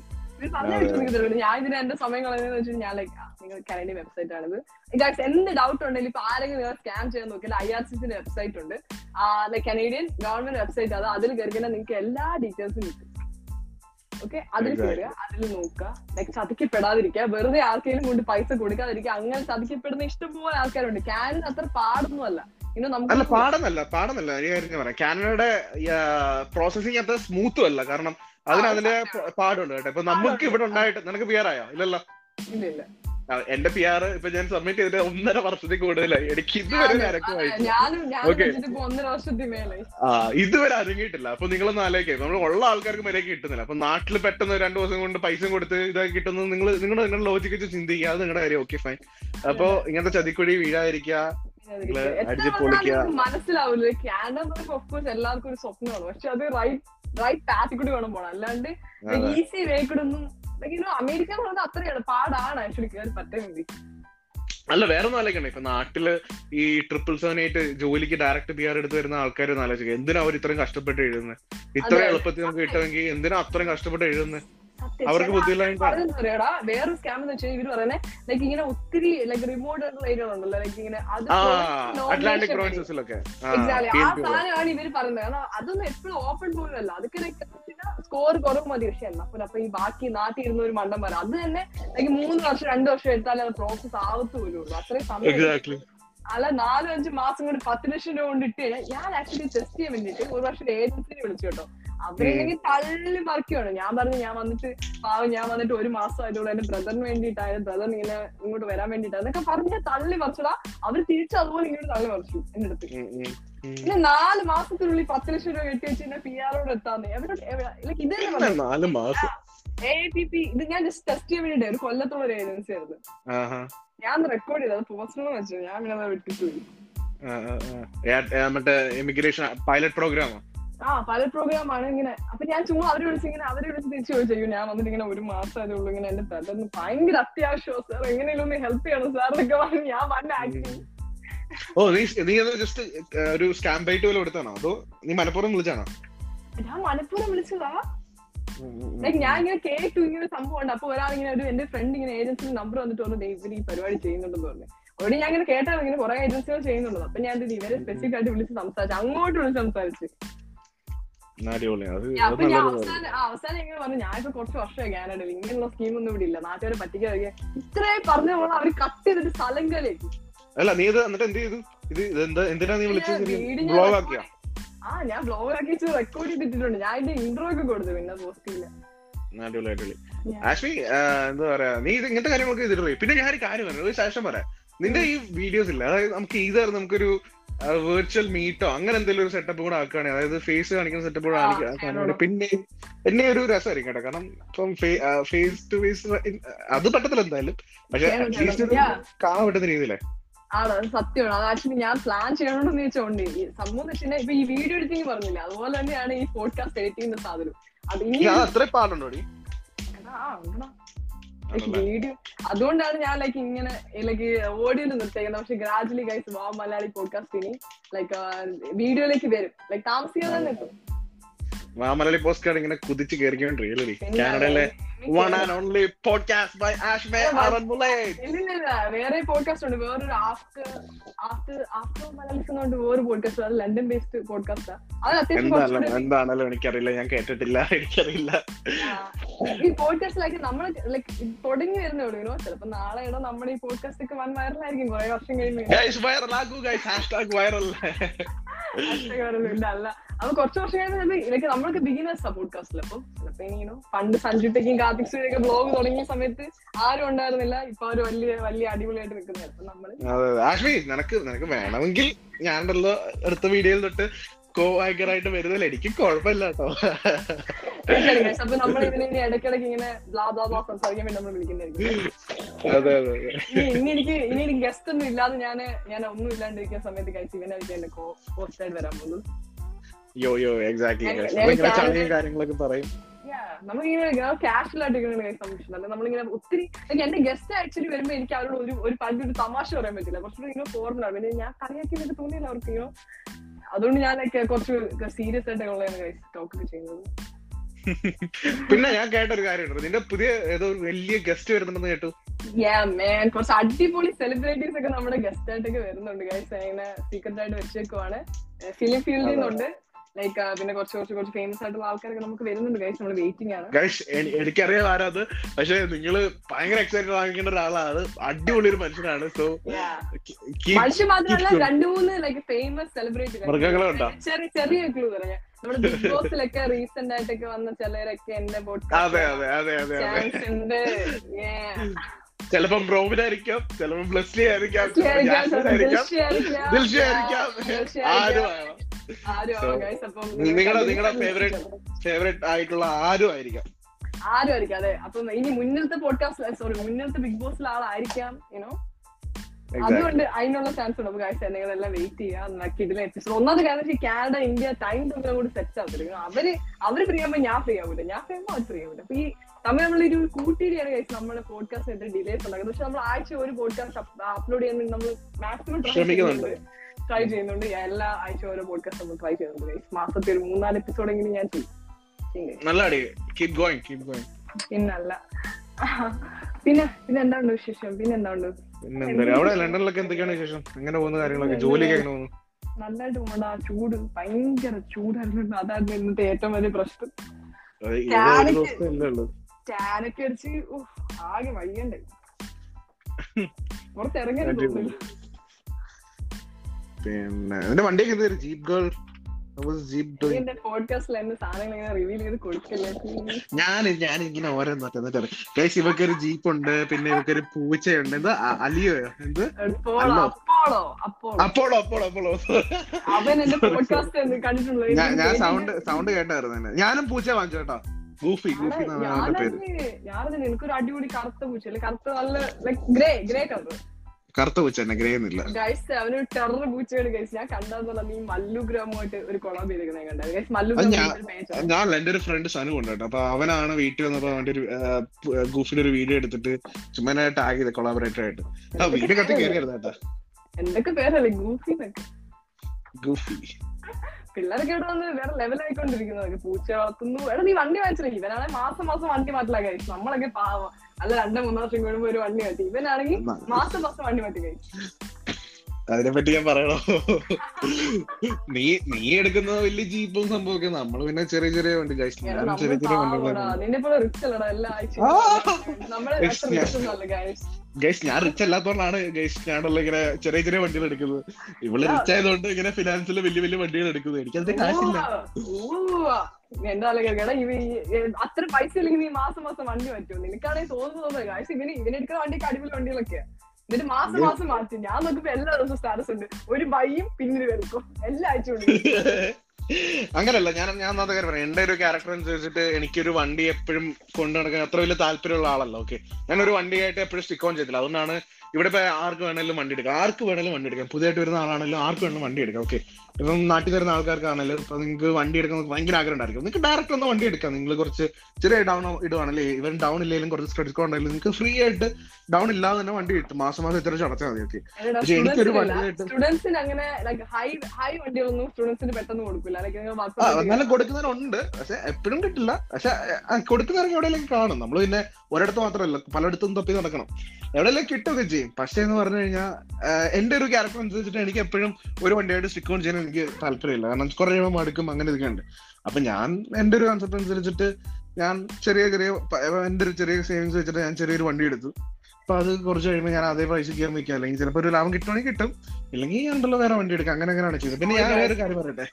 ഞാൻ ഇതിന് എന്റെ സമയം വെച്ചാൽ ഞാൻ ലൈക്ക് നിങ്ങൾ കനഡിയൻ വെബ്സൈറ്റ് ആണിത്. ഗൈസ് എന്ത് ഡൗട്ട് ഉണ്ടെങ്കിൽ ഇപ്പൊ ആരെങ്കിലും നിങ്ങൾ സ്കാൻ ചെയ്യാൻ നോക്കിയാൽ ഐ ആർ സി സിന്റെ വെബ്സൈറ്റ് ഉണ്ട്. ലൈക്ക് കനേഡിയൻ ഗവൺമെന്റ് വെബ്സൈറ്റ് അത് അതിൽ കയറിയാൽ നിങ്ങൾക്ക് എല്ലാ ഡീറ്റെയിൽസും കിട്ടും. ഓക്കെ അതിൽ. കയറുക അതിൽ നോക്കുക. ലൈക് ചതിക്കപ്പെടാതിരിക്കുക. വെറുതെ ആർക്കെങ്കിലും കൊണ്ട് പൈസ കൊടുക്കാതിരിക്കുക. അങ്ങനെ ചതിക്കപ്പെടുന്ന ഇഷ്ടംപോലെ ആൾക്കാരുണ്ട്. കാനഡ അത്ര പാടൊന്നുമല്ല. അല്ല നമുക്ക് പാടെന്നല്ല പാടെന്നല്ല. ഒരു കാര്യം പറയാം. കാനഡയുടെ പ്രോസസിങ് അത്ര സ്മൂത്തും അല്ല. കാരണം അതിന് അതിന്റെ പാടുണ്ട് കേട്ടോ. ഇപ്പൊ നമുക്ക് ഇവിടെ ഉണ്ടായിട്ട് നിനക്ക് പി ആർ ആയോ? ഇല്ലല്ലോ. എന്റെ പി ആർ ഇപ്പൊ ഞാൻ സബ്മിറ്റ് ചെയ്തിട്ട് ഒന്നര വർഷത്തിൽ കൂടുതലായി. എനിക്ക് ഇതുവരെ നിരക്കുമായി ആ ഇതുവരെ അരങ്ങിയിട്ടില്ല അപ്പൊ നിങ്ങളൊന്ന് ആലോചിക്കാം. നമ്മൾ ഉള്ള ആൾക്കാർക്ക് മര്യാദ കിട്ടുന്നില്ല. അപ്പൊ നാട്ടിൽ പെട്ടെന്ന് രണ്ടു ദിവസം കൊണ്ട് പൈസ കൊടുത്ത് ഇതൊക്കെ കിട്ടുന്നത് നിങ്ങൾ നിങ്ങളുടെ നിങ്ങളുടെ ലോജിക്ക് വെച്ച് ചിന്തിക്കുക. അത് നിങ്ങളുടെ കാര്യം. ഓക്കെ ഫൈൻ അപ്പൊ ഇങ്ങനത്തെ ചതിക്കുഴി വീഴാതിരിക്കുക. അടിച്ച് പൊളിക്കുക. മനസ്സിലാവില്ല കാനഡ എല്ലാവർക്കും ഒരു സ്വപ്നമാണ്. പക്ഷെ അത് റൈറ്റ് റൈറ്റ് പാത്തിൽ കൂടി വേണം പോണം. അല്ലാണ്ട്. ഈസി വേ കൂടെ ഒന്നും അമേരിക്ക എന്ന് പറയുന്നത് അത്രയാണ് പാടാണ് ആക്ച്വലി കയറി പറ്റേണ്ടി അല്ല വേറെ ഒന്നും ആലോചിക്കണ്ട. ഇപ്പൊ നാട്ടിൽ ഈ ട്രിപ്പിൾ സെവൻ ആയിട്ട് ജോലിക്ക് ഡയറക്റ്റ് പി ആർ എടുത്ത് വരുന്ന ആൾക്കാർ ഒന്ന് ആലോചിക്കുക എന്തിനാ അവർ ഇത്രയും കഷ്ടപ്പെട്ട് എഴുതുന്നത് ഇത്രയും എളുപ്പത്തിൽ നമുക്ക് കിട്ടുമെങ്കിൽ എന്തിനാ അത്രയും കഷ്ടപ്പെട്ട് എഴുതുന്നത്. അവർക്ക് പറയാടാ വേറെ സ്കാം എന്ന് വെച്ചാൽ ഇവർ പറയുന്നത് ലൈക്ക് ഇങ്ങനെ ഒത്തിരി ലൈക്ക് റിമോട്ട് ആയിട്ടുള്ള ഏരിയ ഉണ്ടല്ലോ ലൈക്ക് ഇങ്ങനെ അത് അറ്റ്ലാന്റിക്. പ്രോവിൻസസിലൊക്കെ Exactly. ആ സാധനമാണ് ഇവർ പറയുന്നത്. കാരണം അതൊന്നും എപ്പോഴും ഓപ്പൺ പോലും അല്ല. അതൊക്കെ സ്കോർ കുറവ് മതി. പക്ഷെ എന്നാ പോലെ അപ്പൊ ഈ ബാക്കി നാട്ടിൽ ഇരുന്ന ഒരു മണ്ടം വരാം അത് തന്നെ ലൈക്ക് മൂന്ന് വർഷം രണ്ടു വർഷം എടുത്താലേ അത് പ്രോസസ് ആവത്തുള്ളൂ. അത്രയും സമയം അല്ല നാലും അഞ്ച് മാസം കൊണ്ട് പത്ത് ലക്ഷം രൂപ കൊണ്ട് ഇട്ട് ഞാൻ ആക്ച്വലി ടെസ്റ്റ് ചെയ്യാൻ വേണ്ടിട്ട് ഒരു വർഷം ഏജൻസിനെ വിളിച്ചു കേട്ടോ. അവരെങ്കിൽ തള്ളി മറിക്കുകയാണ് ഞാൻ പറഞ്ഞു ഞാൻ വന്നിട്ട് പാവം ഞാൻ വന്നിട്ട് ഒരു മാസം ആയതുകൊണ്ട് എന്റെ ബ്രദറിന് വേണ്ടിയിട്ടായത് ബ്രദർ ഇങ്ങനെ ഇങ്ങോട്ട് വരാൻ വേണ്ടിയിട്ടാണ് എന്നൊക്കെ പറഞ്ഞ തള്ളി മറിച്ചടാ അവർ തിരിച്ചു അതുപോലെ ഇങ്ങോട്ട് തള്ളി മറിച്ചു എന്റെ അടുത്ത്. പിന്നെ നാല് മാസത്തിനുള്ളിൽ പത്ത് ലക്ഷം രൂപ കെട്ടി വെച്ച് എന്നെ പി ആറോട് എത്താന്ന്. ലൈക്ക് ഇത് നാല് മാസം. എ പി പി ഇത് ഞാൻ ജസ്റ്റ് ടെസ്റ്റ് ചെയ്യാൻ വേണ്ടിട്ട് ഒരു കൊല്ലത്തുള്ള ഒരു ഏജൻസി ആയിരുന്നു. ഞാൻ റെക്കോർഡ് ചെയ്തത് പോസ്റ്റർ വെച്ചു ഞാൻ പിന്നെ വിട്ടിട്ട് പോയി. മറ്റേ ഇമിഗ്രേഷൻ പൈലറ്റ് പ്രോഗ്രാമോ ആ പല പ്രോഗ്രാം ആണ് ഇങ്ങനെ. അപ്പൊ ഞാൻ ചുമ്മാ അവരെ വിളിച്ച് ഇങ്ങനെ അവരെ വിളിച്ച് തിരിച്ചു ചോദിച്ചു ഞാൻ വന്നിട്ട് ഇങ്ങനെ ഒരു മാസം അതേ ഉള്ളൂ ഇങ്ങനെ എന്റെ ബ്രദറിന് ഭയങ്കര അത്യാവശ്യമോ സാർ എങ്ങനെയുള്ള ഒന്ന് ഹെൽപ്പ് ചെയ്യണം സാർ എന്നൊക്കെ പറഞ്ഞു ഞാൻ വന്ന ആക്ടിങ് ഓ നീ നീ ജസ്റ്റ് ഒരു സ്റ്റാമ്പ് ബൈറ്റ് പോലെ എടുത്താണോ അതോ നീ മലപ്പുറം വിളിച്ചാണോ ഞാൻ മലപ്പുറം വിളിച്ചതാ. ലൈക്ക് ഞാൻ ഇങ്ങനെ കേട്ടു ഇങ്ങനെ സംഭവം ഉണ്ട്. അപ്പൊ ഒരാൾ ഇങ്ങനെ ഒരു എന്റെ ഫ്രണ്ട് ഇങ്ങനെ ഏജൻസിയിൽ നമ്പർ വന്നിട്ട് പറഞ്ഞു "ദേ ഇവർ ഈ പരിപാടി ചെയ്യുന്നുണ്ടെന്ന് പറഞ്ഞു. അവിടെ ഞാൻ ഇങ്ങനെ കേട്ടാണ് ഇങ്ങനെ കുറെ ഏജൻസികൾ ചെയ്യുന്നുണ്ട് അപ്പൊ ഞാൻ ഇവരെ സ്പെസിഫിക് ആയിട്ട് വിളിച്ച് സംസാരിച്ചു അങ്ങോട്ട് വിളിച്ച് സംസാരിച്ചു. അപ്പൊ ഞാൻ. അവസാനം അവസാനം ഇങ്ങനെ പറഞ്ഞു കുറച്ച് വർഷമായി കാനഡയിൽ ഇങ്ങനെയുള്ള സ്കീം ഒന്നും ഇവിടെ ഇല്ല. നാട്ടുകാരെ പറ്റിക്കാതെ ഇത്രയും പറഞ്ഞ അവർ കട്ട് ചെയ്തിട്ട് സ്ഥലം കളിയാക്കി അല്ല നീ ഇത് എന്നിട്ട് എന്ത് ചെയ്തു? ഇത് എന്തിനാ നീ വിളിച്ചത്? ബ്ലോഗ് ആക്കിയാ? ആ ഞാൻ ബ്ലോഗ് ആക്കി റെക്കോർഡ് ചെയ്തിട്ടുണ്ട് ഞാൻ ഇൻട്രോ ഒക്കെ കൊടുത്തു പിന്നെ അടിപൊളി അടിപൊളി എന്താ പറയാ നീ ഇത് ഇങ്ങനത്തെ കാര്യങ്ങളൊക്കെ പിന്നെ ഞാൻ ഒരു കാര്യം പറഞ്ഞു ഒരു ശേഷം പറയാം. നിന്റെ ഈ വീഡിയോസ് ഇല്ല. അതായത് നമുക്ക് ഈസായിരുന്നു നമുക്കൊരു വെർച്വൽ മീറ്റോ അങ്ങനെ എന്തെങ്കിലും ഒരു സെറ്റപ്പ് കൂടെ ആക്കുകയാണെങ്കിൽ അതായത് ഫേസ് കാണിക്കുന്ന സെറ്റപ്പ് കൂടെ ആക്കുകയാണെങ്കിൽ പിന്നെ എന്നെ ഒരു രസമായിരിക്കും കേട്ടോ. കാരണം ഇപ്പം ഫേസ് ടു ഫേസ് അത് പറ്റത്തില്ല എന്തായാലും. പക്ഷെ അറ്റ്ലീസ്റ്റ്. കാണാൻ പറ്റുന്ന രീതിയിലേ. ആണ്? സത്യമാണ്. അത് ആക്ച്വലി ഞാൻ പ്ലാൻ ചെയ്യണമെന്ന് ചോദിച്ചോണ്ട് സംഭവം വെച്ചാൽ ഇപ്പൊ ഈ വീഡിയോ എഡിറ്റിംഗ് പറഞ്ഞില്ല? അതുപോലെ തന്നെയാണ് ഈ പോഡ്കാസ്റ്റ് എഡിറ്റ് ചെയ്യുന്ന സാധനം. അത് ഇനി അത്രേ അത്ര പാടുണ്ടോ നീ? വീഡിയോ അതുകൊണ്ടാണ് ഞാൻ ലൈക്ക് ഇങ്ങനെ ലൈക്ക് ഓഡിയോയിൽ നിർത്തിയേക്കുന്നത്. പക്ഷെ ഗ്രാജുവലി ഗൈസ് വാ മലയാളി പോഡ്കാസ്റ്റ് ഇനി ലൈക്ക് വീഡിയോയിലേക്ക് വരും. ലൈക്ക് താമസിക്കാതെ വാ മലയാളി പോസ്റ്റ് കാർഡ് ഇങ്ങനെ കുതിച്ച് കയറിക്കൊണ്ടിരിക്കും കാനഡയിലെ one and only podcast by ആഷ്മേ ആറൻ മുലേറ്റ് ഇല്ലില്ല വേറെ പോഡ്കാസ്റ്റ് ഉണ്ട്. വേറൊരു ആഫ്റ്റർ ആഫ്റ്റർ ആഫ്റ്റർ മലയാളീസ് എന്നുകൊണ്ട് വേറെ പോഡ്കാസ്റ്റ് അത് ലണ്ടൻ ബേസ്ഡ് പോഡ്കാസ്റ്റാ അത് അത്യാവശ്യം എന്താണല്ലോ എനിക്കറിയില്ല. ഞാൻ കേട്ടിട്ടില്ല എനിക്കറിയില്ല. ഈ പോഡ്കാസ്റ്റ് ലൈക്ക് നമ്മൾ ലൈക്ക് തുടങ്ങി വരുന്നേ ഉള്ളൂ. ചിലപ്പോ നാളെ ഇടോ നമ്മുടെ ഈ പോഡ്കാസ്റ്റ് ഒക്കെ വൻ വൈറലായിരിക്കും. കുറെ വർഷം കഴിയുമ്പോൾ ഗൈസ് വൈറൽ ആക്കൂ ഗൈസ് ഹാഷ്ടാഗ് വൈറൽ അല്ല. അത് കുറച്ച് വർഷം കഴിഞ്ഞാൽ ഇതൊക്കെ നമ്മളൊക്കെ ബിഗിനേഴ്സ് പോഡ്കാസ്റ്റിൽ അപ്പം ചിലപ്പോ ഇനി പണ്ട് സഞ്ജുട്ടയ്ക്കും കാർത്തിക് സൂര്യൊക്കെ ബ്ലോഗ് തുടങ്ങിയ സമയത്ത് ആരും ഉണ്ടായിരുന്നില്ല. ഇപ്പൊ അവർ വലിയ വലിയ അടിപൊളിയായിട്ട് നിൽക്കുന്നത് അപ്പൊ നമ്മൾ ആഷ്മി നിനക്ക് നിനക്ക് വേണമെങ്കിൽ ഞാനുണ്ടല്ലോ അടുത്ത വീഡിയോയിൽ തൊട്ട് കോ ആയിട്ട് വരുന്നില്ല എനിക്ക് കുഴപ്പമില്ല കേട്ടോ. അപ്പൊ നമ്മൾ ഇതിന് ഇനി ഇടയ്ക്കിടയ്ക്ക് ഇങ്ങനെ സംസാരിക്കാൻ വേണ്ടി നമ്മൾ വിളിക്കുന്നതായിരിക്കും. ഇനി എനിക്ക് ഇനി എനിക്ക് ഗസ്റ്റ് ഒന്നും ഇല്ലാതെ ഞാൻ ഞാൻ ഒന്നും ഇല്ലാണ്ടിരിക്കുന്ന സമയത്ത് കഴിച്ച് ഇവനായിരിക്കും എന്റെ കോ വരാൻ പോകുന്നത് യോ യോ എക്സാക്ട്ലി ചളിയും കാര്യങ്ങളൊക്കെ പറയും. നമ്മളിങ്ങനെ കാഷ്വൽ ആയിട്ട് ഇങ്ങനെ അല്ല നമ്മളിങ്ങനെ ഒത്തിരി എന്റെ ഗസ്റ്റ് ആക്ച്വലി വരുമ്പോ എനിക്ക് അവരോട് ഒരു ഒരു പകുതി ഒരു തമാശ പറയാൻ പറ്റില്ല. കുറച്ചുകൂടി ഇങ്ങനെ ഫോർമലാണ് പിന്നെ ഞാൻ കളിയാക്കി എനിക്ക് തോന്നിയില്ല അവർക്ക് ഇങ്ങനെ അതുകൊണ്ട് ഞാൻ കുറച്ച് സീരിയസ് ആയിട്ട് ടോക്ക് ചെയ്യുന്നത്. പിന്നെ ഞാൻ കേട്ട ഒരു കാര്യമുണ്ട്. നിന്റെ പുതിയ ഏതോ വലിയ ഗസ്റ്റ് വരുന്നുണ്ടെന്ന് കേട്ടു. കുറച്ച് അടിപൊളി സെലിബ്രിറ്റീസ് ഒക്കെ നമ്മുടെ ഗസ്റ്റ് ആയിട്ടൊക്കെ വരുന്നുണ്ട് ഗൈസ് അങ്ങനെ സീക്രട്ട് ആയിട്ട് വെച്ചേക്കുവാണ്. ഫിലിം ഫീൽഡിൽ നിന്നുണ്ട് ലൈക്ക് പിന്നെ കുറച്ച് കുറച്ച് കുറച്ച് ഫേമസ് ആയിട്ടുള്ള ആൾക്കാരൊക്കെ നമുക്ക് വരുന്നുണ്ട്. ഗൈസ് നമ്മൾ വെയിറ്റിംഗ് ആണ്. ഗൈസ് എനിക്കറിയാം ആരാത്. പക്ഷെ നിങ്ങൾ ഭയങ്കര എക്സൈറ്റഡ് വാങ്ങിക്കേണ്ട ഒരാളാണ്. അടിപൊളി ഒരു മനുഷ്യനാണ്. സോ മനുഷ്യൻ മാത്രമല്ല രണ്ടു മൂന്ന് ലൈക്ക് ഫേമസ് സെലിബ്രിറ്റി? ചെറിയ ചെറിയ ക്ലൂ പറയാം. നമ്മുടെ ബിഗ് ബോസിലൊക്കെ റീസെന്റ് ആയിട്ടൊക്കെ വന്ന ചിലരൊക്കെ എന്റെ. ചിലപ്പം ബ്രോമിനായിരിക്കാം ചിലപ്പം ബ്ലസ്ലി ആയിരിക്കാം ആയിരിക്കാം, ആരും നിങ്ങളുടെ നിങ്ങളുടെ ഫേവറേറ്റ് ഫേവറേറ്റ് ആയിട്ടുള്ള ആരും ആയിരിക്കാം. ആരും ആയിരിക്കാം അതെ അപ്പം ഇനി മുന്നിലത്തെ പോഡ്കാസ്റ്റ് സോറി മുന്നിലത്തെ ബിഗ് ബോസിലെ ആളായിരിക്കാം യുനോ. അതുകൊണ്ട് അതിനുള്ള ചാൻസ് ഉണ്ട്. ഗായ്സ് നിങ്ങളെല്ലാം വെയിറ്റ് ചെയ്യാം ഇതിലെ എപ്പിസോഡ് ഒന്നാമത് കാരണം കാനഡ ഇന്ത്യ ടൈം തമ്മിൽ കൂടി സെറ്റ് ആവത്തില്ല. അവർ അവർ ഫ്രീ ആകുമ്പോൾ ഞാൻ ഫ്രീ ആവില്ല ഞാൻ ഫ്രീ ആകുമ്പോൾ അവർ ഫ്രീ ആവില്ല അപ്പൊ ഈ തമ്മിൽ നമ്മളൊരു കൂട്ടിയിട്ടാണ് കഴിച്ച് നമ്മുടെ പോഡ്കാസ്റ്റ് ഡിലേസ് ഉണ്ടാക്കുന്നത്. പക്ഷെ നമ്മൾ ആഴ്ച ഒരു പോഡ്കാസ്റ്റ് അപ്ലോഡ് ചെയ്യാൻ നമ്മൾ മാക്സിമം ശ്രമിക്കുന്നുണ്ട്. ട്രൈ ചെയ്യുന്നുണ്ട്. എല്ലാ ആഴ്ച ഓരോ പോഡ്കാസ്റ്റ് നമ്മൾ ട്രൈ ചെയ്യുന്നുണ്ട്. മാസത്തിൽ ഒരു മൂന്നാൽ എപ്പിസോഡ് എങ്കിലും ഞാൻ ചെയ്യും. പിന്നല്ല പിന്നെ പിന്നെ എന്താണ് വിശേഷം? പിന്നെ എന്താണ് പിന്നെ അവിടെ ലണ്ടനിലൊക്കെ എന്തൊക്കെയാണ് വിശേഷം? എങ്ങനെ പോകുന്ന കാര്യങ്ങളൊക്കെ? ജോലിയൊക്കെ എങ്ങനെ പോകുന്നു? നന്നായിട്ട് പോകണ്ട ചൂട്. ഭയങ്കര ചൂടായിരുന്നു. അതായിരുന്നു ഇന്നത്തെ ഏറ്റവും വലിയ പ്രശ്നം. ടാനൊക്കെ അടിച്ച് ഉഫ്, ആകെ വയ്യണ്ടേ. പുറത്തിറങ്ങാൻ അടിപൊളി. പിന്നെ എന്റെ വണ്ടിയൊക്കെ എന്തൊരു ജീപ്പ് ഗേൾ. ഞാൻ ഞാൻ ഇങ്ങനെ ഓരോന്നൊക്കെ കേസ് ഇവക്ക് ഒരു ജീപ്പ് ഉണ്ട് പിന്നെ ഇവക്കൊരു പൂച്ചയുണ്ട്. എന്താ അലിയോ എന്ത്? അപ്പോളോ. അപ്പോളോ. അപ്പോളോ ഞാൻ ഞാൻ സൗണ്ട് സൗണ്ട് കേട്ടായിരുന്നു ഞാനും പൂച്ച വാങ്ങിച്ചു കേട്ടോ. ഗൂഫി ഗൂഫി എന്നാണ് പേര്. ഞാനതിന് എനിക്കൊരു അടിപൊളി കറുത്ത പൂച്ച കറുത്ത നല്ല ഗ്രേ ഗ്രേ കളർ കറുത്ത പൂച്ച തന്നെ ഗ്രേ എന്നില്ല ഗൈസ് ടെറർ പൂച്ചയാണ് ഗൈസ് ഞാൻ കണ്ടെന്നുള്ള നീ മല്ലു ഗ്രാമുമായിട്ട് ഒരു കൊളാബ് ചെയ്തിരിക്കുന്നത് ഞാൻ കണ്ടത്. ഗൈസ് മല്ലു ഞാൻ- എന്റെ ഒരു ഫ്രണ്ട് സനു ഉണ്ട് കേട്ടോ. അപ്പൊ അവനാണ് വീട്ടിൽ വന്നപ്പോ അവന്റെ ഒരു ഗൂഫിന്റെ ഒരു വീഡിയോ എടുത്തിട്ട് ചുമ്മാ ടാഗ് ചെയ്ത് കൊളാബറേറ്റർ ആയിട്ട്. ആ വീഡിയോ കത്തി കയറിയായിരുന്നു കേട്ടാ. എന്തൊക്കെ പേരല്ലേ? ഗൂഫി ഗൂഫി. പിള്ളേരൊക്കെ ഇവിടെ വന്ന് വേറെ ലെവലായിക്കൊണ്ടിരിക്കുന്നത് പൂച്ച വളർത്തുന്നു. എടാ നീ വണ്ടി വാങ്ങിച്ചില്ല? ഇവനാണെങ്കിൽ മാസം മാസം വണ്ടി മാറ്റില്ല കഴിച്ചു നമ്മളൊക്കെ പാവം. അല്ല രണ്ടോ മൂന്നോ വർഷം കൂടുമ്പോ ഒരു വണ്ടി മാറ്റി. ഇവനാണെങ്കിൽ മാസം മാസം വണ്ടി മാറ്റി കഴിച്ചു അതിനെപ്പറ്റി ഞാൻ പറയണോ? നീ നീ എടുക്കുന്ന വലിയ ജീപ്പും സംഭവമൊക്കെ നമ്മൾ പിന്നെ ചെറിയ ചെറിയ വണ്ടി ചെറിയ ചെറിയ. വണ്ടികളാണ് ഗൈസ് ഞാൻ റിച്ച് അല്ലാത്തതുകൊണ്ടാണ് ഗൈസ് ഞാനുള്ള ഇങ്ങനെ ചെറിയ ചെറിയ വണ്ടികൾ എടുക്കുന്നത്. ഇവൾ റിച്ച് ആയതുകൊണ്ട് ഇങ്ങനെ ഫിനാൻസിൽ വലിയ വലിയ വണ്ടികൾ എടുക്കുന്നത് അത് കാശില്ല. അത്ര പൈസ ഇല്ലെങ്കിൽ നീ മാസം മാസം വണ്ടി പറ്റും നിനക്കാണെങ്കിൽ തോന്നുന്നത് കാശ് ഇവന് ഇവനെടുക്കുന്ന വണ്ടിയൊക്കെ അടിപൊളി വണ്ടികളൊക്കെ എന്നിട്ട് മാസം മാസം മാറ്റി. ഞാൻ നോക്കുമ്പോ എല്ലാ ദിവസവും സ്റ്റാറ്റസ് ഉണ്ട്. ഒരു ബൈയും പിന്നിൽ വെറുക്കും എല്ലാ ആഴ്ച അങ്ങനല്ല ഞാൻ ഞാൻ ഒന്നാമത്തെ കാര്യം പറയാം. എന്റെ ഒരു ക്യാരക്ടർ അനുസരിച്ചിട്ട് എനിക്കൊരു വണ്ടി എപ്പോഴും കൊണ്ടു നടക്കാൻ അത്ര വലിയ താല്പര്യമുള്ള ആളല്ല ഓക്കെ ഞാൻ ഒരു വണ്ടിയായിട്ട് എപ്പോഴും സ്റ്റിക്ക് ഓൺ ചെയ്തില്ല അതുകൊണ്ടാണ് ഇവിടെ ഇപ്പൊ ആർക്ക് വേണേലും വണ്ടി എടുക്കാം. ആർക്ക് വേണേലും വണ്ടി എടുക്കാം. പുതിയതായിട്ട് വരുന്ന ആളാണെങ്കിലും ആർക്ക് വേണമെങ്കിലും വണ്ടി എടുക്കാം ഓക്കെ ഇപ്പം നാട്ടിൽ വരുന്ന ആൾക്കാർക്കാണെങ്കിലും ഇപ്പൊ നിങ്ങൾക്ക് വണ്ടി എടുക്കാൻ ഭയങ്കര ആഗ്രഹം ഉണ്ടായിരിക്കും. നിങ്ങൾക്ക് ഡയറക്റ്റ് ഒന്ന് വണ്ടി എടുക്കാം. നിങ്ങൾ കുറച്ച് ചെറിയ ഡൗൺ ഇടുവാണല്ലേ ഇവൻ ഡൗൺ ഇല്ലെങ്കിലും കുറച്ച് ക്രെഡിറ്റ് കാർഡ് ഉണ്ടെങ്കിലും നിങ്ങൾക്ക് ഫ്രീ ആയിട്ട് ഡൗൺ ഇല്ലാതെ തന്നെ വണ്ടി കിട്ടും. മാസം മാസം ഇത്ര അടച്ചാൽ മതി ഓക്കെ പക്ഷെ എനിക്കൊരു വണ്ടി സ്റ്റുഡൻസിന് അങ്ങനെ ഹൈ ഹൈ വണ്ടികളൊന്നും സ്റ്റുഡൻസിന് പെട്ടെന്ന് കൊടുക്കില്ല എന്നാലും കൊടുക്കുന്നവരുണ്ട്. പക്ഷെ എപ്പോഴും കിട്ടില്ല. പക്ഷെ കൊടുക്കുന്നവരൊക്കെ എവിടെയെങ്കിലും കാണും. നമ്മൾ പിന്നെ ഒരിടത്ത് മാത്രമല്ല പലയിടത്തും തപ്പി നടക്കണം. എവിടെയെങ്കിലും കിട്ടുകയൊക്കെ ചെയ്യും. പക്ഷേ എന്ന് പറഞ്ഞു കഴിഞ്ഞാൽ എന്റെ ഒരു ക്യാരക്ടർ അനുസരിച്ചിട്ട് എനിക്ക് എപ്പോഴും ഒരു വണ്ടിയായിട്ട് സ്റ്റിക്ക് ഓൺ ചെയ്യാൻ എനിക്ക് താല്പര്യമില്ല. കാരണം കുറെ കഴിയുമ്പോൾ മടുക്കും അങ്ങനെ ഇതൊക്കെ ഉണ്ട്. അപ്പൊ ഞാൻ എന്റെ ഒരു കൺസെപ്റ്റ് അനുസരിച്ചിട്ട് ഞാൻ ചെറിയ ചെറിയ എന്റെ ഒരു ചെറിയ സേവിങ്സ് വെച്ചിട്ട് ഞാൻ ചെറിയൊരു വണ്ടി എടുത്തു. അപ്പൊ അത് കുറച്ച് കഴിയുമ്പോൾ ഞാൻ അതേ പൈസ കയറി നിൽക്കുക അല്ലെങ്കിൽ ചിലപ്പോൾ ഒരു ലാഭം കിട്ടുവാണെങ്കിൽ കിട്ടും. ഇല്ലെങ്കിൽ ഞാൻ ഉണ്ടല്ലോ വേറെ വണ്ടി എടുക്കാം അങ്ങനെ അങ്ങനെയാണ് ചെയ്തത്. പിന്നെ ഞാൻ ഒരു കാര്യം പറയട്ടെ?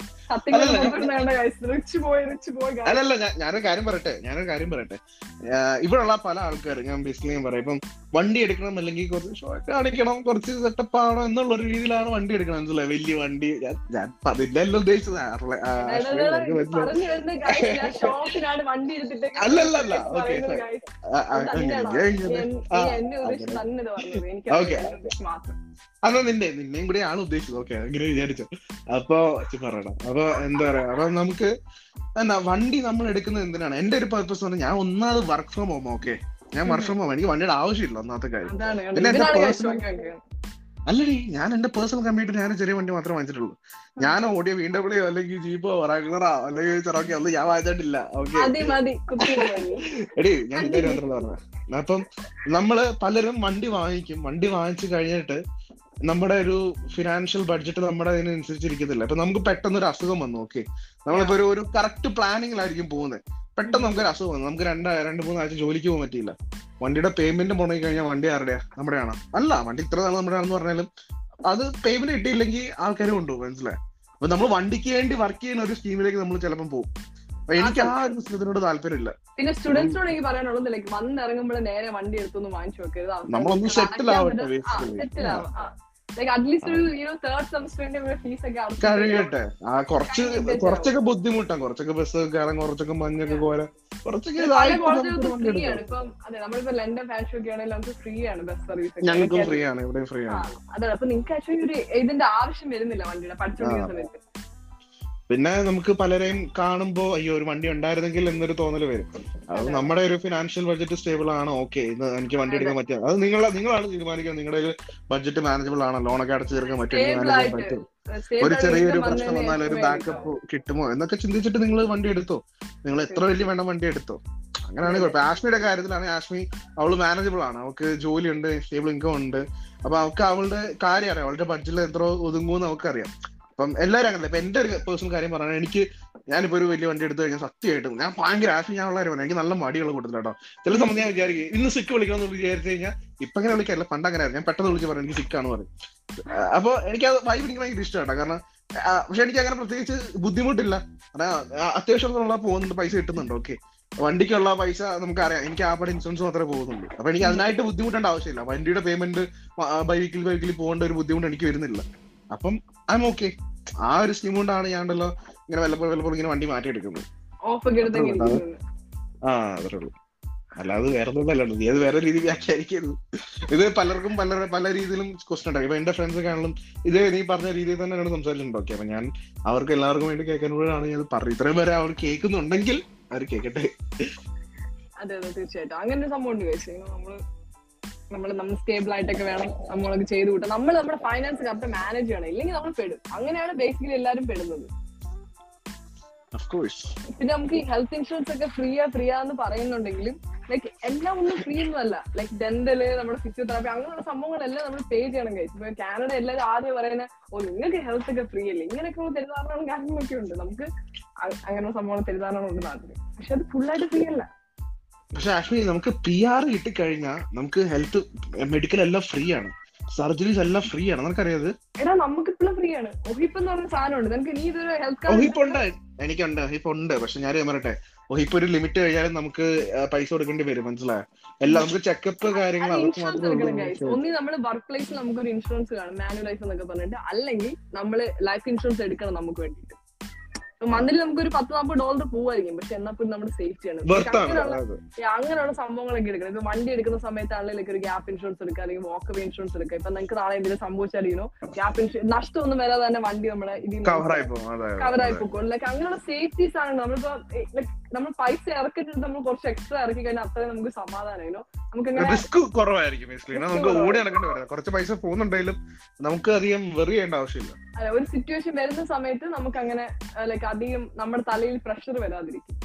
അല്ലല്ല ഞാൻ ഞാനൊരു കാര്യം പറയട്ടെ? ഞാനൊരു കാര്യം പറയട്ടെ? ഇവിടുള്ള ഇവിടെയുള്ള പല ആൾക്കാർ ഞാൻ ബേസിക്കലി ഞാൻ പറയാം. ഇപ്പം വണ്ടി എടുക്കണം അല്ലെങ്കിൽ കുറച്ച് ഷോ കാണിക്കണം കുറച്ച് സെറ്റപ്പ് ആണോ എന്നുള്ള ഒരു രീതിയിലാണ് വണ്ടി എടുക്കണം മനസ്സിലായി? വലിയ വണ്ടി. ഞാൻ അതിന്റെ അതില്ലല്ലോ ഉദ്ദേശിച്ചത്. അല്ലല്ല ആ, അശ്വിനി അതാ. നിന്നെ നിന്നെയും കൂടി ആണ് ഉദ്ദേശിച്ചത്. ഓക്കെ അങ്ങനെ വിചാരിച്ചു അപ്പൊ പറയണം അപ്പൊ എന്താ പറയാ? അപ്പൊ നമുക്ക് എന്താ വണ്ടി നമ്മൾ എടുക്കുന്നത് എന്തിനാണ്? എന്റെ ഒരു പർപ്പസ് പറഞ്ഞാൽ ഞാൻ ഒന്നാമത് വർക്ക് ഫ്രം ഹോം ഓക്കെ ഞാൻ വർക്ക് ഫ്രം ഹോം എനിക്ക് വണ്ടിയുടെ ആവശ്യമില്ല ഒന്നാമത്തെ കാര്യം? പിന്നെ എന്റെ ചോദിക്കാൻ അല്ലടി ഞാൻ എന്റെ പേഴ്സണൽ കമ്പ്യൂട്ടർ ഞാൻ ചെറിയ വണ്ടി മാത്രമേ വാങ്ങിച്ചിട്ടുള്ളൂ. ഞാൻ ഓടിയ വി ഡബ്ല്യൂ അല്ലെങ്കിൽ ജീപ്പോ റഗ്നറോ അല്ലെങ്കിൽ ചെറോക്കെ ഒന്നും ഞാൻ വാങ്ങിച്ചിട്ടില്ല. ഓക്കെ എടി ഞാൻ എന്റെ മാത്രമല്ല പറഞ്ഞത് അപ്പം നമ്മൾ പലരും വണ്ടി വാങ്ങിക്കും. വണ്ടി വാങ്ങിച്ചു കഴിഞ്ഞിട്ട് നമ്മുടെ ഒരു ഫിനാൻഷ്യൽ ബഡ്ജറ്റ് നമ്മുടെ അതിനനുസരിച്ചിരിക്കത്തില്ല. അപ്പൊ നമുക്ക് പെട്ടെന്ന് ഒരു അസുഖം വന്നു ഓക്കെ നമ്മളിപ്പോ ഒരു ഒരു കറക്റ്റ് പ്ലാനിങ്ങിലായിരിക്കും പോകുന്നത്. പെട്ടെന്ന് നമുക്കൊരു അസുഖം വന്നു. നമുക്ക് രണ്ട് രണ്ട് മൂന്ന് ആഴ്ച ജോലിക്ക് പോകാൻ പറ്റിയില്ല. വണ്ടിയുടെ പേയ്മെന്റ് മുടങ്ങി കഴിഞ്ഞാൽ വണ്ടി ആരുടെയാ? നമ്മുടെയാണോ? അല്ല വണ്ടി ഇത്ര നാൾ നമ്മുടെ ആണെന്ന് പറഞ്ഞാലും അത് പേയ്മെന്റ് കിട്ടിയില്ലെങ്കിൽ ആൾക്കാർ കൊണ്ടുപോകും മനസ്സിലായി? അപ്പൊ നമ്മൾ വണ്ടിക്ക് വേണ്ടി വർക്ക് ചെയ്യുന്ന ഒരു സ്കീമിലേക്ക് നമ്മൾ ചിലപ്പം പോകും. എനിക്ക് ആ ഒരു ഇതിനോട് താല്പര്യമില്ല. പിന്നെ സ്റ്റുഡൻസിനോട് എനിക്ക് പറയാനുള്ളത് ലൈക്ക് വന്നിറങ്ങുമ്പോൾ നേരെ വണ്ടി എടുത്തൊന്ന് വാങ്ങിച്ചു വെക്കരുത്. നമ്മളൊന്ന് settle ആവട്ടെ, basically. ആവാം. കഴിയട്ടെ ആ. കുറച്ച്. കുറച്ചൊക്കെ ബുദ്ധിമുട്ടാണ്. കുറച്ചൊക്കെ ബസ് കയറാൻ കുറച്ചൊക്കെ മഞ്ഞൊക്കെ പോലെ കുറച്ചൊക്കെ ഞങ്ങൾക്കും ഫ്രീ ആണ്. ഇവിടെ ഫ്രീ ആണ്. അതെ അപ്പൊ നിങ്ങൾക്ക് ആക്ച്വലി ഒരു ഇതിന്റെ ആവശ്യം വരുന്നില്ല വണ്ടിയുടെ പഠിച്ചുകൊണ്ടിരിക്കുന്ന സമയത്ത്. പിന്നെ നമുക്ക് പലരെയും കാണുമ്പോൾ അയ്യോ ഒരു വണ്ടി ഉണ്ടായിരുന്നെങ്കിൽ എന്നൊരു തോന്നൽ വരും. അത് നമ്മുടെ ഒരു ഫിനാൻഷ്യൽ ബഡ്ജറ്റ് സ്റ്റേബിൾ ആണ് ഓക്കെ. ഇന്ന് എനിക്ക് വണ്ടി എടുക്കാൻ പറ്റിയ അത് നിങ്ങൾ നിങ്ങളാണ് തീരുമാനിക്കുന്നത്. നിങ്ങളുടെ ഒരു ബഡ്ജറ്റ് മാനേജബിൾ ആണോ? ലോണൊക്കെ അടച്ചു തീർക്കാൻ പറ്റും ഒരു ചെറിയൊരു പ്രശ്നം വന്നാൽ ഒരു ബാക്കപ്പ് കിട്ടുമോ? എന്നൊക്കെ ചിന്തിച്ചിട്ട് നിങ്ങൾ വണ്ടി എടുത്തോ? നിങ്ങൾ എത്ര വലിയ വേണം വണ്ടി എടുത്തോ? അങ്ങനെയാണ് കുഴപ്പം ആഷ്മിയുടെ കാര്യത്തിലാണ് ആഷ്മി അവൾ മാനേജബിൾ ആണ്. അവൾക്ക് ജോലി ഉണ്ട് സ്റ്റേബിൾ ഇൻകം ഉണ്ട്. അപ്പൊ അവൾക്ക് അവളുടെ കാര്യം അറിയാം. അവളുടെ ബഡ്ജറ്റിൽ എത്ര ഒതുങ്ങുമെന്ന് അവൾക്കറിയാം. അപ്പം എല്ലാവരും അങ്ങനെ ഇപ്പൊ എന്റെ ഒരു പേഴ്സണൽ കാര്യം പറഞ്ഞാൽ എനിക്ക് ഞാനിപ്പോ ഒരു വലിയ വണ്ടി എടുത്തു കഴിഞ്ഞാൽ സത്യമായിട്ടും ഞാൻ ഭയങ്കര ആഷ്മി ഞാൻ ഉള്ള കാര്യം എനിക്ക് നല്ല മടിയുള്ള കൂട്ടത്തിലാട്ടോ കേട്ടോ ചില സമയത്ത് ഞാൻ വിചാരിക്കും ഇന്ന് സിക്ക് വിളിക്കണം എന്ന് വിചാരിച്ചു കഴിഞ്ഞാൽ ഇപ്പൊ അങ്ങനെ വിളിക്കാറില്ല പണ്ട് അങ്ങനെ ആയിരുന്നു ഞാൻ പെട്ടെന്ന് വിളിച്ച് പറഞ്ഞു എനിക്ക് സിക്കാണ് പറയും അപ്പൊ എനിക്ക് അത് വൈബ് എനിക്ക് ഭയങ്കര ഇഷ്ടമാണ് കേട്ടോ കാരണം പക്ഷെ എനിക്ക് അങ്ങനെ പ്രത്യേകിച്ച് ബുദ്ധിമുട്ടില്ല. അത്യാവശ്യമുള്ള പോകുന്നുണ്ട് പൈസ കിട്ടുന്നുണ്ട് ഓക്കെ വണ്ടിക്കുള്ള പൈസ നമുക്കറിയാം എനിക്ക് ആ പടി ഇൻഷുറൻസ് മാത്രമേ പോകുന്നുള്ളൂ. അപ്പൊ എനിക്ക് അതിനായിട്ട് ബുദ്ധിമുട്ടേണ്ട ആവശ്യമില്ല. വണ്ടിയുടെ പേയ്മെന്റ് ബൈ വീക്കിൽ ബൈ വീക്കിൽ പോകേണ്ട ഒരു ബുദ്ധിമുട്ട് എനിക്ക് വരുന്നില്ല. അപ്പം ഐ എം ഓക്കെ ആ ഒരു സ്കീം കൊണ്ടാണ് ഞാൻ ഉണ്ടല്ലോ ഇങ്ങനെ വല്ലപ്പോഴും വല്ലപ്പോഴും ഇങ്ങനെ വണ്ടി മാറ്റിയെടുക്കുന്നത്. ആ അത്രേ ഉള്ളൂ. അല്ലാതെ വേറെ ഒന്നും നീ അത് വേറെ രീതി വ്യാഖ്യാനിക്കരുത്. ഇത് പലർക്കും പല പല രീതിയിലും ക്വസ്റ്റൻ ഉണ്ടാകും. ഇപ്പൊ എന്റെ ഫ്രണ്ട്സ് ആണെങ്കിലും ഇത് നീ പറഞ്ഞ രീതിയിൽ തന്നെ ആണ് സംസാരിച്ചിട്ടുണ്ട്. ഓക്കെ അപ്പൊ ഞാൻ അവർക്ക് എല്ലാവർക്കും വേണ്ടി കേൾക്കാനോടാണ് ഞാൻ പറഞ്ഞു ഇത്രയും വരെ അവർ കേൾക്കുന്നുണ്ടെങ്കിൽ അവർ കേൾക്കട്ടെ. അതെ അതെ തീർച്ചയായിട്ടും. അങ്ങനെ സംഭവം ഉണ്ട് നമ്മൾ നമ്മൾ നമ്മൾ സ്റ്റേബിൾ ആയിട്ടൊക്കെ വേണം നമ്മളൊക്കെ ചെയ്ത് കൂട്ടാം നമ്മൾ നമ്മുടെ ഫൈനാൻസ് കറക്റ്റ് മാനേജ് ചെയ്യണം. ഇല്ലെങ്കിൽ നമ്മൾ പെടും. അങ്ങനെയാണ് ബേസിക്കലി എല്ലാവരും പെടുന്നത്. പിന്നെ നമുക്ക് ഈ ഹെൽത്ത് ഇൻഷുറൻസ് ഒക്കെ ഫ്രീയാ ഫ്രീയാ എന്ന് പറയുന്നുണ്ടെങ്കിലും ലൈക്ക് എല്ലാം ഒന്നും ഫ്രീ ഒന്നുമല്ല ലൈക്ക് ഡെന്റൽ നമ്മുടെ ഫിസിയോതെറാപ്പി അങ്ങനെയുള്ള സംഭവങ്ങളെല്ലാം നമ്മൾ പേ ചെയ്യണം കഴിച്ചു ഇപ്പൊ കാനഡ എല്ലാവരും ആദ്യം പറയുന്ന ഓ നിങ്ങൾക്ക് ഹെൽത്ത് ഒക്കെ ഫ്രീ അല്ലേ? ഇങ്ങനെയൊക്കെ തെരുതാരണം കാര്യങ്ങളൊക്കെ ഉണ്ട്. നമുക്ക് അങ്ങനെയുള്ള സംഭവങ്ങൾ തെരുതാരണം ഉണ്ട് നാട്ടിൽ. പക്ഷെ അത് ഫുള്ളായിട്ട് ഫ്രീ അല്ല. പക്ഷെ ആക്ച്വലി നമുക്ക് പി ആർ കിട്ടിക്കഴിഞ്ഞാൽ നമുക്ക് ഹെൽത്ത് മെഡിക്കൽ എല്ലാം ഫ്രീ ആണ്. സർജറീസ് എല്ലാം ഫ്രീ ആണ്. നിനക്കറിയാത് എടാ നമുക്ക് ഇപ്പോഴും ഫ്രീ ആണ്. ഒഹിപ്പ് എന്ന് പറഞ്ഞ നിനക്ക് നീ ഇതൊരു ഹെൽത്ത് ഒഹിപ്പ് ഉണ്ട്. എനിക്കുണ്ട്. ഒഹിപ്പുണ്ട് പക്ഷെ ഞാൻ പറയട്ടെ. ഒഹിപ്പ് ഒരു ലിമിറ്റ് കഴിഞ്ഞാലും നമുക്ക് പൈസ കൊടുക്കേണ്ടി വരും. മനസ്സിലായോ? എല്ലാം നമുക്ക് ചെക്കപ്പ് കാര്യങ്ങൾ ഒന്നി നമ്മൾ വർക്ക് പ്ലേസിൽ നമുക്കൊരു ഇൻഷുറൻസ് കാണും. മാനുവൽ ലൈഫ് എന്നൊക്കെ പറഞ്ഞിട്ട്. അല്ലെങ്കിൽ നമ്മൾ ലൈഫ് ഇൻഷുറൻസ് എടുക്കണം നമുക്ക് വേണ്ടിയിട്ട്. മന്തിൽ നമുക്കൊരു പത്ത് നാൽപ്പത് ഡോളർ പോവായിരിക്കും. പക്ഷെ എന്നാ പിന്നെ നമ്മുടെ സേഫ്റ്റി ആണ്. അങ്ങനെയുള്ള അങ്ങനെയുള്ള സംഭവങ്ങളൊക്കെ എടുക്കണം. ഇപ്പൊ വണ്ടി എടുക്കുന്ന സമയത്താണെങ്കിൽ like ഒരു ഗ്യാപ്പ് ഇൻഷുറൻസ് എടുക്കുക അല്ലെങ്കിൽ വാക്കവേ ഇൻഷുറൻസ് എടുക്കുക. ഇപ്പൊ നിങ്ങൾക്ക് നാളെ എന്തെങ്കിലും സംഭവിച്ചാലോ ഗ്യാപ്പ് ഇൻഷുറൻസ് നഷ്ടമൊന്നും വരാതെ തന്നെ വണ്ടി നമ്മളെ കവർ ആയി പോകും. അതെ, അതെ, കവറായി പോകും. അങ്ങനെയുള്ള സേഫ്റ്റീസ് ആണ് നമ്മളിപ്പോ ലൈക്ക് നമ്മൾ പൈസ ഇറക്കിട്ട് നമ്മൾ കുറച്ച് എക്സ്ട്രാ ഇറക്കി കഴിഞ്ഞാൽ അത്രയും നമുക്ക് സമാധാനമായിരുന്നു നമുക്ക് റിസ്ക് കുറവായിരിക്കും നമുക്ക് ഓടി നടക്കേണ്ടി വരാം കുറച്ച് പൈസ പോകുന്നുണ്ടെങ്കിലും നമുക്ക് അധികം വെറി ചെയ്യേണ്ട ആവശ്യമില്ല. അല്ല, ഒരു സിറ്റുവേഷൻ വരുന്ന സമയത്ത് നമുക്ക് അങ്ങനെ ലൈക്ക് അധികം നമ്മുടെ തലയിൽ പ്രഷർ വരാതിരിക്കും.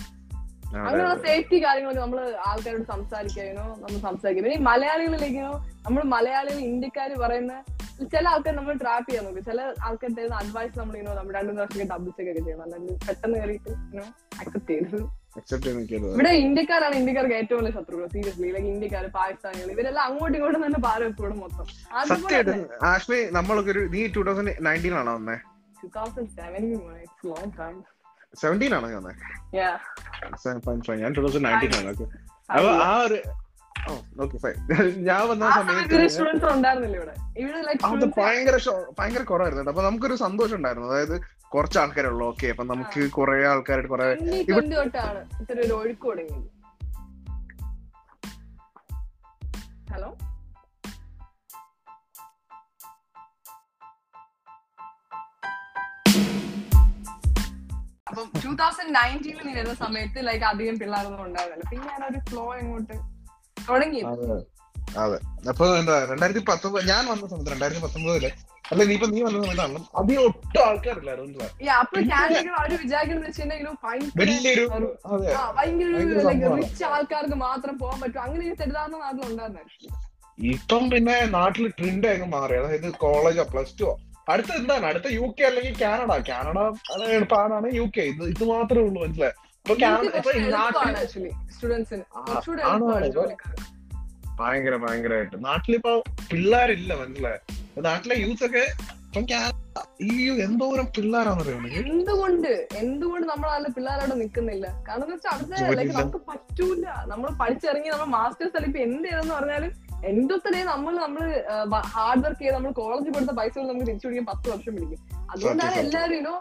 അങ്ങനെയുള്ള സേഫ്റ്റി കാര്യങ്ങളൊക്കെ നമ്മൾ ആൾക്കാരോട് സംസാരിക്കാനോ നമ്മൾ സംസാരിക്കും പിന്നെ മലയാളികളിലേക്കോ നമ്മൾ മലയാളികൾ ഇന്ത്യക്കാർ പറയുന്ന ചില ആൾക്കാർ നമ്മൾ ട്രാപ്പ് ചെയ്യാൻ നോക്കും. ചില ആൾക്കാർ തരുന്ന അഡ്വൈസ് നമ്മൾ ഇനോ നമ്മൾ രണ്ടു മൂന്ന് വർഷം ഡബിൾ ചെക്ക് ഒക്കെ ചെയ്യണം അല്ലെങ്കിൽ പെട്ടെന്ന് കയറിയിട്ട് അക്സെപ്റ്റ് ചെയ്യാൻ ഇവിടെ ഇന്ത്യക്കാരാണ് ഇന്ത്യക്കാർക്ക് ഏറ്റവും വലിയ ശത്രുക്കൾ സീരിയസ്ലി ലൈക്ക് ഇന്ത്യക്കാർ പാകിസ്ഥാനികൾ ഇവരെല്ലാം അങ്ങോട്ടും ഇങ്ങോട്ടും തന്നെ പാരം എപ്പോഴും മൊത്തം ആഷ്മി നമ്മളൊക്കെ ഒരു നീ ടൂ തൗസൻഡ് നയന്റീൻ ആണോ വന്നേ? Two thousand seventeen long time seventeen ആണോ ഞാൻ. ഞാൻ ടൂ തൗസൻഡ് നയന്റീൻ ആണ് ഓക്കെ അപ്പൊ ആ ഒരു ഓ ഓക്കെ ഫൈൻ ഞാൻ വന്ന സമയത്ത് ഭയങ്കര ഭയങ്കര കുറവായിരുന്നു കേട്ടോ. അപ്പൊ നമുക്കൊരു സന്തോഷം ഉണ്ടായിരുന്നു. അതായത് കുറച്ച് ആൾക്കാരുള്ളൂ. ഓക്കെ അപ്പൊ നമുക്ക് കുറെ ആൾക്കാരായിട്ട് കുറെ ഹലോ അപ്പം ടൂ തൗസൻഡ് നയന്റീനിൽ നീ വരുന്ന സമയത്ത് ലൈക്ക് അധികം പിള്ളേരൊന്നും ഉണ്ടാവില്ല പിന്നെ ഞാൻ ഒരു ഫ്ലോ എങ്ങോട്ട് തുടങ്ങി. അതെ. അപ്പൊ എന്താ രണ്ടായിരത്തി പത്തൊമ്പത് ഞാൻ വന്ന സമയത്ത് രണ്ടായിരത്തി പത്തൊമ്പതിൽ അല്ല നീ ഇപ്പൊ നീ വന്ന സമയത്താണ് അധികം ഒട്ടും ആൾക്കാരില്ലായിരുന്നു മാത്രം പോകാൻ പറ്റും. അങ്ങനെ തെറ്റിദ്ധാരണ നാട്ടിലുണ്ടായിരുന്നു. ഇപ്പം പിന്നെ നാട്ടിൽ ട്രെൻഡ് അങ്ങ് മാറി. അതായത് കോളേജോ പ്ലസ് ടു അടുത്ത എന്താണ് അടുത്ത യു കെ അല്ലെങ്കിൽ കാനഡ കാനഡ എളുപ്പമാണ് യു കെ ഇത് ഇത് മാത്രമേ ഉള്ളൂ മനസ്സിലായി? ഭയങ്കര ഭയങ്കരമായിട്ട്. നാട്ടിലിപ്പോ പിള്ളേരില്ല മനസ്സിലായി? നാട്ടിലെ യൂത്ത് ഒക്കെ ഇപ്പം എന്തോരം പിള്ളേരാണെന്നറിയാം എന്തുകൊണ്ട്? എന്തുകൊണ്ട് നമ്മൾ അതിന്റെ പിള്ളേരവിടെ നിൽക്കുന്നില്ല കാരണം നമുക്ക് പറ്റൂല. നമ്മൾ പഠിച്ചിറങ്ങി നമ്മൾ മാസ്റ്റേഴ്സ് അല്ലെങ്കിൽ ഇപ്പൊ എന്ത് ചെയ്തെന്ന് പറഞ്ഞാലും എന്തൊക്കെ നമ്മൾ നമ്മൾ ഹാർഡ് വർക്ക് ചെയ്ത് നമ്മൾ കോളേജിൽ കൊടുത്ത പൈസ കൊണ്ട് നമുക്ക് തിരിച്ചു പിടിക്കാൻ പത്ത് വർഷം പിടിക്കും. അതുകൊണ്ടാണ്. എല്ലാവരും ഇനോ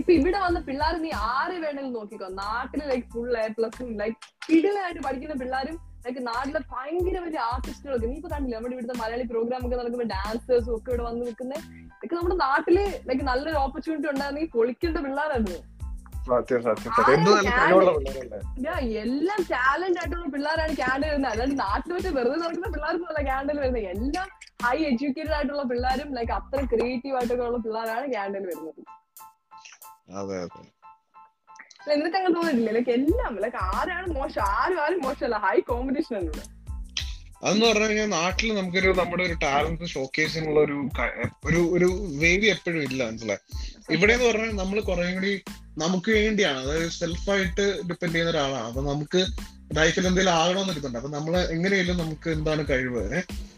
ഇപ്പൊ ഇവിടെ വന്ന പിള്ളേർ നീ ആരെ വേണമെങ്കിലും നോക്കിക്കോ. നാട്ടിൽ ലൈക്ക് ഫുൾ എ പ്ലസും ലൈക്ക് കിടിലായിട്ട് പഠിക്കുന്ന പിള്ളേരും ലൈക്ക് നാട്ടിലെ ഭയങ്കര വലിയ ആർട്ടിസ്റ്റുകളൊക്കെ നീ ഇപ്പൊ കണ്ടില്ല നമ്മുടെ ഇവിടുത്തെ മലയാളി പ്രോഗ്രാം ഒക്കെ നടക്കുമ്പോൾ ഡാൻസേഴ്സും ഒക്കെ ഇവിടെ വന്ന് നിൽക്കുന്നത് ഇതൊക്കെ നമ്മുടെ നാട്ടിൽ ലൈക്ക് നല്ലൊരു ഓപ്പർച്യൂണിറ്റി ഉണ്ടായിരുന്നെങ്കിൽ പൊളിക്കേണ്ട പിള്ളേരായിരുന്നു. സത്യം സത്യം സത്യം. എന്ത് നല്ല കഴിവുള്ള പിള്ളേരല്ലേ? എല്ലാം ടാലന്റ് ആയിട്ടുള്ള പിള്ളേരാണ് ക്യാൻഡിൽ വരുന്നത്. അല്ലാണ്ട് നാട്ടിൽ വെച്ച് വെറുതെ നടക്കുന്ന പിള്ളേർക്കൊന്നുമല്ല ക്യാൻഡിൽ വരുന്നത്. എല്ലാം ഹൈ എഡ്യൂക്കേറ്റഡ് ആയിട്ടുള്ള പിള്ളേരും ലൈക്ക് അത്ര ക്രിയേറ്റീവ് ആയിട്ടൊക്കെ ഉള്ള പിള്ളേരാണ് ക്യാൻഡിൽ വരുന്നത്. അതെ അതെ. എന്നിട്ട് അങ്ങനെ തോന്നിയിട്ടില്ല? ലൈക്ക് എല്ലാം ലൈക്ക് ആരാണ് മോശം? ആരും ആരും മോശമല്ല. ഹൈ കോമ്പറ്റീഷൻ ആണ് ഇവിടെ അതെന്ന് പറഞ്ഞു കഴിഞ്ഞാൽ നാട്ടിൽ നമുക്കൊരു നമ്മുടെ ഒരു ടാലന്റ് ഷോക്കേസിനുള്ള ഒരു ഒരു ഒരു വേദി എപ്പോഴും ഇല്ല മനസ്സിലായി? ഇവിടെ എന്ന് പറഞ്ഞാൽ നമ്മൾ കുറേ കൂടി നമുക്ക് വേണ്ടിയാണ്. അതായത് സെൽഫായിട്ട് ഡിപ്പെൻഡ് ചെയ്യുന്ന ഒരാളാണ്. അപ്പൊ നമുക്ക് ലൈഫിൽ എന്തെങ്കിലും ആകണമെന്ന് ഇരിക്കുന്നുണ്ട് അപ്പൊ നമ്മൾ എങ്ങനെയെങ്കിലും നമുക്ക് എന്താണ് കഴിവ്?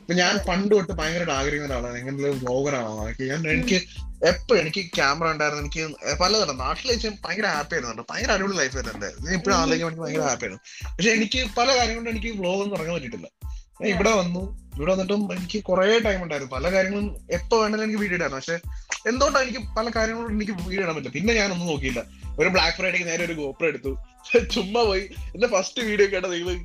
ഇപ്പൊ ഞാൻ പണ്ട് തൊട്ട് ഭയങ്കരമായിട്ട് ആഗ്രഹിക്കുന്ന ഒരാളാണ്. എങ്ങനെയുള്ള ബ്ലോഗറാണോ ഞാൻ എനിക്ക് എപ്പോഴും എനിക്ക് ക്യാമറ ഉണ്ടായിരുന്നു എനിക്ക് പലതരം. നാട്ടിൽ വെച്ച് ഭയങ്കര ഹാപ്പി ആയിരുന്നുണ്ട്. ഭയങ്കര അടിപൊളി ലൈഫ് ആയിരുന്നു എന്റെ ഇപ്പോഴും ആലോചിക്കാൻ എനിക്ക് ഭയങ്കര ഹാപ്പി ആയിരുന്നു. പക്ഷെ എനിക്ക് പല കാര്യം കൊണ്ട് എനിക്ക് ബ്ലോഗ് ഒന്നും തുടങ്ങാൻ പറ്റിയിട്ടില്ല. ഇവിടെ വന്നു. ഇവിടെ വന്നിട്ടും എനിക്ക് കുറെ ടൈം ഉണ്ടായിരുന്നു. പല കാര്യങ്ങളും എപ്പോ വേണമെങ്കിലും എനിക്ക് വീഡിയോ ഇടായിരുന്നു. പക്ഷെ എന്തുകൊണ്ടാണ് എനിക്ക് പല കാര്യങ്ങളും എനിക്ക് വീഡിയോ ഇടാൻ പറ്റില്ല. പിന്നെ ഒന്നും നോക്കിയില്ല. ഒരു ബ്ലാക്ക് ഫ്രൈഡേക്ക് നേരെ ഒരു ഗോപ്ര എടുത്തു. ചുമ്മാ പോയി. എന്റെ ഫസ്റ്റ് വീഡിയോ കേട്ടാ നിങ്ങൾ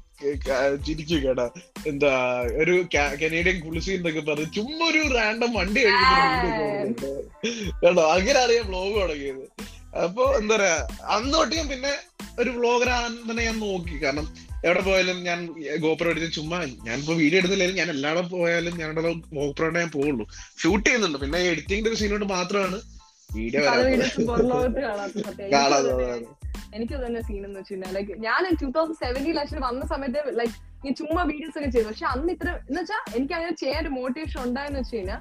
ചിരിച്ചു കേട്ടാ. എന്താ ഒരു കനേഡിയൻ കുളിസി എന്നൊക്കെ പറഞ്ഞ് ചുമ്മാ ഒരു റാൻഡം വണ്ടി കേട്ടോ? അങ്ങനെ അറിയാം വ്ലോഗ് തുടങ്ങിയത്. അപ്പൊ എന്താ പറയാ അന്ന് തൊട്ട് ഞാൻ പിന്നെ ഒരു ആണെന്ന് തന്നെ ഞാൻ നോക്കി. കാരണം എവിടെ പോയാലും ഞാൻ ഗോപ്രോ എടുത്ത് ചുമ്മാ ഞാനിപ്പോ വീഡിയോ എടുത്തില്ലെങ്കിലും ഞാൻ എല്ലായിടം പോയാലും ഞാനുടെ ഗോപ്രോടെ ഞാൻ പോവുള്ളൂ. ഷൂട്ട് ചെയ്യുന്നുണ്ട്. പിന്നെ എഡിറ്റിംഗിന്റെ സീനോട് മാത്രമാണ് വീഡിയോ. എനിക്കും. തന്നെ- സീൻ എന്ന് വെച്ചാൽ ലൈക്ക് ഞാൻ ടൂ തൗസൻഡ് സെവന്റീൻ ആക്ച്വലി വന്ന സമയത്ത് ലൈക്ക് ഈ ചുമ്മാ വീഡിയോസ് ഒക്കെ ചെയ്തു. പക്ഷെ അന്ന് ഇത്ര എന്ന് വെച്ചാൽ എനിക്ക് അങ്ങനെ ചെയ്യാൻ ഒരു മോട്ടിവേഷൻ ഉണ്ടായെന്ന് വെച്ച് കഴിഞ്ഞാൽ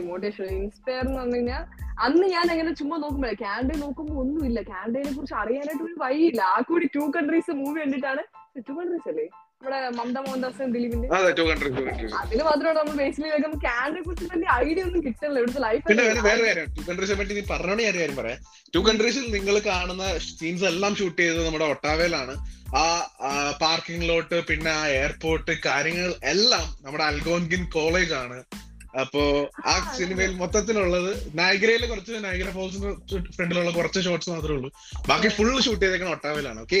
മോട്ടിവേഷൻ ഇൻസ്പയർ എന്ന് പറഞ്ഞു കഴിഞ്ഞാൽ അന്ന് ഞാൻ അങ്ങനെ ചുമ്മാ നോക്കുമ്പോഴേ കാൻഡേ നോക്കുമ്പോൾ ഒന്നുമില്ല. കാൻഡേനെ കുറിച്ച് അറിയാനായിട്ട് ഒരു വഴിയില്ല. ആ കൂടി ടു കൺട്രീസ് മൂവി കണ്ടിട്ടാണ് ടു കൺട്രീസ് അല്ലേ? നമ്മുടെ മമത മോഹൻദാസും ദിലീപിന്റെ? അതെ കൺട്രി ടു കൺട്രി അതിന് മാത്രമാണ് നമ്മൾ ബേസിക്കലി നമുക്ക് കാൻഡെ കുറിച്ച് വലിയ ഐഡിയ ഒന്നും ഇവിടുത്തെ പിന്നെ വേറെ വേറെ കാര്യം. ടു കൺട്രീസിനെ പറ്റി നീ പറഞ്ഞോണ്ട് ഞാൻ ഒരു കാര്യം പറയാം. ടു കൺട്രീസിൽ നിങ്ങൾ കാണുന്ന സീൻസ് എല്ലാം ഷൂട്ട് ചെയ്തത് നമ്മുടെ ഒട്ടാവയിലാണ് ആ പാർക്കിംഗ് ലോട്ട് പിന്നെ ആ എയർപോർട്ട് കാര്യങ്ങൾ എല്ലാം നമ്മുടെ അൽഗോൻകിൻ കോളേജ് ആണ് അപ്പോ ആ സിനിമയിൽ മൊത്തത്തിലുള്ളത് നായഗ്രയിൽ കുറച്ച് നായഗ്ര ഫോൾസിന്റെ ഫ്രണ്ടിലുള്ള കുറച്ച് ഷോട്ട്സ് മാത്രമേ ഉള്ളൂ. ബാക്കി ഫുൾ ഷൂട്ട് ചെയ്തേക്കുന്ന ഒട്ടാവയിലാണ് ഓക്കെ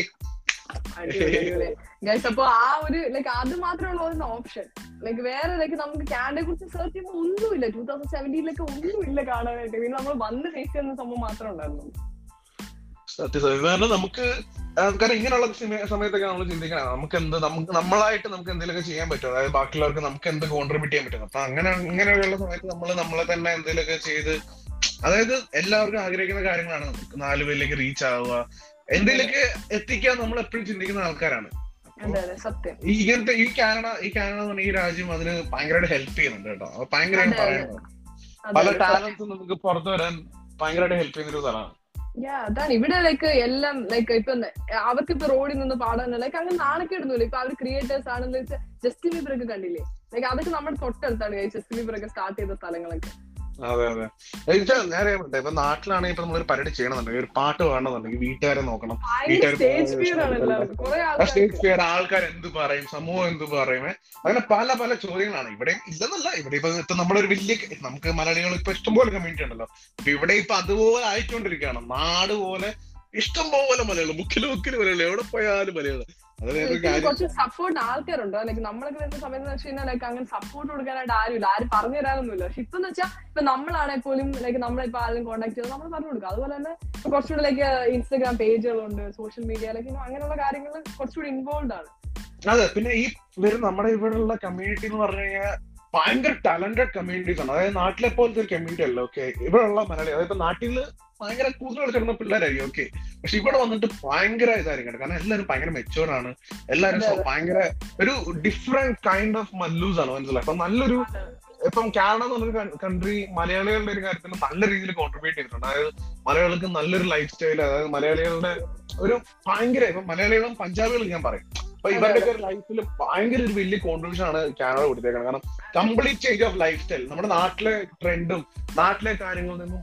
ഗൈസ് ആ ഒരു ലൈക്ക് അത് മാത്രമേ ഉള്ള ഓപ്ഷൻ ലൈക്ക് വേറെ ലൈക്ക് നമുക്ക് കാൻഡെ കുറിച്ച് സെർച്ച് ചെയ്യുമ്പോൾ ഒന്നുമില്ല. ടൂ തൗസൻഡ് സെവന്റീനിലൊക്കെ ഒന്നുമില്ല കാണാനായിട്ട്. പിന്നെ നമ്മൾ വന്ന് ഫേസ് ചെയ്യുന്ന സംഭവം മാത്രമേ ഉണ്ടായിരുന്നു സത്യസത്യം കാരണം നമുക്ക് കാരണം ഇങ്ങനെയുള്ള സമയത്തൊക്കെ നമ്മൾ ചിന്തിക്കണം. നമുക്ക് എന്ത് നമുക്ക് നമ്മളായിട്ട് നമുക്ക് എന്തെങ്കിലുമൊക്കെ ചെയ്യാൻ പറ്റും. അതായത് ബാക്കിയുള്ളവർക്ക് നമുക്ക് എന്ത് കോൺട്രിബ്യൂട്ട് ചെയ്യാൻ പറ്റും. അപ്പൊ അങ്ങനെ അങ്ങനെയുള്ള സമയത്ത് നമ്മൾ നമ്മളെ തന്നെ എന്തെങ്കിലുമൊക്കെ ചെയ്ത് അതായത് എല്ലാവർക്കും ആഗ്രഹിക്കുന്ന കാര്യങ്ങളാണ്. നാല് പേരിലേക്ക് റീച്ച് ആവുക. എന്തെങ്കിലുമൊക്കെ എത്തിക്കാൻ നമ്മൾ എപ്പോഴും ചിന്തിക്കുന്ന ആൾക്കാരാണ്. അതെ അതെ സത്യം. ഈ ഇങ്ങനത്തെ ഈ കാനഡ ഈ കാനഡ എന്ന് പറഞ്ഞ ഈ രാജ്യം അതിന് ഭയങ്കരമായിട്ട് ഹെൽപ്പ് ചെയ്യുന്നുണ്ട് കേട്ടോ. ഭയങ്കരമായിട്ട്. പറയുന്നത് പല ടാലൻസ് നമുക്ക് പുറത്തു വരാൻ ഭയങ്കരമായിട്ട് ഹെൽപ്പ് ചെയ്യുന്ന ഒരു സ്ഥലമാണ് അതാണ്. ഇവിടെ ലൈക്ക് എല്ലാം ലൈക്ക് ഇപ്പൊ അവർക്ക് ഇപ്പൊ റോഡിൽ നിന്ന് പാടാനുള്ള ലൈക്ക് അങ്ങനെ നാണക്കേടുന്നില്ല ഇപ്പൊ അവർ ക്രിയേറ്റേഴ്സ് ആണെന്ന് വെച്ചാൽ ജസ്റ്റിൻ ബീബർ ഒക്കെ കണ്ടില്ലേ? ലൈക്ക് അതൊക്കെ നമ്മുടെ തൊട്ടടുത്താണ് ജസ്റ്റിൻ ബീബർ ഒക്കെ സ്റ്റാർട്ട് ചെയ്ത സ്ഥലങ്ങളൊക്കെ. അതെ അതെ. എന്നുവെച്ചാൽ ഞാൻ പറ്റേ ഇപ്പൊ നാട്ടിലാണെങ്കിൽ ഇപ്പൊ നമ്മളൊരു പരടി ചെയ്യണമെന്നുണ്ടെങ്കിൽ ഒരു പാട്ട് പാടണമെന്നുണ്ടെങ്കിൽ വീട്ടുകാരെ നോക്കണം. വീട്ടുകാർ സ്റ്റേജ് ഫിയർ ആൾക്കാർ എന്ത് പറയും സമൂഹം എന്ത് പറയും അങ്ങനെ പല പല ചോദ്യങ്ങളാണ്. ഇവിടെ ഇല്ലെന്നല്ല ഇവിടെ ഇപ്പൊ ഇപ്പൊ നമ്മളൊരു വലിയ നമുക്ക് മലയാളികൾ ഇപ്പൊ ഇഷ്ടംപോലെ കമ്മ്യൂണിറ്റി ഉണ്ടല്ലോ. അപ്പൊ ഇവിടെ ഇപ്പൊ അതുപോലെ ആയിക്കൊണ്ടിരിക്കുകയാണ്. നാട് പോലെ ഇഷ്ടംപോലെ മലയാളം മുക്കിലും മുക്കിലും മലയാളം എവിടെ പോയാലും മലയാളം കുറച്ച് സപ്പോർട്ട് ആൾക്കാരുണ്ട്? ലൈക്ക് നമ്മളൊക്കെ വരുന്ന സമയത്ത് വെച്ച് കഴിഞ്ഞാൽ ലൈക്ക് അങ്ങനെ സപ്പോർട്ട് കൊടുക്കാനായിട്ട് ആരുമില്ല. ആരും പറഞ്ഞു തരാനൊന്നുമില്ല. പക്ഷെ ഇപ്പം എന്ന് വെച്ചാൽ ഇപ്പൊ നമ്മളാണെങ്കിൽ പോലും ലൈക്ക് നമ്മളിപ്പോ ആരെങ്കിലും കോൺടാക്ട് ചെയ്ത് നമ്മൾ പറഞ്ഞു കൊടുക്കുക അതുപോലെ തന്നെ കുറച്ചുകൂടി ലൈക്ക് ഇൻസ്റ്റാഗ്രാം പേജുകളുണ്ട് സോഷ്യൽ മീഡിയ ലൈക്ക് അങ്ങനെയുള്ള കാര്യങ്ങൾ കുറച്ചുകൂടി ഇൻവോൾവ് ആണ്. അതെ പിന്നെ ഈ വരും നമ്മുടെ ഇവിടെയുള്ള കമ്മ്യൂണിറ്റി എന്ന് പറഞ്ഞു കഴിഞ്ഞാൽ ഭയങ്കര ടാലന്റഡ് കമ്മ്യൂണിറ്റീസ് ആണ്. അതായത് നാട്ടിലെ പോലത്തെ ഒരു കമ്മ്യൂണിറ്റി അല്ല ഓക്കെ ഇവിടെയുള്ള മലയാളി അതായത് നാട്ടിൽ ഭയങ്കര കൂടുതൽ കളിച്ചിരുന്ന പിള്ളേരായിരിക്കും. ഓക്കെ പക്ഷെ ഇവിടെ വന്നിട്ട് ഭയങ്കര ഇതായിരിക്കും കാരണം എല്ലാവരും ഭയങ്കര മെച്ചുവർ ആണ്. എല്ലാവരും. ഭയങ്കര ഒരു ഡിഫറെന്റ് കൈൻഡ് ഓഫ് മല്ലൂസ് ആണ് മനസ്സിലായി? അപ്പൊ നല്ലൊരു ഇപ്പം കാനഡ എന്ന് പറഞ്ഞൊരു കൺട്രി മലയാളികളുടെ ഒരു കാര്യത്തിൽ നല്ല രീതിയിൽ കോൺട്രിബ്യൂട്ട് ചെയ്തിട്ടുണ്ട്. അതായത് മലയാളികൾക്ക് നല്ലൊരു ലൈഫ് സ്റ്റൈൽ അതായത് മലയാളികളുടെ ഒരു ഭയങ്കര ഇപ്പൊ മലയാളികളും പഞ്ചാബികളും ഞാൻ പറയും. അപ്പൊ ഇവരുടെ ലൈഫിൽ ഭയങ്കര ഒരു വലിയ കോൺട്രിബ്യൂഷൻ ആണ് കാനഡ കൊടുത്തേക്കുന്നത്. കാരണം complete change of life style നമ്മുടെ നാട്ടിലെ ട്രെൻഡും നാട്ടിലെ കാര്യങ്ങളിൽ നിന്നും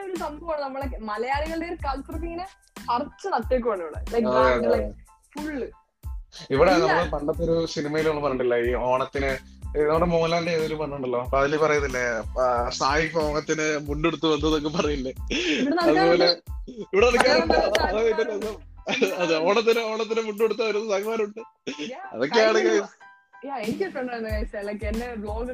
ഒരു സംഭവമാണ് നമ്മളെ മലയാളികളുടെ ഒരു കൾച്ചർക്ക് ഇങ്ങനെ പറിച്ച് നട്ടേക്കുവാണ് ഇവിടെ. ഫുള്ള്. നമ്മൾ പണ്ടത്തെ ഒരു സിനിമയിൽ നമ്മൾ പറഞ്ഞിട്ടില്ല ഈ ഓണത്തിന് നമ്മുടെ മോഹൻലാലിന്റെ ഏതൊരു പണ്ണുണ്ടല്ലോ അപ്പൊ അതിൽ പറയുന്നില്ലേ സായി ഓണത്തിന് മുണ്ടെടുത്ത് വന്നതൊക്കെ പറയില്ലേ? അതുപോലെ ഇവിടെ. അതെ ഓണത്തിന് ഓണത്തിന് മുണ്ടെടുത്ത് വരുന്ന സംഘമാരുണ്ട് അതൊക്കെയാണ് എനിക്ക് ലൈക്ക് എന്നെ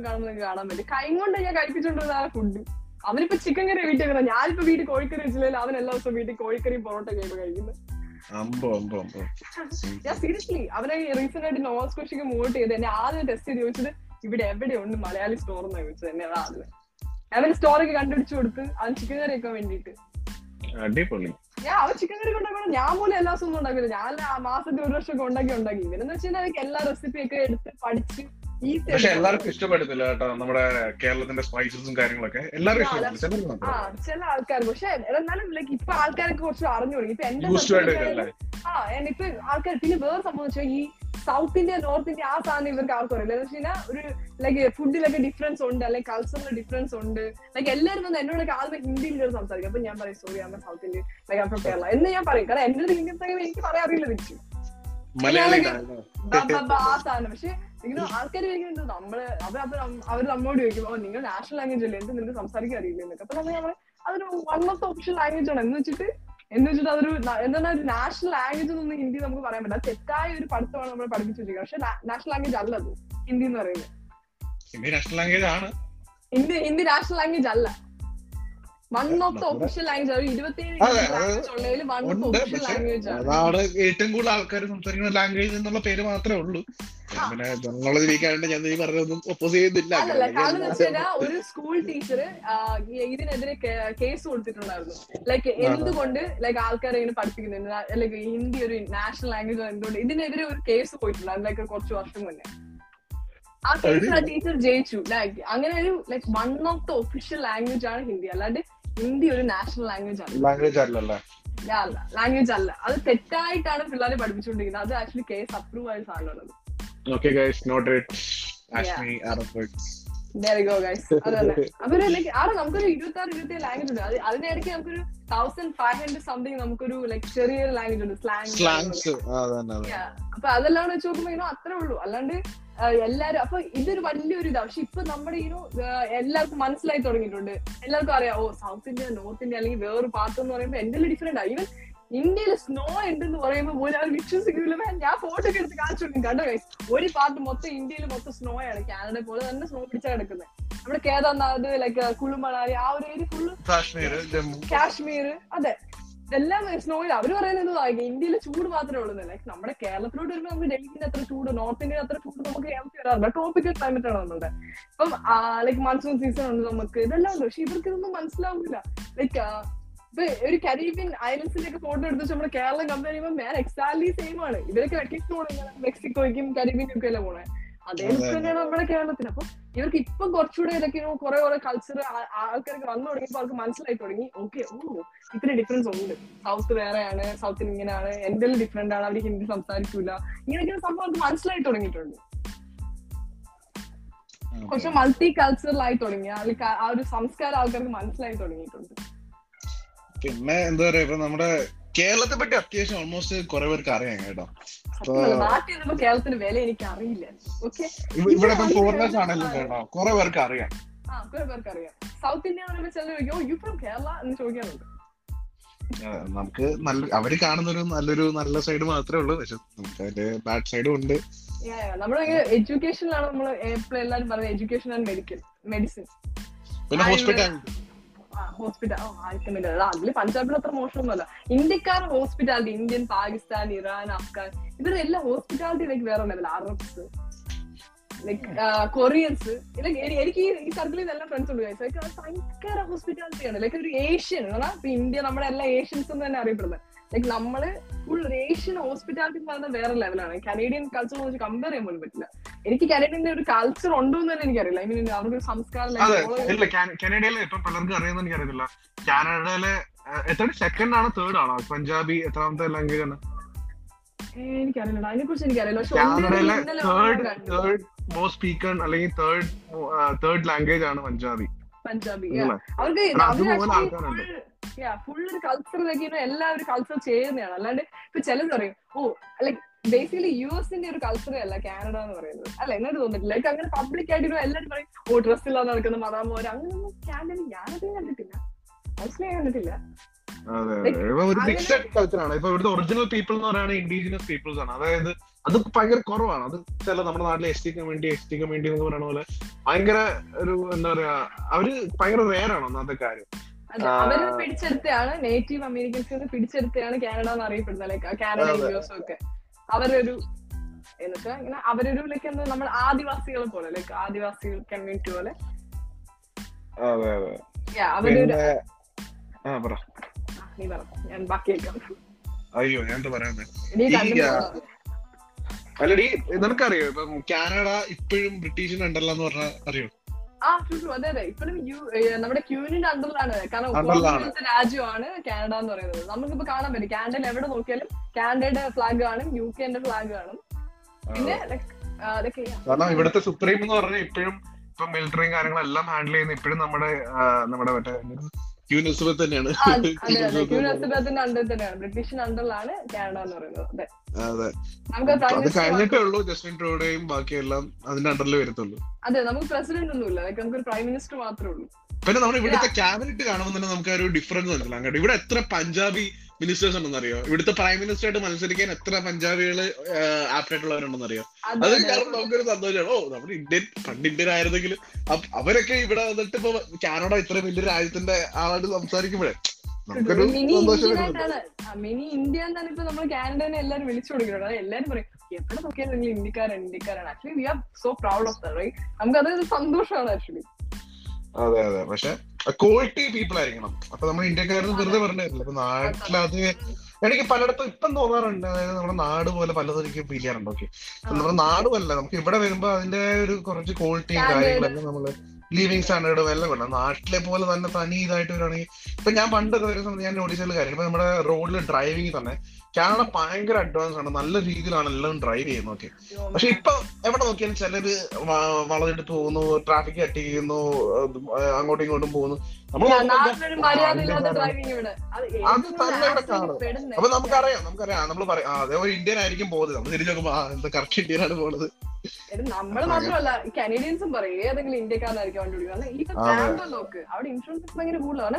കാണുന്നത് കാണാൻ പറ്റും. കൈ കൊണ്ട് ഞാൻ കഴിപ്പിച്ചോണ്ടിരുന്ന ഫുഡ് അവനിപ്പോ ചിക്കൻ കറി വീട്ടിൽ ഞാനിപ്പോ വീട്ടിൽ കോഴിക്കറി വെച്ചില്ലെങ്കിൽ അവൻ എല്ലാ ദിവസവും വീട്ടിൽ കോഴിക്കറി പൊറോട്ട കഴിക്കുന്നത്. ഞാൻ സീരിയസ്ലി അവനെ റീസെന്റ് ആയിട്ട് നോവൽ സ്കോഷിക്ക് മൂവ് ചെയ്ത് എന്നെ ആദ്യം ടെസ്റ്റ് ചെയ്ത് ചോദിച്ചത് ഇവിടെ എവിടെയുണ്ട് മലയാളി സ്റ്റോർ എന്ന് ചോദിച്ചത് എന്നെ അതാണ് അവൻ സ്റ്റോറൊക്കെ കണ്ടുപിടിച്ചു കൊടുത്ത് അവൻ ചിക്കൻ കറി ഒക്കെ വേണ്ടിട്ട് അടിപൊളി. ഞാൻ അവൻ ചിക്കൻ കറി ഉണ്ടാക്കണം ഞാൻ പോലും എല്ലാ ദിവസവും ഒന്നും ഉണ്ടാക്കില്ല. ഞാൻ ആ മാസത്തിൽ ഒരു വർഷം ഉണ്ടാക്കി ഉണ്ടാക്കി. ഇവരെന്ന് വെച്ചാൽ കഴിഞ്ഞാൽ എല്ലാ റെസിപ്പി ഒക്കെ എടുത്ത് പഠിച്ച് പക്ഷെ എല്ലാവർക്കും ഇഷ്ടപ്പെടുന്നില്ല കേട്ടോ നമ്മുടെ കേരളത്തിന്റെ സ്പൈസസും കാര്യങ്ങളൊക്കെ. എല്ലാവർക്കും ആ ചില ആൾക്കാർ. പക്ഷെ എന്നാലും ലൈക്ക് ഇപ്പൊ ആൾക്കാരൊക്കെ കുറച്ച് അറിഞ്ഞു തുടങ്ങി ഇപ്പൊ എന്റെ ആ ഇപ്പൊ ആൾക്കാർ പിന്നെ വേറെ സംഭവം വെച്ചാൽ ഈ സൗത്ത് ഇന്ത്യ നോർത്ത് ഇന്ത്യ ആ സാധനം ഇവർക്ക് ആർക്കും അറിയില്ല. എന്ന് ഒരു ലൈക്ക് ഫുഡിലൊക്കെ ഡിഫറൻസ് ഉണ്ട് അല്ലെങ്കിൽ കൾച്ചറിൽ ഡിഫറൻസ് ഉണ്ട്. ലൈക്ക് എല്ലാവരും വന്ന് എന്നോടൊക്കെ ആദ്യം ഹിന്ദിയിൽ കയറി സംസാരിക്കും. അപ്പൊ ഞാൻ പറയും സോറി അമ്മ സൗത്ത് ഇന്ത്യ ലൈക്ക് അപ്പൊ കേരള എന്ന് ഞാൻ പറയും. കാരണം എന്റെ ഹിന്ദി എനിക്ക് പറയാൻ അറിയില്ല തിരിച്ചു. ആ സാധനം. പക്ഷെ ഇങ്ങനെ ആൾക്കാർ ചോദിക്കുന്നത് നമ്മൾ അവർ അവർ നമ്മോട് ചോദിക്കും ഓ നിങ്ങൾ നാഷണൽ ലാംഗ്വേജ് അല്ലേ? എന്ത് നിങ്ങൾക്ക് സംസാരിക്കാൻ അറിയില്ല എന്നൊക്കെ അപ്പൊ നമ്മൾ അതൊരു one of the official language ആണ്. എന്ന് വെച്ചിട്ട് എന്ന് വെച്ചിട്ട് അതൊരു എന്താ എന്താണ് ഒരു നാഷണൽ ലാംഗ്വേജ് എന്നൊന്നും ഹിന്ദി നമുക്ക് പറയാൻ പറ്റില്ല. തെറ്റായ ഒരു പഠിത്തമാണ് നമ്മൾ പഠിപ്പിച്ചു വെച്ചിരിക്കുന്നത് പക്ഷെ നാഷണൽ ലാംഗ്വേജ് അല്ല അത്. ഹിന്ദി എന്ന് പറയുന്നത്. ഹിന്ദി നാഷണൽ ലാംഗ്വേജ് ആണ്. ഹിന്ദി ഹിന്ദി നാഷണൽ ലാംഗ്വേജ് അല്ല. One of the official language ഇരുപത്തിയേഴ് language one of official language അതാണ് ഏറ്റവും കൂടുതൽ ആൾക്കാർ സംസാരിക്കുന്ന ലാംഗ്വേജ് എന്നുള്ള പേര് മാത്രമേ ഉള്ളൂ. പിന്നെ ജനറൽ ജീവിക്കാണ്ട് ഞാൻ നീ പറഞ്ഞതൊന്നും ഒപ്പോസ് ചെയ്യുന്നില്ല കാരണം വെച്ചാൽ ഒരു സ്കൂൾ ടീച്ചർ ഇതിനെതിരെ കേസ് കൊടുത്തിട്ടുണ്ടായിരുന്നു. ലൈക്ക് എന്തുകൊണ്ട് ലൈക്ക് ആൾക്കാരെ ഇങ്ങനെ പഠിപ്പിക്കുന്നുണ്ട്? ലൈക്ക് ഹിന്ദി ഒരു നാഷണൽ ലാംഗ്വേജ് എന്തുകൊണ്ട്? ഇതിനെതിരെ ഒരു കേസ് പോയിട്ടുണ്ടായിരുന്നു ലൈക്ക് കുറച്ച് വർഷം മുന്നേ. ആ കേസിൽ ആ ടീച്ചർ ജയിച്ചു. ലൈക്ക് അങ്ങനെ ഒരു like one of the official language ആണ് ഹിന്ദി. അല്ലാണ്ട് ഹിന്ദി ഒരു നാഷണൽ ലാംഗ്വേജ് ആണ്. ലാംഗ്വേജ് അല്ലല്ലേ അല്ല? ലാംഗ്വേജ് അല്ല. അത് തെറ്റായിട്ടാണ് പിള്ളേരെ പഠിപ്പിച്ചുകൊണ്ടിരിക്കുന്നത്. അത് ആക്ച്വലി കേസ് അപ്രൂവ് ആയ സാധനമുള്ളത് okay guys note it. Ashmi. അതന്നെ. അതൊരു like ആടെ നമുക്കൊരു ഇരുപത്തി ആറ് ഇരുപത്തി ലാംഗ്വേജ് ഉണ്ട്. അത് അതിനിടയ്ക്ക് നമുക്കൊരു തൗസൻഡ് ഫൈവ് ഹൺഡ്രഡ് സംതിങ് നമുക്കൊരു ലൈക് ചെറിയൊരു ലാംഗ്വേജ് ഉണ്ട്. സ്ലാങ് അപ്പൊ അതെല്ലാം വെച്ച് നോക്കുമ്പോ അത്രേ ഉള്ളൂ. അല്ലാണ്ട് എല്ലാരും അപ്പൊ ഇതൊരു വലിയൊരു ഇതാ പക്ഷെ ഇപ്പൊ നമ്മുടെ ഇനോ എല്ലാവർക്കും മനസ്സിലായി തുടങ്ങിയിട്ടുണ്ട്. എല്ലാവർക്കും അറിയാം ഓ സൗത്ത് ഇന്ത്യ നോർത്ത് ഇന്ത്യ അല്ലെങ്കിൽ വേറൊരു പാർട്ട് എന്ന് പറയുമ്പോൾ എന്തെല്ലാം ഡിഫറെന്റ് ആ. ഈവൻ ഇന്ത്യയിൽ സ്നോ ഉണ്ട് എന്ന് പറയുമ്പോൾ പോലും അവർ വിശ്വസിക്കില്ല Man, ഞാൻ ഫോട്ടോ ഒക്കെ എടുത്ത് കാണിച്ചു കൊടുക്കും. കണ്ടോ? ഒരു പാർട്ട് മൊത്തം ഇന്ത്യയിൽ മൊത്തം സ്നോ ആണ്. കാനഡ പോലെ തന്നെ സ്നോ പിടിച്ചാ കിടക്കുന്നത് നമ്മുടെ കേദാർനാഥ് ലൈക്ക് കുളുമണാലി ആ ഒരു ഏരിയ ഫുള്ള് കാശ്മീർ കാശ്മീർ അതെ. ഇതെല്ലാം സ്നോയിൽ അവർ പറയുന്നത് ഇന്ത്യയിലെ ചൂട് മാത്രമേ ഉള്ളൂ ലൈക്ക് നമ്മുടെ കേരളത്തിലോട്ട് വരുമ്പോൾ നമുക്ക് ഡൽഹിന്റെ അത്ര ചൂട് നോർത്ത് ഇന്ത്യയിൽ അത്ര ചൂട് നമുക്ക് കേരളത്തിൽ വരാറില്ല. ട്രോപ്പിക്കൽ ക്ലൈമറ്റ് ആണ് നമ്മളുടെ ഇപ്പം ലൈക്ക് മൺസൂൺ സീസൺ ഉണ്ട് നമുക്ക് ഇതെല്ലാം ഉണ്ട്. പക്ഷെ ഇവർക്ക് ഇതൊന്നും മനസ്സിലാവില്ല ലൈക്ക് ഇപ്പൊ ഒരു കരീബിയൻ ഐലൻഡ്സിന്റെ ഒക്കെ ഫോട്ടോ എടുത്ത് നമ്മുടെ കേരളം കമ്പയർ ചെയ്യുമ്പോൾ ഞാൻ എക്സാക്ട്ലി സെയിം ആണ്. ഇവരൊക്കെ വെക്കേഷൻ പോകണം മെക്സിക്കോയ്ക്കും കരീബിയനും ഒക്കെ അല്ലേ പോണേ? അതേ അതെ, look തന്നെയാണ് നമ്മുടെ കേരളത്തിന്. അപ്പൊ ഇവർക്ക് ഇപ്പം കുറച്ചുകൂടെ ഇതൊക്കെ കുറെ കുറെ കൾച്ചർ ആൾക്കാർക്ക് വന്നു തുടങ്ങിയപ്പോൾ അവർക്ക് മനസ്സിലായി തുടങ്ങി. ഓക്കെ ഓ ഇത്ര ഡിഫറൻസ് ഉണ്ട്. സൗത്ത് വേറെയാണ് സൗത്തിൽ ഇങ്ങനെയാണ് എന്തെങ്കിലും ഡിഫറെന്റ് ആണ് അവർ ഹിന്ദി സംസാരിക്കൂല. ഇങ്ങനെയൊക്കെ സംഭവം അവർക്ക് മനസ്സിലായി തുടങ്ങിയിട്ടുണ്ട്. കുറച്ച് മൾട്ടി കൾച്ചറൽ ആയി തുടങ്ങി. ആ ഒരു സംസ്കാരം ആൾക്കാർക്ക് മനസ്സിലായി തുടങ്ങിയിട്ടുണ്ട്. പിന്നെ എന്താ പറയാ ഇപ്പൊ നമ്മുടെ കേരളത്തെ പറ്റി അത്യാവശ്യം ഓൾമോസ്റ്റ് കുറെ പേർക്ക് അറിയാം കേട്ടോ. കേരളത്തിന് വില എനിക്ക് അറിയില്ല. ഇവിടെ ഇപ്പൊ ഫോറിനേഴ്സ് ആണെങ്കിലും കേട്ടോ. കുറെ പേർക്ക് അറിയാം. സൗത്ത് ഇന്ത്യ കേരള എന്ന് ചോദിക്കാറുണ്ട്. നമുക്ക് നല്ല അവർ കാണുന്ന ഒരു നല്ലൊരു നല്ല സൈഡ് മാത്രമേ ഉള്ളൂ. പക്ഷെ നമുക്ക് അതിന്റെ ബാഡ് സൈഡും ഉണ്ട്. Yeah. എഡ്യൂക്കേഷനിലാണ് നമ്മൾ എല്ലാവരും പറയുന്നത് എഡ്യൂക്കേഷൻ ആൻഡ് മെഡിക്കൽ മെഡിസിൻ പിന്നെ ഹോസ്പിറ്റൽ ഹോസ്പിറ്റാലിറ്റി ഹോസ്പിറ്റൽ ഓ അതിൽ പഞ്ചാബിൽ അത്ര മോശമൊന്നുമല്ല. ഇന്ത്യക്കാർ hospitality Indian Pakistan Iran Afghan ഇവരുടെ എല്ലാ ഹോസ്പിറ്റാലിറ്റി ലൈക്ക് വേറെ level Arabs like Koreans like എനിക്ക് ഈ- സർക്കിളിൽ നിന്ന് എല്ലാം ഫ്രണ്ട്സ് ഉണ്ട് ഭയങ്കര ഹോസ്പിറ്റാലിറ്റി ആണ്. ലൈക്ക് ഒരു ഏഷ്യൻ ഇന്ത്യ നമ്മുടെ എല്ലാ ഏഷ്യൻസ് എന്ന് തന്നെ അറിയപ്പെടുന്നത്. ലൈക്ക് നമ്മൾ ഫുൾ റേഷ്യൻ ഹോസ്പിറ്റാലിറ്റി എന്ന് പറയുന്നത് വേറെ ലെവലാണ് കനേഡിയൻ കൾച്ചർ വെച്ച് കമ്പയർ ചെയ്യാൻ പോലും പറ്റില്ല. എനിക്ക് കനേഡിയന്റെ ഒരു കൾച്ചർ ഉണ്ടോ എന്ന് തന്നെ എനിക്കറിയില്ല. ഐ മീൻ അവരുടെ സംസ്കാരം ഇല്ല കാന- ഇപ്പൊ പലർക്കും അറിയുന്ന എനിക്കറിയില്ല കാനഡയിലെ എത്ര സെക്കൻഡ് ആണോ തേർഡ് ആണോ? പഞ്ചാബി എത്രാമത്തെ ലാംഗ്വേജ് ആണ്? എനിക്കറിയില്ല. അതിനെ കുറിച്ച് എനിക്കറിയില്ല കാനഡയിലെ തേർഡ് മോസ്റ്റ് സ്പീക്കർ അല്ലെങ്കിൽ തേർഡ് തേർഡ് ലാംഗ്വേജ് ആണ് പഞ്ചാബി പഞ്ചാബി? അവർക്ക് ആൾക്കാരുണ്ട്. ഫുൾ ഒരു കൾച്ചറിലേക്ക് എല്ലാ ഒരു കൾച്ചർ ചെയ്യുന്നതാണ് അല്ലാണ്ട് ഇപ്പൊ ചിലത് പറയും ഓ ലൈക് ബേസിക്കലി യു എസിന്റെ ഒരു കൾച്ചറേ അല്ല കാനഡ എന്ന് പറയുന്നത്. അല്ല എന്നോട് തോന്നിട്ടില്ല ലൈക്ക് അങ്ങനെ പബ്ലിക് ആയിട്ട് എല്ലാവരും പറയും ഓ ഡ്രസ് ഇല്ലാതെ നടക്കുന്ന മതാമോര് അങ്ങനെയൊന്നും കാനഡയിൽ ഞാനത് കണ്ടിട്ടില്ല. മനസ്സിലായി? കണ്ടിട്ടില്ല. ഇപ്പൊ ഇവിടുത്തെ ഒറിജിനൽ പീപ്പിൾ എന്ന് പറയുന്നത് ഇൻഡിജിനസ് പീപ്പിൾസ് ആണ്. അതായത് അത് ഭയങ്കര കുറവാണ്. അത് ചില നമ്മുടെ നാട്ടിലെ S T community S T community എന്ന് പറയുന്ന പോലെ ഭയങ്കര ഒരു എന്താ പറയാ അവർ ഭയങ്കര റെയർ ആണ് ഒന്നാമത്തെ കാര്യം. അവർ പിടിച്ചെടുത്തയാണ് നേറ്റീവ് അമേരിക്കൻസ് പിടിച്ചെടുത്തയാണ് കാനഡ എന്ന് അറിയപ്പെടുന്നത് ലൈക്ക് കാനഡ അതെ. യു എസും ഒക്കെ അവരൊരു എന്നുവെച്ചാൽ ഇങ്ങനെ അവരൊരു ലൈക്ക് എന്താ നമ്മൾ ആദിവാസികളെ പോലെ ലൈക്ക് ആദിവാസികൾ കമ്മ്യൂണിറ്റി പോലെ. അയ്യോ ഞാൻ പറയുന്നത് അല്ലടി നിനക്കറിയോ? ഇപ്പം കാനഡ ഇപ്പോഴും ബ്രിട്ടീഷിന് ഉണ്ടല്ലോ പറഞ്ഞാൽ അറിയോ? ആ ട്രൂ. അതെ അതെ. ഇപ്പോഴും യു നമ്മുടെ ക്യൂനിന്റെ അണ്ടറിലാണ്. കാരണം രാജ്യമാണ് കാനഡ എന്ന് പറയുന്നത്. നമുക്കിപ്പോ കാണാൻ പറ്റും. കാനഡയിൽ എവിടെ നോക്കിയാലും കാനഡയുടെ ഫ്ലാഗ് കാണും യു കെന്റെ ഫ്ലാഗ് കാണും പിന്നെ. കാരണം ഇവിടുത്തെ സുപ്രീം എന്ന് പറഞ്ഞാൽ ഇപ്പോഴും ഇപ്പൊ മിലിറ്ററിയും കാര്യങ്ങളെല്ലാം ഹാൻഡിൽ ചെയ്യുന്ന ഇപ്പോഴും നമ്മുടെ നമ്മുടെ മറ്റേ ക്യൂൻ എലിസബത്ത് തന്നെയാണ്. എലിസബത്തിന്റെ അണ്ടറിൽ തന്നെയാണ്. ബ്രിട്ടീഷിന്റെ അണ്ടറിലാണ് കാനഡ എന്ന് പറയുന്നത്. അതെ. അതെ. കഴിഞ്ഞിട്ടേ ഉള്ളൂ ജസ്റ്റിൻ ട്രൂഡേയും ബാക്കിയെല്ലാം അതിന്റെ അണ്ടറിൽ വരത്തുള്ളൂ. അതെ നമുക്ക് പ്രസിഡന്റ് ഒന്നുമില്ല. നമുക്ക് ഒരു പ്രൈം മിനിസ്റ്റർ മാത്രമേ ഉള്ളൂ. പിന്നെ നമ്മൾ ഇവിടുത്തെ ക്യാബിനറ്റ് കാണുമ്പോൾ തന്നെ നമുക്ക് ഒരു ഡിഫറൻസ് മനസ്സിലാക്കാം കേട്ടോ. ഇവിടെ എത്ര പഞ്ചാബി മിനിസ്റ്റേഴ്സ് ഉണ്ടെന്ന് അറിയോ ഇവിടുത്തെ പ്രൈം മിനിസ്റ്റർ ആയിട്ട് മത്സരിക്കാൻ എത്ര പഞ്ചാബികൾ ആപ്റ്റായിട്ടുള്ളവരുണ്ടെന്ന് അറിയോ അത് കാരണം നമുക്കൊരു സന്തോഷമാണ്. ഓ നമ്മുടെ ഇന്ത്യൻ പണ്ട് ഇന്ത്യൻ ആയിരുന്നെങ്കിൽ അവരൊക്കെ ഇവിടെ വന്നിട്ട് ഇപ്പൊ കാനഡ ഇത്ര വലിയ രാജ്യത്തിന്റെ ആളായിട്ട് സംസാരിക്കുമ്പോഴേ മിനി ഇന്ത്യ വരുന്നുണ്ട്. മിനി ഇന്ത്യ എന്നാണ് ഇപ്പൊ നമ്മൾ കാനഡനെ എല്ലാരും വിളിച്ചു കൊടുക്കുന്നത് എല്ലാരും പറയും എവിടെ നോക്കിയാലും നിങ്ങൾ ഇന്ത്യക്കാരാണ് ഇന്ത്യക്കാരാണ്. Actually we are so proud of the right നമുക്ക് അതൊരു സന്തോഷമാണ് ആക്ച്വലി അതെ അതെ. പക്ഷെ ക്വാളിറ്റി പീപ്പിൾ ആയിരിക്കണം. അപ്പൊ നമ്മൾ ഇന്ത്യക്കാരും വെറുതെ പറഞ്ഞില്ല ഇപ്പൊ നാട്ടിലത് എനിക്ക് പലയിടത്തും ഇപ്പം തോന്നാറുണ്ട്. അതായത് നമ്മുടെ നാട് പോലെ പലതും എനിക്ക് ഫീൽ ചെയ്യാറുണ്ട് ഓക്കെ നമ്മുടെ നാട് പോലെ നമുക്ക് ഇവിടെ വരുമ്പോ അതിന്റെ ഒരു കുറച്ച് ക്വാളിറ്റിയും കാര്യങ്ങളൊക്കെ കാര്യങ്ങളെല്ലാം നമ്മൾ ലിവിങ് സ്റ്റാൻഡേർഡും എല്ലാം വേണം നാട്ടിലെ പോലെ തന്നെ തനി ഇതായിട്ട് വരികയാണെങ്കിൽ ഇപ്പൊ ഞാൻ പണ്ടൊക്കെ വരുന്ന സമയത്ത് ഞാൻ നോട്ടീസ് കാര്യം. ഇപ്പൊ നമ്മുടെ റോഡിൽ ഡ്രൈവിംഗ് തന്നെ കാനഡ ഭയങ്കര അഡ്വാൻസ് ആണ്. നല്ല രീതിയിലാണ് എല്ലാം ഡ്രൈവ് ചെയ്യുന്നത്. ഓക്കെ പക്ഷെ ഇപ്പൊ എവിടെ നോക്കിയാലും ചിലര് വളരെടുത്ത് പോകുന്നു ട്രാഫിക് കട്ട് ചെയ്യുന്നു അങ്ങോട്ടും ഇങ്ങോട്ടും പോകുന്നു. നമ്മൾ അത് തന്നെ ഇവിടെ കാണും. അപ്പൊ നമുക്കറിയാം നമുക്കറിയാം. നമ്മൾ പറയാം. അതേ ഒരു ഇന്ത്യൻ ആയിരിക്കും പോകുന്നത്. നമ്മൾ തിരിച്ചു നോക്കുമ്പോ എന്താ കറക്റ്റ് ഇന്ത്യനാണ് പോകുന്നത് ഇത് നമ്മൾ മാത്രമല്ല കനേഡിയൻസും പറയും ഏതെങ്കിലും ഇന്ത്യക്കാരനായിരിക്കും വണ്ടി ഈ നോക്ക് അവിടെ ഇൻഷുറൻസ് ഭയങ്കര കൂടുതലാണ്.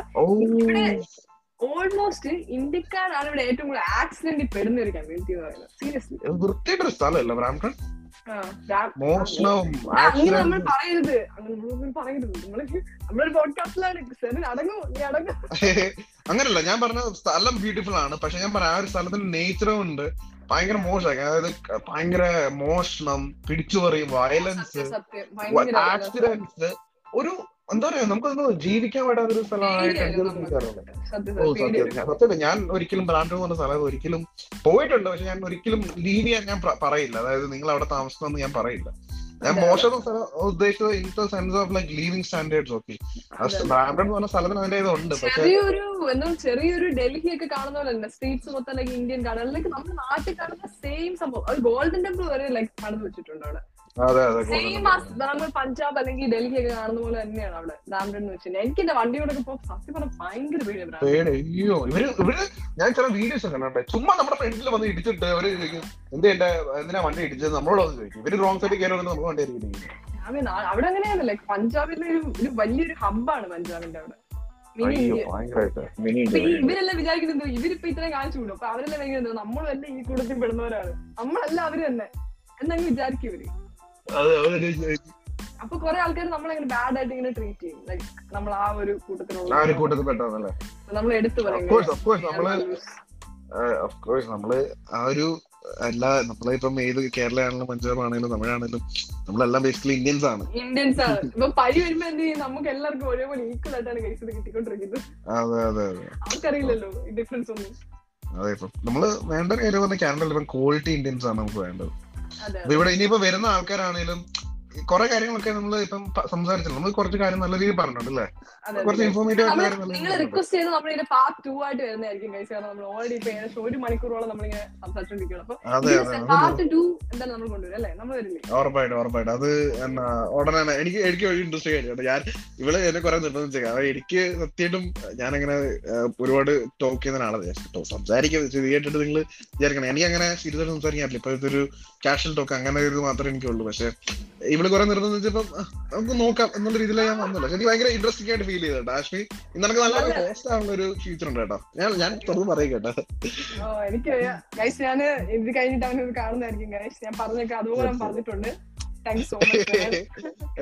ഓൾമോസ്റ്റ് ഇന്ത്യക്കാരാണ് ഇവിടെ ഏറ്റവും കൂടുതൽ ആക്സിഡന്റിൽ പെടുന്ന ഒരു കമ്മ്യൂണിറ്റി എന്ന് പറയുന്നത്. സീരിയസ്ലി വൃത്തിയുടെ സ്ഥലമല്ല ബ്രാംപ്ടൺ മോഷണവും അങ്ങനെ നമ്മൾ ആക്സിഡന്റ് പറയരുത്. അങ്ങനെ നമ്മളൊന്നും പറയരുത്. നമ്മൾ നമ്മളൊരു പോഡ്കാസ്റ്റിലാണ് സെറിൻ അടങ്ങും അടങ്ങും. അങ്ങനല്ല ഞാൻ പറഞ്ഞ സ്ഥലം ബ്യൂട്ടിഫുൾ ആണ്. പക്ഷെ ഞാൻ പറയാം ആ ഒരു സ്ഥലത്തിന്റെ നേച്ചറും ഉണ്ട്. ഭയങ്കര മോശമായി. അതായത് ഭയങ്കര മോഷണം പിടിച്ചുപറി വയലൻസ് ആക്സിഡന്റ്സ് ഒരു എന്താ പറയാ നമുക്കൊന്ന് ജീവിക്കാൻ പറ്റാത്ത ഒരു സ്ഥലമായിട്ട് എനിക്ക് തോന്നിക്കാറുണ്ട് സത്യം സത്യം. സത്യം ഞാൻ- ഒരിക്കലും ബ്രാൻഡ് എന്ന് പറഞ്ഞ സ്ഥലം ഒരിക്കലും പോയിട്ടുണ്ട്. പക്ഷെ ഞാൻ ഒരിക്കലും ലീവ് ചെയ്യാൻ ഞാൻ പറയില്ല. അതായത് നിങ്ങൾ അവിടെ താമസിക്കണമെന്ന് ഞാൻ പറയില്ല. ഞാൻ. മോശം സ്ഥലം ഉദ്ദേശിച്ചത് in the sense of like living standards okay. Brand എന്ന് പറഞ്ഞ സ്ഥലത്തിന് അതിന്റെ ഇതുണ്ട് പക്ഷെ ചെറിയൊരു എന്താ ചെറിയൊരു ഡൽഹി ഒക്കെ കാണുന്ന പോലെ തന്നെ സ്ട്രീറ്റ്സ് മൊത്തം ലൈക്ക് ഇന്ത്യൻ കാണാൻ ലൈക്ക് നമ്മുടെ നാട്ടിൽ കാണുന്ന സെയിം സംഭവം. അത് ഗോൾഡൻ ടെമ്പിൾ വരെ ലൈക്ക് കടന്നു വെച്ചിട്ടുണ്ട് അവിടെ. സെയിം നമ്മൾ പഞ്ചാബ് അല്ലെങ്കിൽ ഡൽഹി ഒക്കെ കാണുന്ന പോലെ തന്നെയാണ് അവിടെ. ഡാംഡൻ എന്ന് വെച്ചിട്ടുണ്ടെങ്കിൽ എനിക്ക് എന്റെ വണ്ടിയോടെ ഇപ്പൊ സത്യം പറഞ്ഞാൽ ഭയങ്കര പേടിയാണ് പേടി. അയ്യോ ഇവർ ഇവർ ഞാൻ ചില വീഡിയോസ് ഒക്കെ ചുമ്മാ നമ്മുടെ ഫ്രണ്ടിൽ വന്ന് ഇടിച്ചിട്ട് അവർ ചോദിക്കും എന്താ എന്റെ എന്തിനാ വണ്ടി ഇടിച്ചത്? നമ്മളോട് ചോദിക്കും. ഇവർ റോങ് സൈഡിൽ കയറി നമ്മൾ വണ്ടി ഇടിക്കുന്നത് അവിടെ അങ്ങനെയാണല്ലേ. പഞ്ചാബിലെ ഒരു ഒരു വലിയൊരു ഹബ്ബാണ് പഞ്ചാബിന്റെ അവിടെ. ഇവരെല്ലാം വിചാരിക്കുന്നത് ഇവരിപ്പോ ഇത്രയും കാണിച്ചു വിടും അപ്പൊ അവരെല്ലാം നമ്മളെല്ലാം ഈ കൂട്ടത്തിൽ പെടുന്നവരാണ്. നമ്മളല്ല അവർ തന്നെ. എന്നങ്ങ് വിചാരിക്കും ഇവർ. അപ്പൊ കൊറേ ആൾക്കാർ നമ്മളെങ്ങനെ ബാഡ് ആയിട്ട് ഇങ്ങനെ ട്രീറ്റ് ചെയ്യും. ലൈക്ക് നമ്മൾ ആ ഒരു കൂട്ടത്തിലുള്ള ഒരു കൂട്ടത്തിൽ പെട്ടതല്ലേ നമ്മൾ എടുത്തു പറയും. കോഴ്സ് നമ്മൾ ആ ഒരു എല്ലാ നമ്മളിപ്പം ഏത് കേരള ആണെങ്കിലും പഞ്ചാബ് ആണെങ്കിലും തമിഴാണെങ്കിലും നമ്മളെല്ലാം ബേസിക്കലി ഇന്ത്യൻസ് ആണ്. ഇന്ത്യൻസ് ആണ്. ഇപ്പൊ പരി വരുമ്പോ എന്ത് ചെയ്യും? നമുക്ക് എല്ലാവർക്കും ഒരേപോലെ ഈക്വൽ ആയിട്ടാണ് കേസ് കിട്ടിക്കൊണ്ടിരിക്കുന്നത്. അതെ അതെ അതെ. അവർക്കറിയില്ലല്ലോ ഡിഫറൻസ് ഒന്നും. അതെ ഇപ്പം നമ്മൾ വേണ്ട കാര്യം പറഞ്ഞ കാനഡയിൽ ഇപ്പം ക്വാളിറ്റി ഇന്ത്യൻസ് ആണ് നമുക്ക് വേണ്ടത്. ഇവിടെ ഇനിയിപ്പോ വരുന്ന ആൾക്കാരാണെങ്കിലും കുറെ കാര്യങ്ങളൊക്കെ നമ്മൾ ഇപ്പം സംസാരിച്ചു നമ്മൾ കുറച്ച് കാര്യം നല്ല രീതിയിൽ പറഞ്ഞിട്ടുണ്ട് അല്ലേ അതെ. കുറച്ച് ഇൻഫോർമേറ്റീവ് ആയിട്ടുള്ള കാര്യം നല്ല നിങ്ങൾ രീതിയിൽ പറഞ്ഞിട്ടുണ്ട്. റിക്വസ്റ്റ് ചെയ്ത് നമ്മൾ ഇതിന്റെ പാർട്ട് ടു ആയിട്ട് വരുന്നതായിരിക്കും കഴിച്ച് കാരണം നമ്മൾ ഓൾറെഡി ഇപ്പൊ ഏകദേശം ഒരു മണിക്കൂറോളം നമ്മളിങ്ങനെ സംസാരിച്ചോണ്ടിരിക്കുകയാണ്. അപ്പൊ അതെ അതെ അത്. പാർട്ട് ടു എന്താണ് നമ്മൾ കൊണ്ടുവരും അല്ലേ? നമ്മൾ വരില്ലേ ഉറപ്പായിട്ടും ഉറപ്പായിട്ടും. അത് എന്നാ ഉടനെ എനിക്ക് എനിക്ക് ഒരു ഇൻട്രസ്റ്റ് ഞാൻ ഇവൾ എന്നെ കുറെ നിർബന്ധിച്ചേക്കാം അപ്പൊ എനിക്ക് സത്യമായിട്ടും ഞാനങ്ങനെ ഒരുപാട് ടോക്ക് ചെയ്യുന്ന ആളാണ് ഞാൻ സംസാരിക്കും ഇത് കേട്ടിട്ട് നിങ്ങൾ വിചാരിക്കണം. എനിക്ക് അങ്ങനെ സീരിയസ് സംസാരിക്കാൻ പറ്റില്ല. ഇപ്പൊ ഇതൊരു കാഷ്വൽ ടോക്ക് അങ്ങനെ ഒരു മാത്രമേ എനിക്കുള്ളൂ. പക്ഷെ ഇവൾ കുറെ നിർബന്ധിച്ചപ്പം നമുക്ക് നോക്കാം എന്നുള്ള രീതിയിൽ ഞാൻ വന്നില്ല. എനിക്ക് ഭയങ്കര ഇൻട്രസ്റ്റിംഗ് ആയിട്ട് ഫീൽ ചെയ്തേട്ടോ ആഷ്മി. ഇന്നലെ നല്ല ഹോസ്റ്റ് ആവുന്ന ഒരു ഫ്യൂച്ചർ ഉണ്ട് കേട്ടോ. ഞാൻ ഞാൻ തുറന്ന് പറയും കേട്ടോ. ഓ എനിക്ക് ഗൈസ് ഞാൻ ഇത് കഴിഞ്ഞിട്ട് അവനൊരു കാണുന്നതായിരിക്കും ഞാൻ പറഞ്ഞൊക്കെ അതുപോലെ പറഞ്ഞിട്ടുണ്ട്. താങ്ക് സോ മച്ച്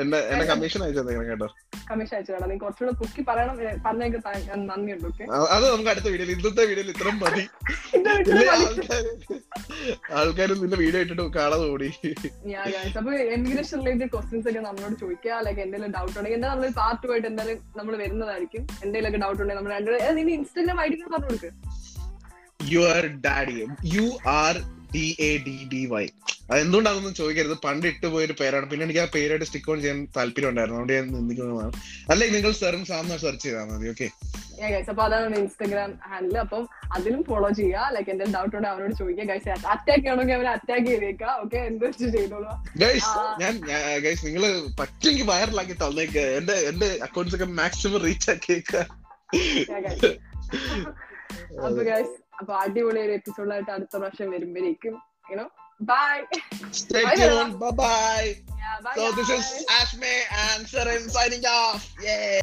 എന്റെ കമ്മീഷൻ അയച്ചു കേട്ടോ. കമ്മീഷൻ അയച്ചു നീ കുറച്ചുകൂടെ കുക്കി പറയണം പറഞ്ഞേക്ക് നന്ദിയുണ്ട് ഓക്കെ? അത് നമുക്ക് അടുത്ത വീഡിയോയിൽ ഇന്നത്തെ വീഡിയോയിൽ ഇത്രയും മതി. ആൾക്കാർ നിന്റെ വീഡിയോ ഇട്ടിട്ട് കാണാതെ ഓടി. അപ്പൊ എമിഗ്രേഷൻ റിലേറ്റഡ് ക്വസ്റ്റ്യൻസ് ഒക്കെ നമ്മളോട് ചോദിക്കുക ലൈക്ക് എന്തെങ്കിലും ഡൗട്ട് ഉണ്ടെങ്കിൽ എന്താ നമ്മൾ പാർട്ട് ആയിട്ട് എന്തായാലും നമ്മൾ വരുന്നതായിരിക്കും. എന്തെങ്കിലുമൊക്കെ ഡൗട്ട് ഉണ്ടെങ്കിൽ നമ്മൾ രണ്ടുപേരും ഇൻസ്റ്റാഗ്രാം ഐ ഡി പറഞ്ഞു കൊടുക്കുക you are daddy you are D A D D Y അത് എന്തുകൊണ്ടാണെന്ന് ചോദിക്കരുത്. പണ്ട് ഇട്ട് പോയൊരു പേരാണ്. പിന്നെ എനിക്ക് ആ പേരായിട്ട് സ്റ്റിക്ക് ഓൺ ചെയ്യാൻ താല്പര്യം ഉണ്ടായിരുന്നു അതുകൊണ്ട് ഞാൻ നിന്നിക്കുന്നതാണ് അല്ലെങ്കിൽ നിങ്ങൾ സെറും സാറിന് സെർച്ച് ചെയ്താൽ മതി ഓക്കെ അപ്പൊ അതാണ് ഇൻസ്റ്റാഗ്രാം ഹാൻഡിൽ അപ്പം അതിലും ഫോളോ ചെയ്യുക. ലൈക്ക് എന്തെങ്കിലും ഡൗട്ട് ഉണ്ടെങ്കിൽ അവരോട് ചോദിക്കുക. ഗൈസ് അറ്റാക്ക് ചെയ്യണമെങ്കിൽ അവരെ അറ്റാക്ക് ചെയ്തേക്കാം. ഓക്കെ എന്ത് വെച്ച് ചെയ്തോളൂ. ഗൈസ്. ഞാൻ ഗൈസ് നിങ്ങൾ പറ്റുമെങ്കിൽ വൈറലാക്കി തന്നേക്ക്. എന്റെ എന്റെ അക്കൗണ്ട്സ് ഒക്കെ മാക്സിമം റീച്ച് ആക്കിയേക്കാം. അപ്പൊ ഗൈസ് അപ്പൊ അടിപൊളി ഒരു എപ്പിസോഡായിട്ട് അടുത്ത പ്രാവശ്യം വരുമ്പോഴേക്കും you know bye Stay Bye, tuned. Bye bye. Bye So this is Ashme and Seren signing off. Yeah.